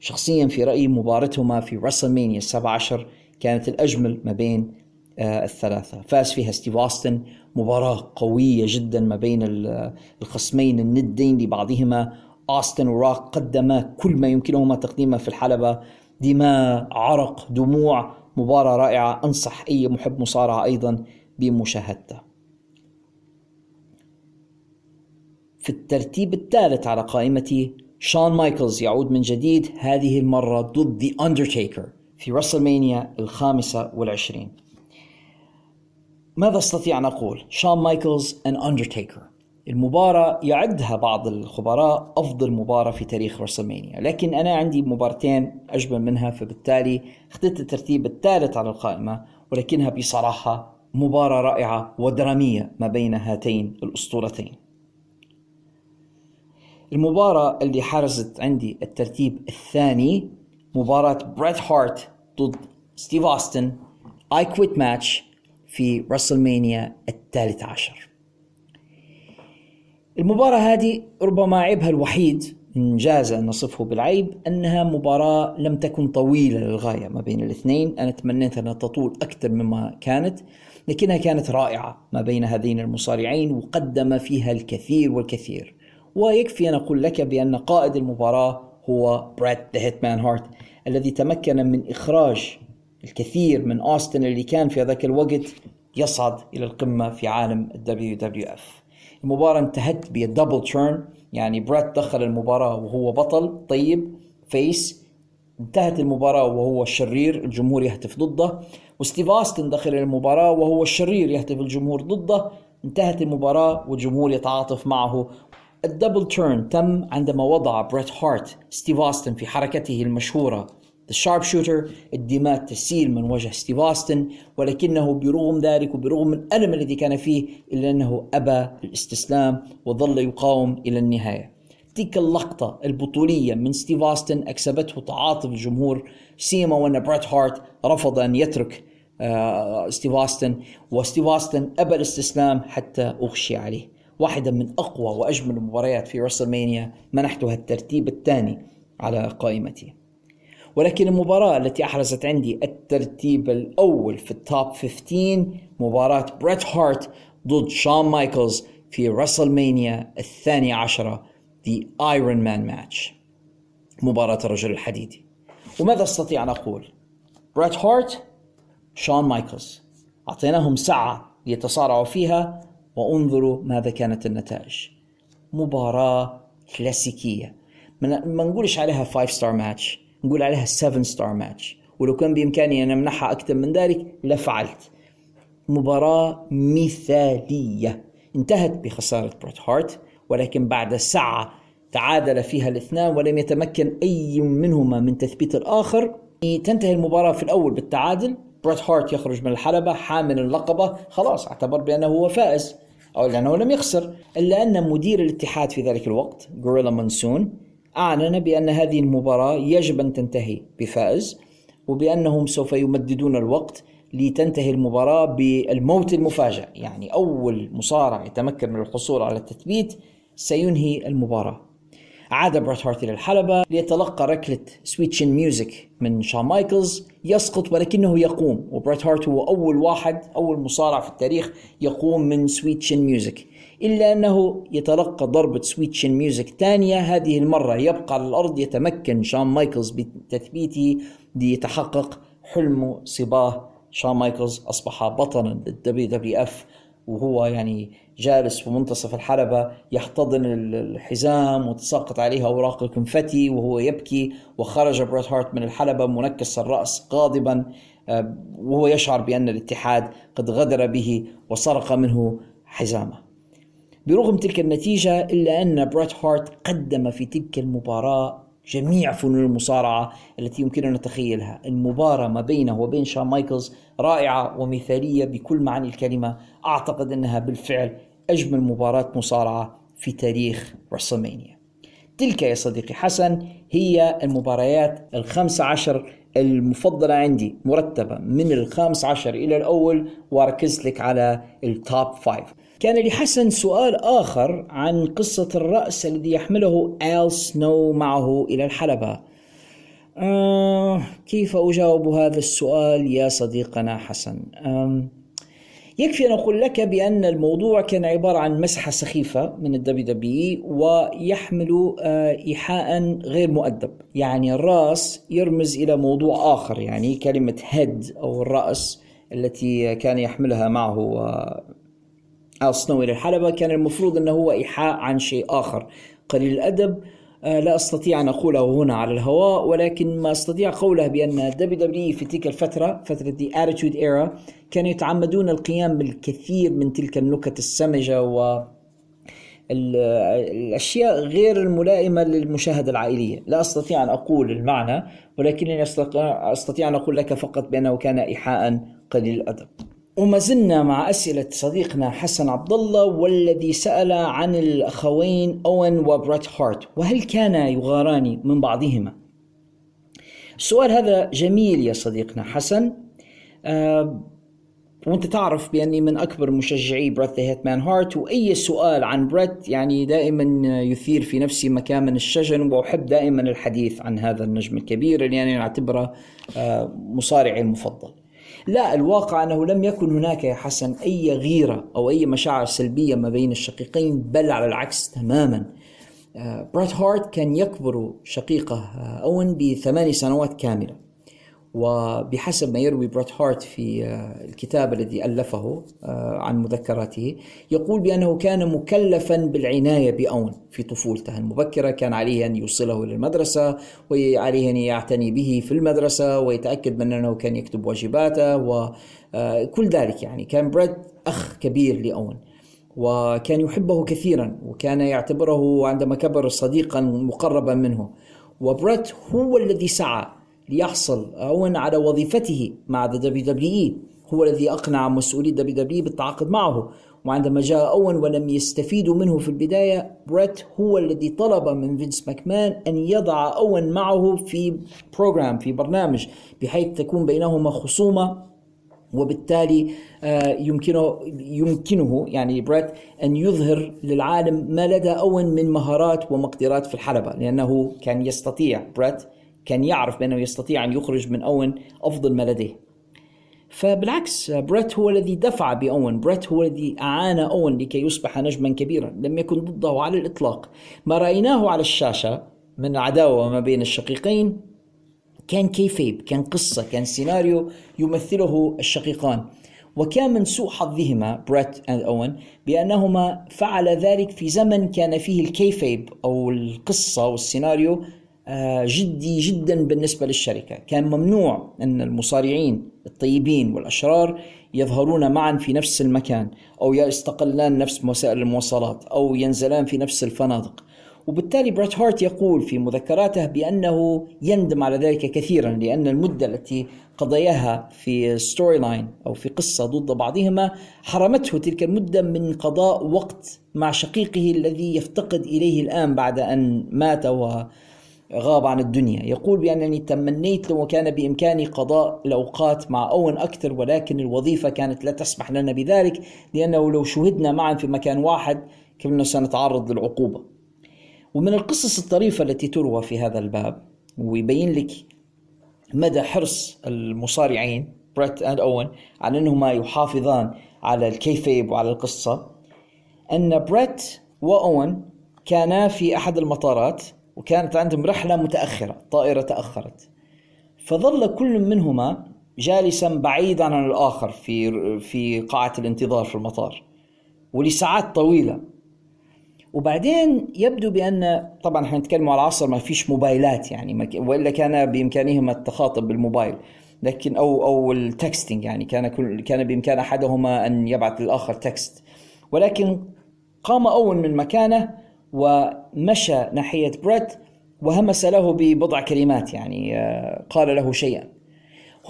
شخصيا في رأيي مباراتهما في رسلمانيا 17 كانت الأجمل ما بين آه الثلاثة. فاز فيها ستيف أوستن مباراة قوية جدا ما بين الخصمين الندين لبعضهما. أوستن وروك قدما كل ما يمكنهما تقديمه في الحلبة. دماء عرق دموع مباراة رائعة. أنصح أي محب مصارعة أيضا بمشاهدتها في الترتيب الثالث على قائمتي شون مايكلز يعود من جديد هذه المرة ضد The Undertaker في رسلمانيا الخامسة والعشرين. ماذا أستطيع أن أقول؟ شون مايكلز and Undertaker. المباراة يعدها بعض الخبراء أفضل مباراة في تاريخ رسلمانيا لكن أنا عندي مبارتين أجمل منها فبالتالي اخترت الترتيب الثالث على القائمة ولكنها بصراحة مباراة رائعة ودرامية ما بين هاتين الأسطورتين. المباراة اللي حرزت عندي الترتيب الثاني مباراة بريت هارت ضد ستيف أوستن. I Quit match في رسلمانيا الثالث عشر. المباراة هذه ربما عيبها الوحيد إن جاز أن نصفه بالعيب أنها مباراة لم تكن طويلة للغاية ما بين الاثنين. أنا تمنيت أنها تطول أكثر مما كانت لكنها كانت رائعة ما بين هذين المصارعين وقدم فيها الكثير والكثير. ويكفي أن أقول لك بأن قائد المباراة هو بريت The Hitman هارت الذي تمكن من إخراج الكثير من أوستن اللي كان في ذاك الوقت يصعد إلى القمة في عالم ال WWF المباراة انتهت بال double turn يعني بريت دخل المباراة وهو بطل طيب face انتهت المباراة وهو الشرير الجمهور يهتف ضده. وستيف أوستن دخل المباراة وهو الشرير يهتف الجمهور ضده. انتهت المباراة والجمهور يتعاطف معه ال double turn تم عندما وضع بريت هارت ستيف أوستن في حركته المشهورة. The Sharpshooter الدماء تسيل من وجه ستيف أوستن ولكنه برغم ذلك وبرغم الألم الذي كان فيه إلا أنه أبى الاستسلام وظل يقاوم إلى النهاية. تلك اللقطة البطولية من ستيف أوستن أكسبته تعاطف الجمهور سيما وأن بريت هارت رفض أن يترك آه، ستيف أوستن وستيف أوستن أبى الاستسلام حتى أغشي عليه. واحدة من أقوى وأجمل المباريات في رسلمانيا منحتها الترتيب الثاني على قائمتي ولكن المباراة التي أحرزت عندي الترتيب الأول في ال top 15 مباراة بريت هارت ضد شون مايكلز في رسلمانيا الثانية عشرة The Iron Man Match. مباراة الرجل الحديدي وماذا أستطيع أن أقول؟ بريت هارت شون مايكلز أعطيناهم ساعة ليتصارعوا فيها. وانظروا ماذا كانت النتائج. مباراة كلاسيكية. ما نقولش عليها 5 star match نقول عليها 7 star match ولو كان بإمكاني أن أمنحها أكثر من ذلك لفعلت. مباراة مثالية. انتهت بخسارة بريت هارت ولكن بعد ساعة تعادل فيها الاثنان ولم يتمكن أي منهما من تثبيت الآخر. تنتهي المباراة في الأول بالتعادل. بريت هارت يخرج من الحلبة حامل اللقب. خلاص اعتبر بأنه هو فائز. أو لأنه لم يخسر إلا أن مدير الاتحاد في ذلك الوقت غوريلا مونسون أعلن بأن هذه المباراة يجب أن تنتهي بفائز وبأنهم سوف يمددون الوقت لتنتهي المباراة بالموت المفاجئ. يعني أول مصارع يتمكن من الحصول على التثبيت سينهي المباراة. عاد بريت هارت إلى الحلبة ليتلقى ركلة Sweet Chin Music من شون مايكلز يسقط ولكنه يقوم وبريت هارت هو أول واحد أول مصارع في التاريخ يقوم من Sweet Chin Music إلا أنه يتلقى ضربة Sweet Chin Music ثانية هذه المرة يبقى على الأرض يتمكن شون مايكلز بتثبيته ليتحقق حلم صباه. شون مايكلز أصبح بطلا لل WWF وهو يعني جالس في منتصف الحلبة يحتضن الحزام وتساقط عليه أوراق ال confetti وهو يبكي وخرج بريت هارت من الحلبة منكس الرأس غاضبا آه، وهو يشعر بأن الاتحاد قد غدر به وسرق منه حزامه. برغم تلك النتيجة إلا أن بريت هارت قدم في تلك المباراة جميع فنون المصارعة التي يمكننا نتخيلها. المباراة ما بينه وبين شون مايكلز رائعة ومثالية بكل معاني الكلمة. أعتقد أنها بالفعل أجمل مباراة مصارعة في تاريخ رسلمانيا. تلك يا صديقي حسن هي المباريات الخمس عشر المفضلة عندي مرتبة من الخامس عشر إلى الأول وركزت لك على ال top five كان لحسن سؤال آخر عن قصة الرأس الذي يحمله آل سنو معه إلى الحلبة. آه كيف أجاوب هذا السؤال يا صديقنا حسن؟ آه يكفي أن أقول لك بأن الموضوع كان عبارة عن مزحة سخيفة من ال WW ويحمل آه، إيحاء غير مؤدب. يعني الرأس يرمز إلى موضوع آخر يعني كلمة head أو الرأس التي كان يحملها معه إلى الحلبة كان المفروض أنه هو إيحاء عن شيء آخر قليل الأدب آه، لا أستطيع أن أقوله هنا على الهواء ولكن ما أستطيع قوله بأن WW في تلك الفترة فترة the Attitude Era كانوا يتعمدون القيام بالكثير من تلك النكت السمجة و الأشياء غير الملائمة للمشاهدة العائلية، لا أستطيع أن أقول المعنى ولكنني أستطيع أن أقول لك فقط بأنه كان إيحاء قليل الأدب. وما زلنا مع أسئلة صديقنا حسن عبد الله والذي سأل عن الأخوين أوين وبريت هارت وهل كانا يغاران من بعضهما؟ السؤال هذا جميل يا صديقنا حسن آه وأنت تعرف بأني من أكبر مشجعي بريت The Hitman هارت وأي سؤال عن بريت يعني دائما يثير في نفسي مكامن الشجن وأحب دائما الحديث عن هذا النجم الكبير اللي يعني نعتبره آه، مصارعي المفضل. لا الواقع أنه لم يكن هناك يا حسن أي غيرة أو أي مشاعر سلبية ما بين الشقيقين بل على العكس تماما. آه، بريت هارت كان يكبر شقيقه آه، اوين بثماني سنوات كاملة. وبحسب ما يروي بريت هارت في آه، الكتاب الذي ألفه آه، عن مذكراته يقول بأنه كان مكلفا بالعناية بأون في طفولته. المبكرة كان عليه أن يوصله إلى المدرسة وعليه أن يعتني به في المدرسة ويتأكد من أنه كان يكتب واجباته وكل آه، ذلك يعني. كان بريت أخ كبير لأون وكان يحبه كثيرا وكان يعتبره عندما كبر صديقا مقربا منه. وبريت هو الذي سعى ليحصل أون على وظيفته مع WWE. هو الذي أقنع مسؤولي WW بالتعاقد معه. وعندما جاء أون ولم يستفيدوا منه في البداية بريت هو الذي طلب من فينس ماكمان أن يضع أون معه في program في برنامج بحيث تكون بينهما خصومة. وبالتالي آه، يمكنه يمكنه يعني بريت أن يظهر للعالم ما لدى اون من مهارات ومقدرات في الحلبة لأنه كان يستطيع. بريت كان يعرف بأنه يستطيع أن يخرج من أون أفضل ما لديه. فبالعكس بريت هو الذي دفع بأون. بريت هو الذي أعان أون لكي يصبح نجما كبيرا. لم يكن ضده على الإطلاق. ما رأيناه على الشاشة من عداوة ما بين الشقيقين كان kayfabe كان قصة كان سيناريو يمثله الشقيقان. وكان من سوء حظهما بريت and اوين بأنهما فعلا ذلك في زمن كان فيه ال kayfabe أو القصة والسيناريو جدي جدا بالنسبة للشركة. كان ممنوع أن المصارعين الطيبين والأشرار يظهرون معا في نفس المكان أو يستقلان نفس وسائل المواصلات أو ينزلان في نفس الفنادق. وبالتالي بريت هارت يقول في مذكراته بأنه يندم على ذلك كثيرا لأن المدة التي قضياها في storyline أو في قصة ضد بعضهما حرمته تلك المدة من قضاء وقت مع شقيقه الذي يفتقد إليه الآن بعد أن مات و غاب عن الدنيا. يقول بأنني تمنيت لو كان بإمكاني قضاء الأوقات مع أون أكثر ولكن الوظيفة كانت لا تسمح لنا بذلك لأنه لو شوهدنا معا في مكان واحد كنا سنتعرض للعقوبة. ومن القصص الطريفة التي تروى في هذا الباب ويبين لك مدى حرص المصارعين بريت and أوين على أنهما يحافظان على ال kayfabe وعلى القصة. أن بريت وأوين كانا في أحد المطارات وكانت عندهم رحلة متأخرة طائرة تأخرت. فظل كل منهما جالسا بعيدا عن الآخر في في قاعة الانتظار في المطار ولساعات طويلة. وبعدين يبدو بأن طبعا إحنا نتكلم على العصر ما فيش موبايلات يعني وإلا كان بإمكانهما التخاطب بالموبايل. لكن أو أو ال texting يعني كان كل كان بإمكان أحدهما أن يبعث للآخر text. ولكن قام أون من مكانه ومشى ناحية بريت وهمس له ببضع كلمات يعني آه، قال له شيئا.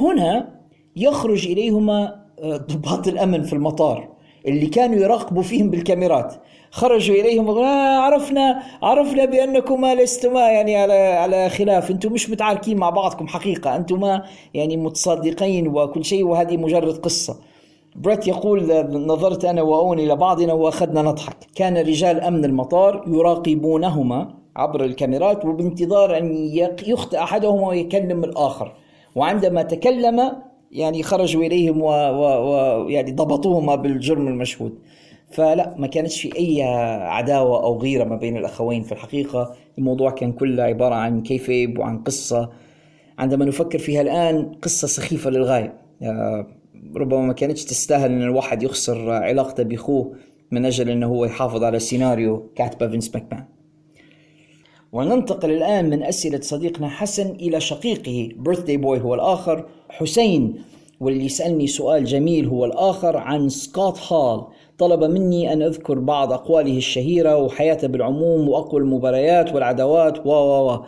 هنا يخرج إليهما آه، ضباط الأمن في المطار اللي كانوا يراقبوا فيهم بالكاميرات. خرجوا إليهم آه عرفنا عرفنا بأنكما لستما يعني على على خلاف. أنتم مش متعاركين مع بعضكم حقيقة. أنتما يعني متصادقين وكل شيء وهذه مجرد قصة. بريت يقول نظرت أنا وأون إلى بعضنا وأخذنا نضحك. كان رجال أمن المطار يراقبونهما عبر الكاميرات وبانتظار أن يخطئ أحدهما ويكلم الآخر. وعندما تكلم يعني خرجوا إليهم ويعني. ضبطوهما بالجرم المشهود. فلا ما كانتش في أي عداوة أو غيرة ما بين الأخوين في الحقيقة. الموضوع كان كله عبارة عن kayfabe وعن قصة. عندما نفكر فيها الآن قصة سخيفة للغاية. ربما ما كانتش تستاهل إن الواحد يخسر علاقته بأخوه من أجل إنه هو يحافظ على سيناريو كاتبه فينس ماكمان. وننتقل الآن من أسئلة صديقنا حسن إلى شقيقه. birthday boy هو الآخر. حسين واللي سألني سؤال جميل هو الآخر عن سكوت هال. طلب مني أن أذكر بعض أقواله الشهيرة وحياته بالعموم وأقوى المباريات والعداوات. و و و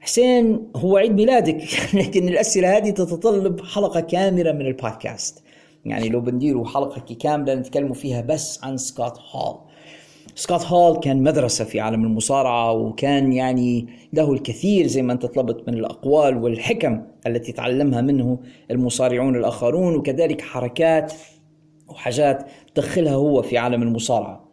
حسين هو عيد ميلادك. [LAUGHS] لكن الأسئلة هذه تتطلب حلقة كاملة من البودكاست. يعني لو بنديروا حلقة كاملة نتكلموا فيها بس عن سكوت هول. سكوت هول كان مدرسة في عالم المصارعة وكان يعني له الكثير زي ما أنت طلبت من الأقوال والحكم التي تعلمها منه المصارعون الآخرون وكذلك حركات وحاجات دخلها هو في عالم المصارعة.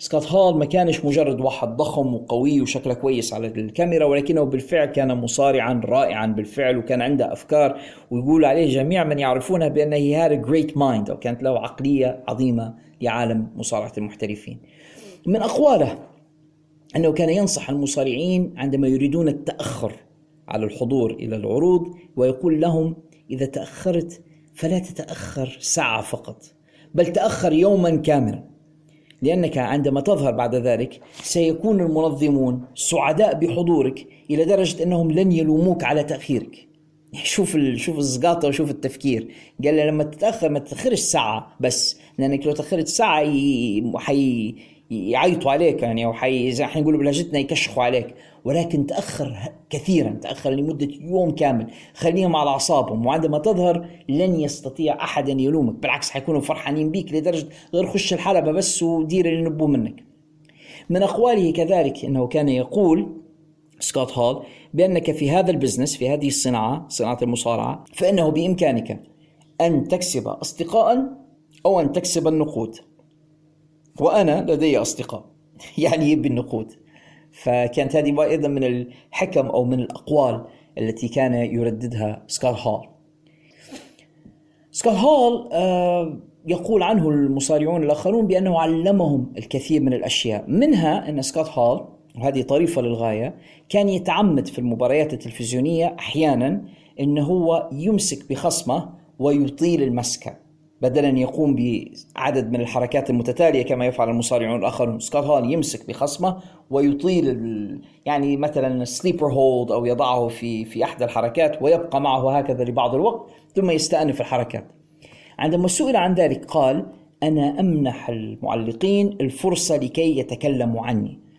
سكوت هول ما كانش مجرد واحد ضخم وقوي وشكله كويس على الكاميرا ولكنه بالفعل كان مصارعا رائعا بالفعل وكان عنده أفكار ويقول عليه جميع من يعرفونه بأنه he great mind أو كانت له عقلية عظيمة لعالم مصارعة المحترفين. من أقواله أنه كان ينصح المصارعين عندما يريدون التأخر على الحضور إلى العروض ويقول لهم إذا تأخرت فلا تتأخر ساعة فقط بل تأخر يوما كاملا لأنك عندما تظهر بعد ذلك سيكون المنظمون سعداء بحضورك إلى درجة أنهم لن يلوموك على تأخيرك [LAUGHS] شوف. شوف الزقاطة وشوف التفكير قال لما تتأخر ما تاخرش ساعة بس لأنك لو تأخرت ساعة. يعيطوا عليك يعني أو حي زي إحنا نقول بلهجتنا يكشخوا عليك. ولكن تأخر كثيرا تأخر لمدة يوم كامل. خليهم على أعصابهم وعندما تظهر لن يستطيع أحد أن يلومك. بالعكس حيكونوا فرحانين بيك لدرجة غير خش الحلبة بس ودير اللي نبوه منك. من أقواله كذلك إنه كان يقول سكوت هول بأنك في هذا ال business في هذه الصناعة صناعة المصارعة فإنه بإمكانك أن تكسب اصدقاء أو أن تكسب النقود. وأنا لدي أصدقاء. [LAUGHS] يعني بالنقود. فكانت هذه أيضا من الحكم أو من الأقوال التي كان يرددها سكوت هول سكوت هول آه، يقول عنه المصارعون الآخرون بأنه علمهم الكثير من الأشياء. منها أن سكوت هول وهذه طريفة للغاية كان يتعمد في المباريات التلفزيونية أحيانا أنه هو يمسك بخصمه ويطيل المسكة. بدلا أن يقوم بعدد من الحركات المتتالية كما يفعل المصارعون الآخرون. سكوت هول يمسك بخصمه ويطيل يعني مثلا sleeper hold أو يضعه في في أحد الحركات ويبقى معه هكذا لبعض الوقت ثم يستأنف الحركات. عندما سئل عن ذلك قال أنا أمنح المعلقين الفرصة لكي يتكلموا عني.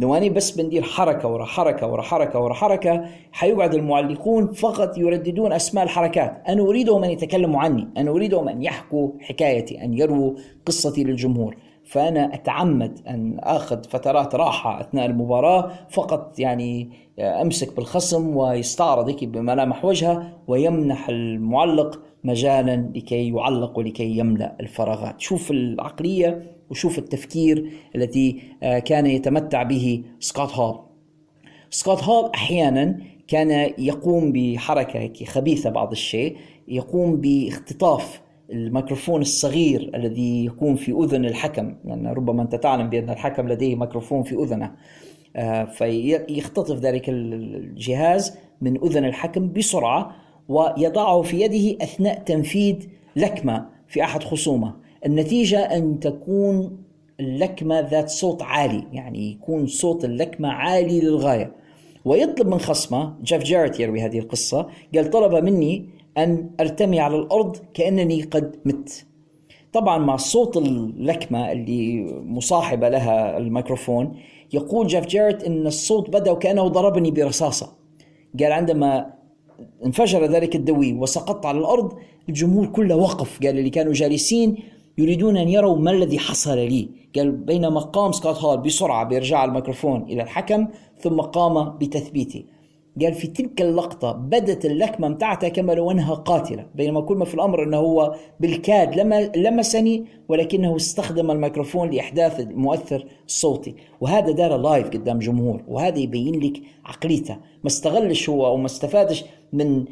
لو أنا بس بندير حركة ورا حركة ورا حركة ورا حركة حيقعد المعلقون فقط يرددون أسماء الحركات. أنا أريدهم أن يتكلموا عني أنا أريدهم أن يحكوا حكايتي أن يرووا قصتي للجمهور. فأنا أتعمد أن آخذ فترات راحة أثناء المباراة فقط يعني أمسك بالخصم ويستعرض بملامح وجهه ويمنح المعلق مجالا لكي يعلق ولكي يملأ الفراغات. شوف العقلية وشوف التفكير الذي آه، كان يتمتع به سكوت هول. سكوت هول أحيانا كان يقوم بحركة خبيثة بعض الشيء يقوم باختطاف الميكروفون الصغير الذي يكون في أذن الحكم. لأن يعني ربما أنت تعلم بأن الحكم لديه ميكروفون في أذنه. آه، فيختطف ذلك الجهاز من أذن الحكم بسرعة ويضعه في يده أثناء تنفيذ لكمة في أحد خصومه. النتيجة أن تكون اللكمة ذات صوت عالي يعني يكون صوت اللكمة عالي للغاية. ويطلب من خصمه جيف جاريت يروي هذه القصة قال طلب مني أن أرتمي على الأرض كأنني قد مت. طبعا مع صوت اللكمة اللي مصاحبة لها الميكروفون يقول جيف جاريت أن الصوت بدأ وكأنه ضربني برصاصة. قال عندما انفجر ذلك الدوي وسقطت على الأرض الجمهور كله وقف. قال اللي كانوا جالسين يريدون أن يروا ما الذي حصل لي. قال بينما قام سكوت هول بسرعة بإرجاع الميكروفون إلى الحكم ثم قام بتثبيته قال في تلك اللقطة بدت اللكمة متاعته كما لو أنها قاتلة بينما كل ما في الأمر أنه هو بالكاد لمسني ولكنه استخدم الميكروفون لإحداث المؤثر الصوتي. وهذا دار live قدام جمهور وهذا يبين لك عقليته. ما استغلش هو أو ما استفادش من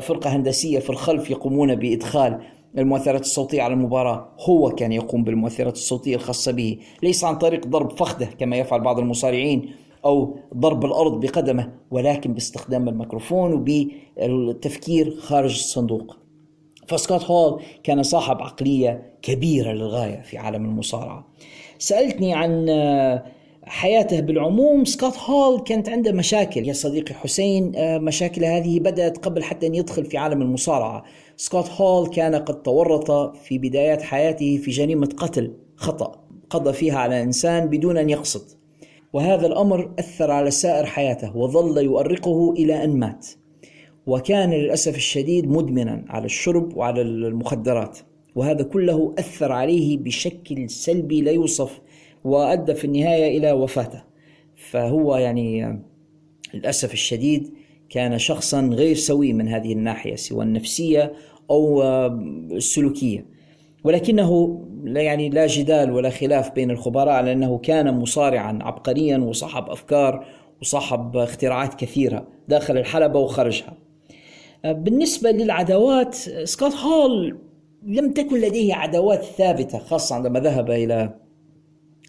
فرقة هندسية في الخلف يقومون بإدخال المؤثرات الصوتية على المباراة هو كان يقوم بالمؤثرات الصوتية الخاصة به ليس عن طريق ضرب فخذه كما يفعل بعض المصارعين أو ضرب الأرض بقدمه ولكن باستخدام الميكروفون وبالتفكير خارج الصندوق. فسكوت هول كان صاحب عقلية كبيرة للغاية في عالم المصارعة. سألتني عن حياته بالعموم. سكوت هول كانت عنده مشاكل. يا صديقي حسين مشاكل هذه بدأت قبل حتى أن يدخل في عالم المصارعة. سكوت هول كان قد تورط في بدايات حياته في جريمة قتل خطأ قضى فيها على إنسان بدون أن يقصد. وهذا الأمر أثر على سائر حياته وظل يؤرقه إلى أن مات. وكان للأسف الشديد مدمنا على الشرب وعلى المخدرات. وهذا كله أثر عليه بشكل سلبي لا يوصف وأدى في النهاية إلى وفاته. فهو يعني للأسف الشديد كان شخصا غير سوي من هذه الناحية سواء النفسية أو السلوكية. ولكنه لا يعني لا جدال ولا خلاف بين الخبراء على أنه كان مصارعا عبقريا وصاحب أفكار وصاحب اختراعات كثيرة داخل الحلبة وخارجها. بالنسبة للعداوات سكوت هول لم تكن لديه عداوات ثابتة خاصة عندما ذهب إلى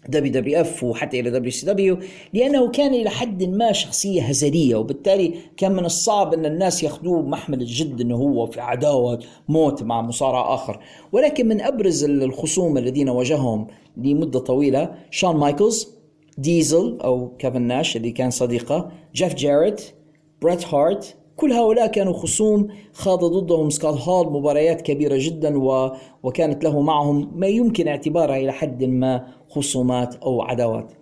WWF وحتى إلى WCW لأنه كان إلى حد ما شخصية هزلية وبالتالي كان من الصعب أن الناس يأخذوه بمحمل الجد إنه هو في عداوة موت مع مصارع آخر. ولكن من أبرز الخصوم الذين واجههم لمدة طويلة شون مايكلز ديزل أو كيفن ناش اللي كان صديقه جيف جاريت بريت هارت كل هؤلاء كانوا خصوم خاض ضدهم سكوت هول مباريات كبيرة جدا و... وكانت له معهم ما يمكن اعتبارها إلى حد ما خصومات أو عداوات.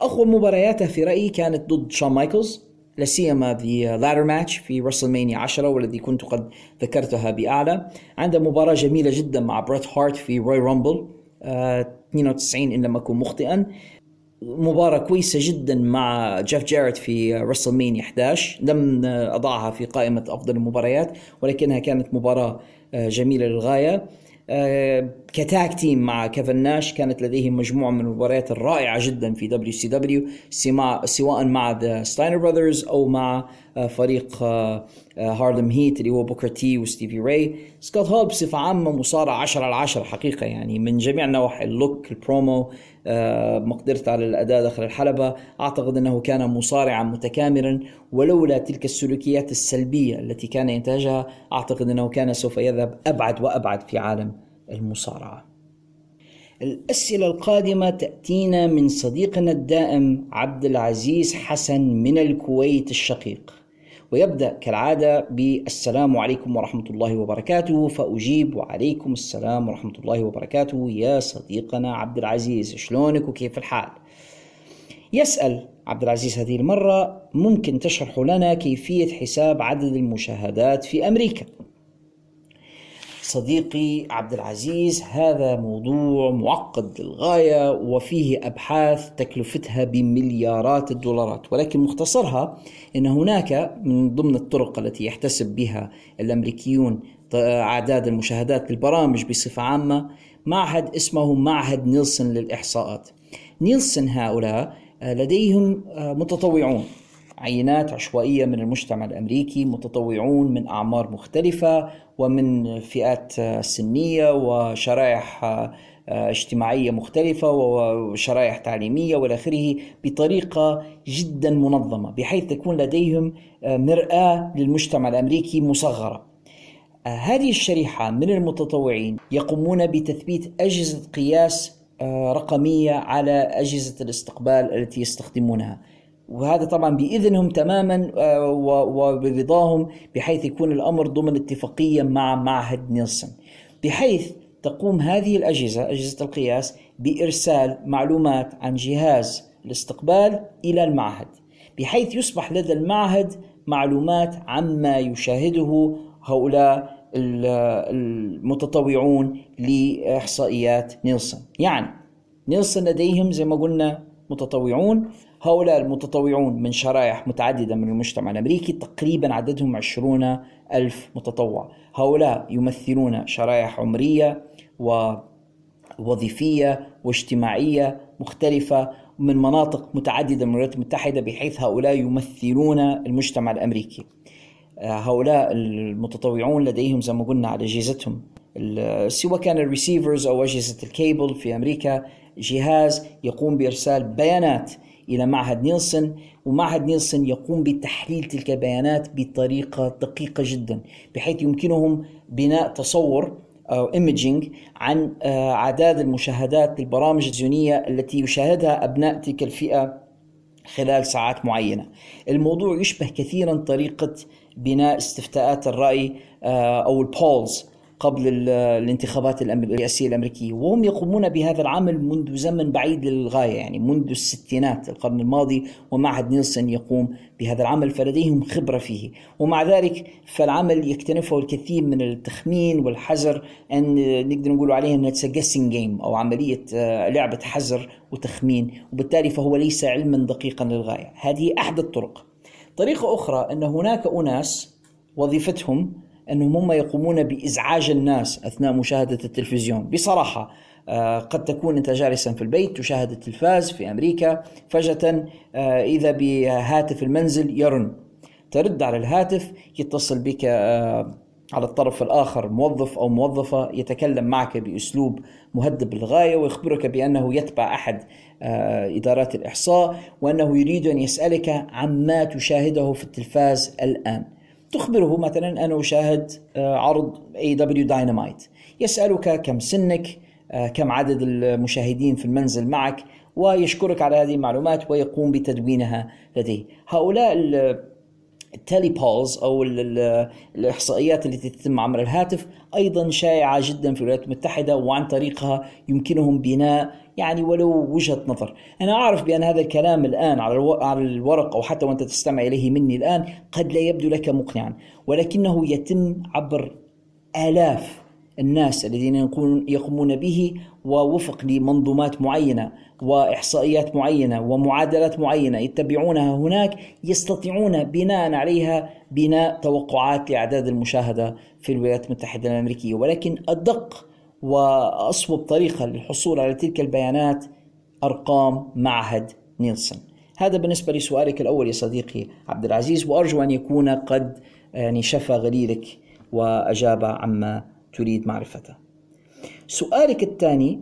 أقوى مبارياته في رأيي كانت ضد شون مايكلز لا سيما في ladder match في WrestleMania 10 والذي كنت قد ذكرتها بأعلى. عنده مباراة جميلة جدا مع بريت هارت في Royal Rumble آه 92 إن لم أكن مخطئا. مباراة كويسة جدا مع جيف جاريت في WrestleMania 11 لم أضعها في قائمة أفضل المباريات ولكنها كانت مباراة آه، جميلة للغاية. آه، ك tag team مع كيفن ناش كانت لديهم مجموعة من المباريات الرائعة جدا في WCW سواء مع The Steiner Brothers أو مع آه، فريق Harlem Heat اللي هو Booker T و Stevie Ray. سكوت هول بصفة عامة مصارع 10 على 10 حقيقة يعني من جميع النواحي ال look ال promo مقدرته على الأداء داخل الحلبة. أعتقد أنه كان مصارعا متكاملا ولولا تلك السلوكيات السلبية التي كان ينتهجها أعتقد أنه كان سوف يذهب أبعد وأبعد في عالم المصارعة. الأسئلة القادمة تأتينا من صديقنا الدائم عبد العزيز حسن من الكويت الشقيق. ويبدأ كالعادة بالسلام عليكم ورحمة الله وبركاته فأجيب وعليكم السلام ورحمة الله وبركاته. يا صديقنا عبد العزيز شلونك وكيف الحال؟ يسأل عبد العزيز هذه المرة ممكن تشرح لنا كيفية حساب عدد المشاهدات في أمريكا؟ صديقي عبد العزيز هذا موضوع معقد للغاية وفيه أبحاث تكلفتها بمليارات الدولارات ولكن مختصرها إن هناك من ضمن الطرق التي يحتسب بها الأمريكيون أعداد المشاهدات للبرامج بصفة عامة معهد اسمه معهد نيلسون للإحصاءات. نيلسون هؤلاء لديهم متطوعون عينات عشوائية من المجتمع الأمريكي متطوعون من أعمار مختلفة ومن فئات سنية وشرائح اجتماعية مختلفة وشرائح تعليمية وإلى آخره بطريقة جدا منظمة بحيث تكون لديهم مرآة للمجتمع الأمريكي مصغرة. هذه الشريحة من المتطوعين يقومون بتثبيت أجهزة قياس رقمية على أجهزة الاستقبال التي يستخدمونها. وهذا طبعا بإذنهم تماما آه، وبرضاهم بحيث يكون الأمر ضمن اتفاقية مع معهد نيلسون. بحيث تقوم هذه الأجهزة أجهزة القياس بإرسال معلومات عن جهاز الاستقبال إلى المعهد. بحيث يصبح لدى المعهد معلومات عما يشاهده هؤلاء المتطوعون لإحصائيات نيلسون. يعني نيلسون لديهم زي ما قلنا متطوعون هؤلاء المتطوعون من شرائح متعددة من المجتمع الأمريكي تقريبا عددهم عشرون ألف متطوع. هؤلاء يمثلون شرائح عمرية ووظيفية واجتماعية مختلفة من مناطق متعددة من الولايات المتحدة بحيث هؤلاء يمثلون المجتمع الأمريكي. هؤلاء المتطوعون لديهم زي ما قلنا على أجهزتهم سواء كان ال receivers أو أجهزة الكيبل في أمريكا جهاز يقوم بإرسال بيانات إلى معهد نيلسون ومعهد نيلسون يقوم بتحليل تلك البيانات بطريقة دقيقة جدا بحيث يمكنهم بناء تصور أو imaging عن آه، أعداد المشاهدات للبرامج التلفزيونية التي يشاهدها أبناء تلك الفئة خلال ساعات معينة. الموضوع يشبه كثيرا طريقة بناء استفتاءات الرأي آه، أو ال polls قبل الانتخابات الرئاسية الأمريكية وهم يقومون بهذا العمل منذ زمن بعيد للغاية يعني منذ الستينات القرن الماضي ومعهد نيلسون يقوم بهذا العمل فلديهم خبرة فيه. ومع ذلك فالعمل يكتنفه الكثير من التخمين والحذر نقدر نقول عليه أنها guessing game أو عملية آه، لعبة حزر وتخمين وبالتالي فهو ليس علما دقيقا للغاية. هذه أحد الطرق. طريقة أخرى أن هناك أناس وظيفتهم أنهم هم يقومون بإزعاج الناس أثناء مشاهدة التلفزيون. بصراحة آه، قد تكون أنت جالسا في البيت تشاهد التلفاز في أمريكا فجأة آه، إذا بهاتف المنزل يرن. ترد على الهاتف يتصل بك آه، على الطرف الآخر موظف أو موظفة يتكلم معك بأسلوب مهذب للغاية ويخبرك بأنه يتبع أحد إدارات الإحصاء وأنه يريد أن يسألك عما تشاهده في التلفاز الآن. تخبره مثلا أنا أشاهد آه، عرض AEW Dynamite يسألك كم سنك آه، كم عدد المشاهدين في المنزل معك ويشكرك على هذه المعلومات ويقوم بتدوينها لديه. هؤلاء التالي بولز أو الإحصائيات التي تتم عبر الهاتف أيضا شائعة جدا في الولايات المتحدة وعن طريقها يمكنهم بناء يعني ولو وجهة نظر، أنا أعرف بأن هذا الكلام الآن على على الورق أو حتى وأنت تستمع إليه مني الآن قد لا يبدو لك مقنعا، ولكنه يتم عبر آلاف الناس الذين يقومون به ووفق لمنظومات معينة وإحصائيات معينة ومعادلات معينة يتبعونها هناك يستطيعون بناء عليها بناء توقعات لإعداد المشاهدة في الولايات المتحدة الأمريكية ولكن أدق وأصوب طريقة للحصول على تلك البيانات أرقام معهد نيلسون هذا بالنسبة لسؤالك الأول يا صديقي عبد العزيز وأرجو أن يكون قد يعني شفى غليلك وأجاب عما تريد معرفته. سؤالك الثاني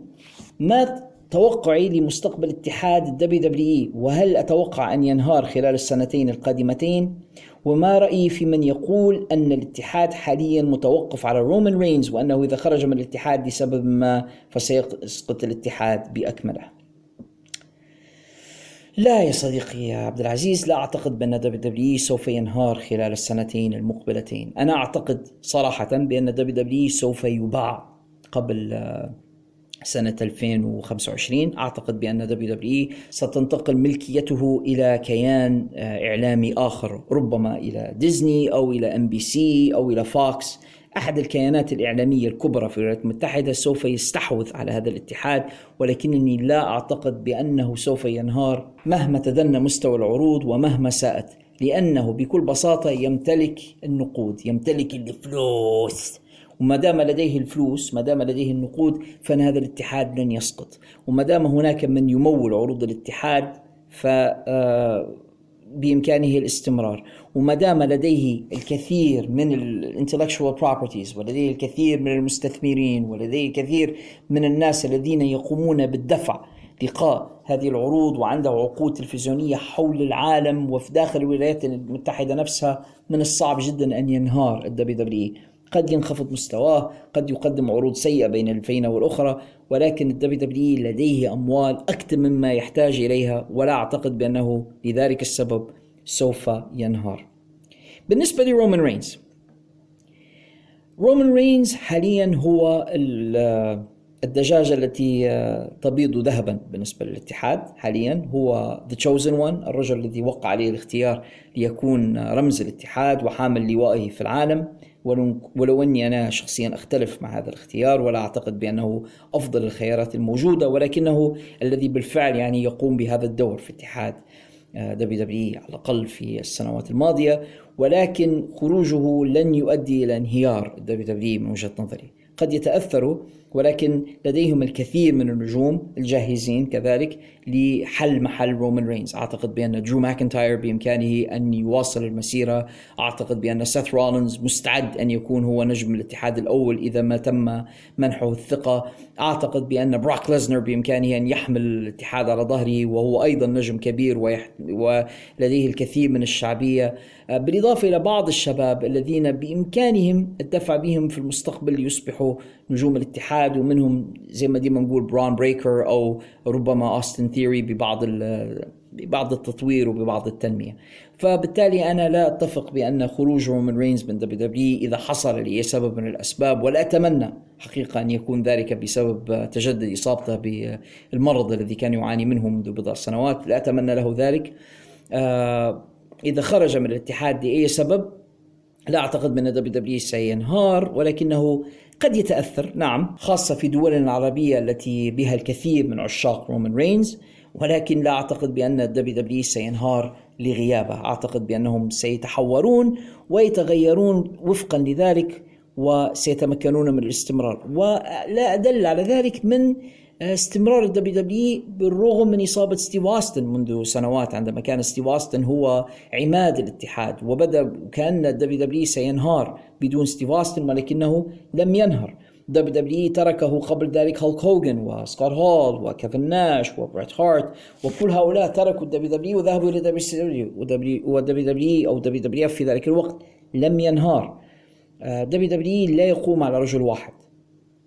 ما توقعي لمستقبل اتحاد ال WWE وهل أتوقع أن ينهار خلال السنتين القادمتين؟ وما رأيي في من يقول أن الاتحاد حاليا متوقف على رومان رينز وأنه إذا خرج من الاتحاد لسبب ما فسيسقط الاتحاد بأكمله. لا يا صديقي يا عبد العزيز لا أعتقد بأن WWE سوف ينهار خلال السنتين المقبلتين. أنا أعتقد صراحة بأن WWE سوف يباع قبل سنة 2025 أعتقد بأن WWE ستنتقل ملكيته إلى كيان آه، إعلامي آخر ربما إلى ديزني أو إلى NBC أو إلى فوكس. أحد الكيانات الإعلامية الكبرى في الولايات المتحدة سوف يستحوذ على هذا الاتحاد ولكنني لا أعتقد بأنه سوف ينهار مهما تدنى مستوى العروض ومهما ساءت لأنه بكل بساطة يمتلك النقود يمتلك الفلوس. وما دام لديه الفلوس ما دام لديه النقود فإن هذا الاتحاد لن يسقط. وما دام هناك من يمول عروض الاتحاد ف آه، بإمكانه الاستمرار. وما دام لديه الكثير من ال intellectual properties ولديه الكثير من المستثمرين ولديه الكثير من الناس الذين يقومون بالدفع لقاء هذه العروض وعنده عقود تلفزيونية حول العالم وفي داخل الولايات المتحدة نفسها من الصعب جدا أن ينهار ال WWE قد ينخفض مستواه قد يقدم عروض سيئة بين الفينة والأخرى ولكن ال WWE لديه أموال أكثر مما يحتاج إليها ولا أعتقد بأنه لذلك السبب سوف ينهار. بالنسبة لرومان رينز رومان رينز حاليا هو الدجاجة التي تبيض ذهبا بالنسبة للاتحاد. حاليا هو The Chosen One الرجل الذي وقع عليه الاختيار ليكون رمز الاتحاد وحامل لوائه في العالم. ولو, إني أنا شخصيا أختلف مع هذا الاختيار ولا أعتقد بأنه أفضل الخيارات الموجودة ولكنه الذي بالفعل يعني يقوم بهذا الدور في اتحاد W آه، W على الأقل في السنوات الماضية. ولكن خروجه لن يؤدي إلى انهيار WWE من وجهة نظري. قد يتأثروا ولكن لديهم الكثير من النجوم الجاهزين كذلك لحل محل رومان رينز أعتقد بأن درو ماكنتاير بإمكانه أن يواصل المسيرة. أعتقد بأن سيث رولينز مستعد أن يكون هو نجم الاتحاد الأول إذا ما تم منحه الثقة. أعتقد بأن بروك ليزنر بإمكانه أن يحمل الاتحاد على ظهره وهو أيضا نجم كبير. ولديه الكثير من الشعبية. بالإضافة إلى بعض الشباب الذين بإمكانهم الدفع بهم في المستقبل ليصبحوا نجوم الاتحاد ومنهم زي ما دايما نقول برون بريكر أو ربما أوستن ثيوري ببعض ببعض التطوير وببعض التنمية. فبالتالي أنا لا أتفق بأن خروج رومان رينز من WWE إذا حصل لأي سبب من الأسباب ولا أتمنى حقيقة أن يكون ذلك بسبب تجدد إصابته بالمرض الذي كان يعاني منه منذ بضع سنوات. لا أتمنى له ذلك. آه، إذا خرج من الاتحاد لأي سبب لا أعتقد أن WWE سينهار ولكنه قد يتأثر نعم خاصة في دولنا العربية التي بها الكثير من عشاق رومان رينز ولكن لا أعتقد بأن ال WWE سينهار لغيابه. أعتقد بأنهم سيتحورون ويتغيرون وفقا لذلك وسيتمكنون من الاستمرار. ولا أدل على ذلك من استمرار ال WWE بالرغم من إصابة ستيف أوستن منذ سنوات عندما كان ستيف أوستن هو عماد الاتحاد وبدا كأن ال WWE سينهار بدون ستيف أوستن ولكنه لم ينهر. WWE تركه قبل ذلك هولك هوجن وسكوت هول وكيفن ناش وبريت هارت وكل هؤلاء تركوا الدبليو دبليو وذهبوا إلى دبليو دبليو ودبليو دبليو أو دبليو دبليو في ذلك الوقت لم ينهار. WWE لا يقوم على رجل واحد.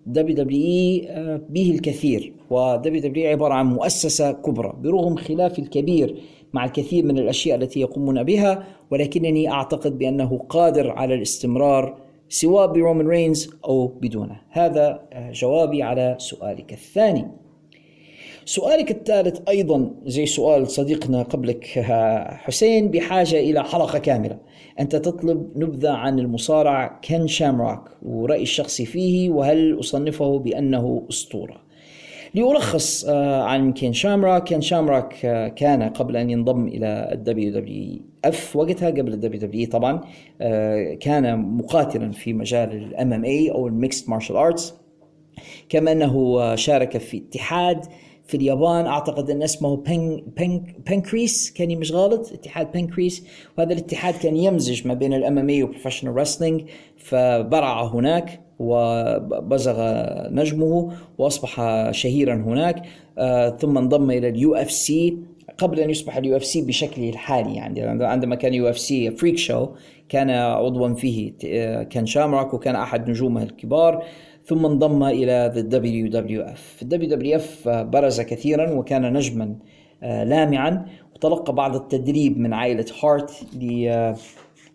WWE آه، به الكثير. و WWE عبارة عن مؤسسة كبرى. برغم خلاف الكبير مع الكثير من الأشياء التي يقومون بها ولكنني أعتقد بأنه قادر على الاستمرار سواء برومان رينز أو بدونه. هذا آه، جوابي على سؤالك الثاني. سؤالك الثالث أيضا زي سؤال صديقنا قبلك آه، حسين بحاجة إلى حلقة كاملة. أنت تطلب نبذة عن المصارع كين شامروك ورايي الشخصي فيه وهل أصنفه بأنه أسطورة؟ لألخص آه، عن كين شامروك كين شامروك كان قبل أن ينضم إلى الدبليو دبليو إف وقتها قبل الدبليو دبليو طبعا كان مقاتلا في مجال ال MMA أو ال Mixed Martial Arts كما أنه شارك في اتحاد في اليابان أعتقد أن اسمه Pan Pan Pancrase كان مش غلط اتحاد Pancrase. وهذا الاتحاد كان يمزج ما بين ال MMA و Professional Wrestling فبرع هناك وبزغ نجمه وأصبح شهيرا هناك. آه ثم انضم إلى ال UFC قبل أن يصبح ال UFC بشكله الحالي يعني عندما كان UFC freak show كان عضوا فيه كين شامروك وكان أحد نجومه الكبار. ثم انضم الدبليو دبليو اف الدبليو دبليو اف برز كثيرا وكان نجما آه، لامعا وتلقى بعض التدريب من عائلة هارت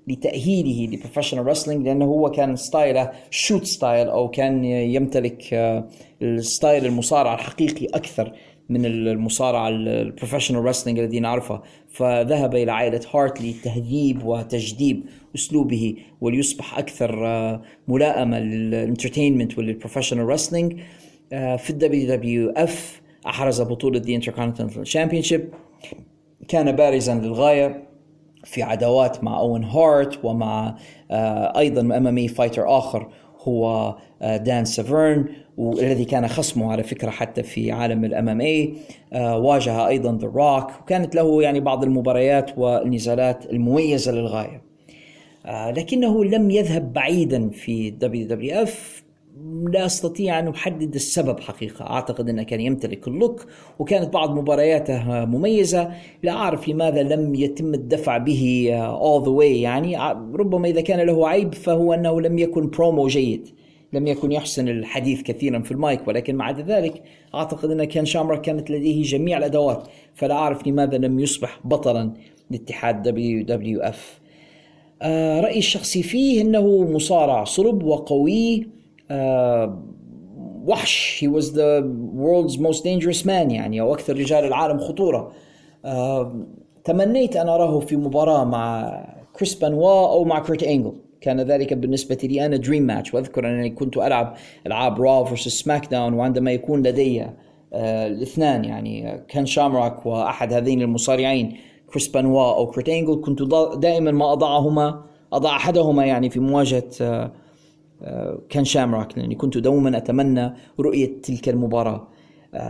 لتأهيله ل Professional Wrestling لأنه هو كان style ه shoot style أو كان يمتلك آه، ال style المصارع الحقيقي أكثر من المصارعة ال Professional Wrestling الذي نعرفها فذهب إلى عائلة هارت لتهذيب وتجديد أسلوبه وليصبح أكثر آه، ملائمة لل entertainment ولل Professional Wrestling في ال WWF أحرز بطولة the Intercontinental Championship كان بارزا للغاية في عداوات مع أوين هارت ومع آه، أيضا MMA fighter آخر هو دان سيفرن والذي كان خصمه على فكرة حتى في عالم ال MMA واجه أيضا ذا روك وكانت له يعني بعض المباريات والنزالات المميزة للغاية. آه، لكنه لم يذهب بعيدا في WWF لا أستطيع أن أحدد السبب حقيقة. أعتقد أنه كان يمتلك ال look وكانت بعض مبارياته مميزة. لا أعرف لماذا لم يتم الدفع به all the way. يعني ربما إذا كان له عيب فهو أنه لم يكن برومو جيد. لم يكن يحسن الحديث كثيرا في المايك ولكن مع ذلك أعتقد أن كين شامروك كانت لديه جميع الأدوات فلا أعرف لماذا لم يصبح بطلا لاتحاد WWF رأيي الشخصي فيه أنه مصارع صلب وقوي. آه وحش. He was the world's most dangerous man يعني أو أكثر رجال العالم خطورة. آه تمنيت أن أراه في مباراة مع كريس بينوا أو مع كيرت أنجل كان ذلك بالنسبة لي a dream match وأذكر أنني كنت ألعب ألعاب Raw versus SmackDown وعندما يكون لدي آه الاثنان يعني كين شامروك وأحد هذين المصارعين كريس بينوا أو كيرت أنجل كنت دائما ما أضعهما أضع أحدهما يعني في مواجهة آه آه كين شامروك لأني كنت دوما أتمنى رؤية تلك المباراة.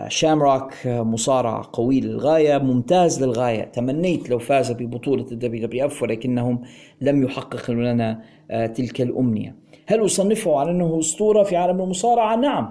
شامروك مصارع قوي للغاية ممتاز للغاية. تمنيت لو فاز ببطولة ال WWF ولكنهم لم يحققوا لنا آه، تلك الأمنية. هل أصنفه على أنه أسطورة في عالم المصارعة؟ نعم.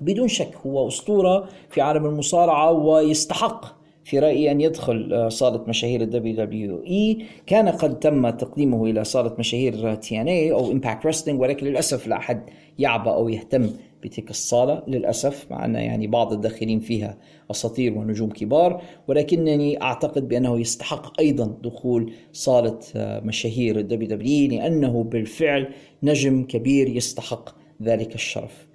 بدون شك هو أسطورة في عالم المصارعة ويستحق في رأيي أن يدخل آه، صالة مشاهير WWE كان قد تم تقديمه إلى صالة مشاهير TNA أو Impact Wrestling ولكن للأسف لا أحد يعبأ أو يهتم بتلك الصالة للأسف مع أن يعني بعض الداخلين فيها أساطير ونجوم كبار ولكنني أعتقد بأنه يستحق أيضا دخول صالة آه، مشاهير ال WWE لأنه بالفعل نجم كبير يستحق ذلك الشرف.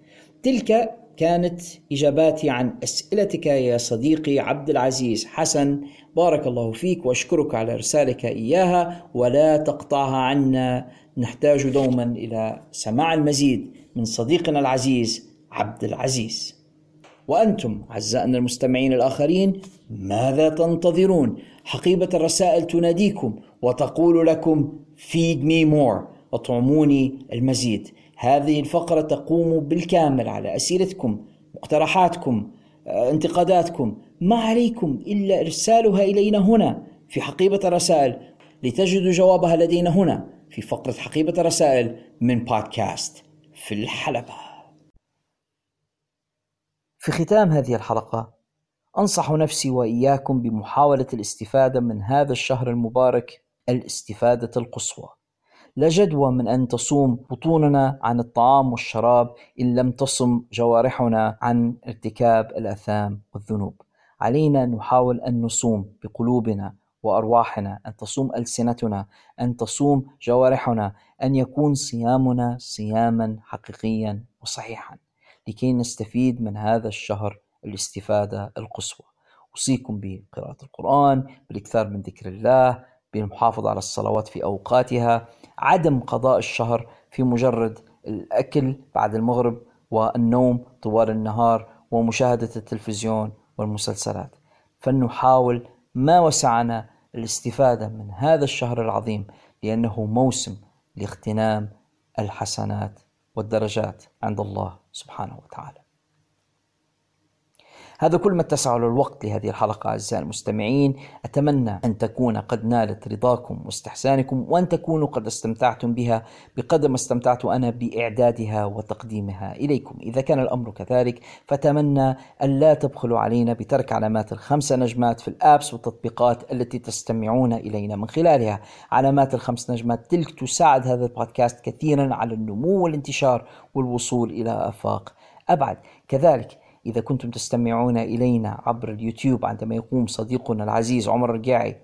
تلك كانت إجاباتي عن أسئلتك يا صديقي عبد العزيز حسن. بارك الله فيك وأشكرك على إرسالك إياها ولا تقطعها عنا. نحتاج دوما إلى سماع المزيد. من صديقنا العزيز عبد العزيز. وأنتم أعزائنا المستمعين الآخرين ماذا تنتظرون؟ حقيبة الرسائل تناديكم وتقول لكم feed me more اطعموني المزيد. هذه الفقرة تقوم بالكامل على أسئلتكم مقترحاتكم آه، انتقاداتكم. ما عليكم إلا إرسالها إلينا هنا في حقيبة الرسائل لتجدوا جوابها لدينا هنا في فقرة حقيبة الرسائل من بودكاست. في الحلبة. في ختام هذه الحلقة أنصح نفسي وإياكم بمحاولة الاستفادة من هذا الشهر المبارك الاستفادة القصوى. لا جدوى من أن تصوم بطوننا عن الطعام والشراب إن لم تصم جوارحنا عن ارتكاب الأثام والذنوب. علينا أن نحاول أن نصوم بقلوبنا وأرواحنا أن تصوم ألسنتنا أن تصوم جوارحنا أن يكون صيامنا صياما حقيقيا وصحيحا لكي نستفيد من هذا الشهر الاستفادة القصوى. أوصيكم بقراءة القرآن بالإكثار من ذكر الله بالمحافظة على الصلوات في أوقاتها عدم قضاء الشهر في مجرد الأكل بعد المغرب والنوم طوال النهار ومشاهدة التلفزيون والمسلسلات. فلنحاول ما وسعنا الاستفادة من هذا الشهر العظيم لأنه موسم لاغتنام الحسنات والدرجات عند الله سبحانه وتعالى. هذا كل ما اتسع له الوقت لهذه الحلقة أعزائي المستمعين أتمنى أن تكون قد نالت رضاكم واستحسانكم وأن تكونوا قد استمتعتم بها بقدر ما استمتعت أنا بإعدادها وتقديمها إليكم. إذا كان الأمر كذلك فأتمنى أن لا تبخلوا علينا بترك علامات الخمسة نجمات في الآبس والتطبيقات التي تستمعون إلينا من خلالها. علامات الخمس نجمات تلك تساعد هذا البودكاست كثيرا على النمو والانتشار والوصول إلى آفاق أبعد. كذلك إذا كنتم تستمعون إلينا عبر اليوتيوب عندما يقوم صديقنا العزيز عمر الرقاعي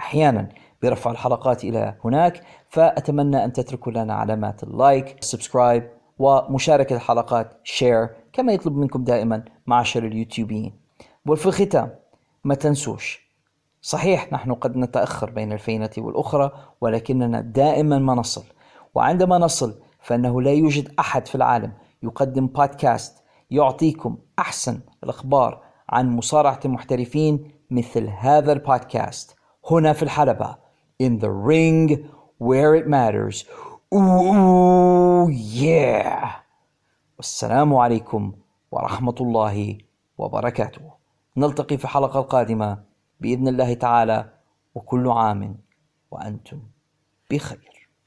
أحيانا برفع الحلقات إلى هناك فأتمنى أن تتركوا لنا علامات ال like subscribe ومشاركة الحلقات share كما يطلب منكم دائما معشر اليوتيوبيين. وفي الختام ما تنسوش. صحيح نحن قد نتأخر بين الفينة والأخرى ولكننا دائما ما نصل. وعندما نصل فإنه لا يوجد أحد في العالم يقدم بودكاست يعطيكم أحسن الأخبار عن مصارعة المحترفين مثل هذا البودكاست. هنا في الحلبة In the ring where it matters. Ooh yeah! والسلام عليكم ورحمة الله وبركاته. نلتقي في الحلقة القادمة بإذن الله تعالى وكل عام وأنتم بخير.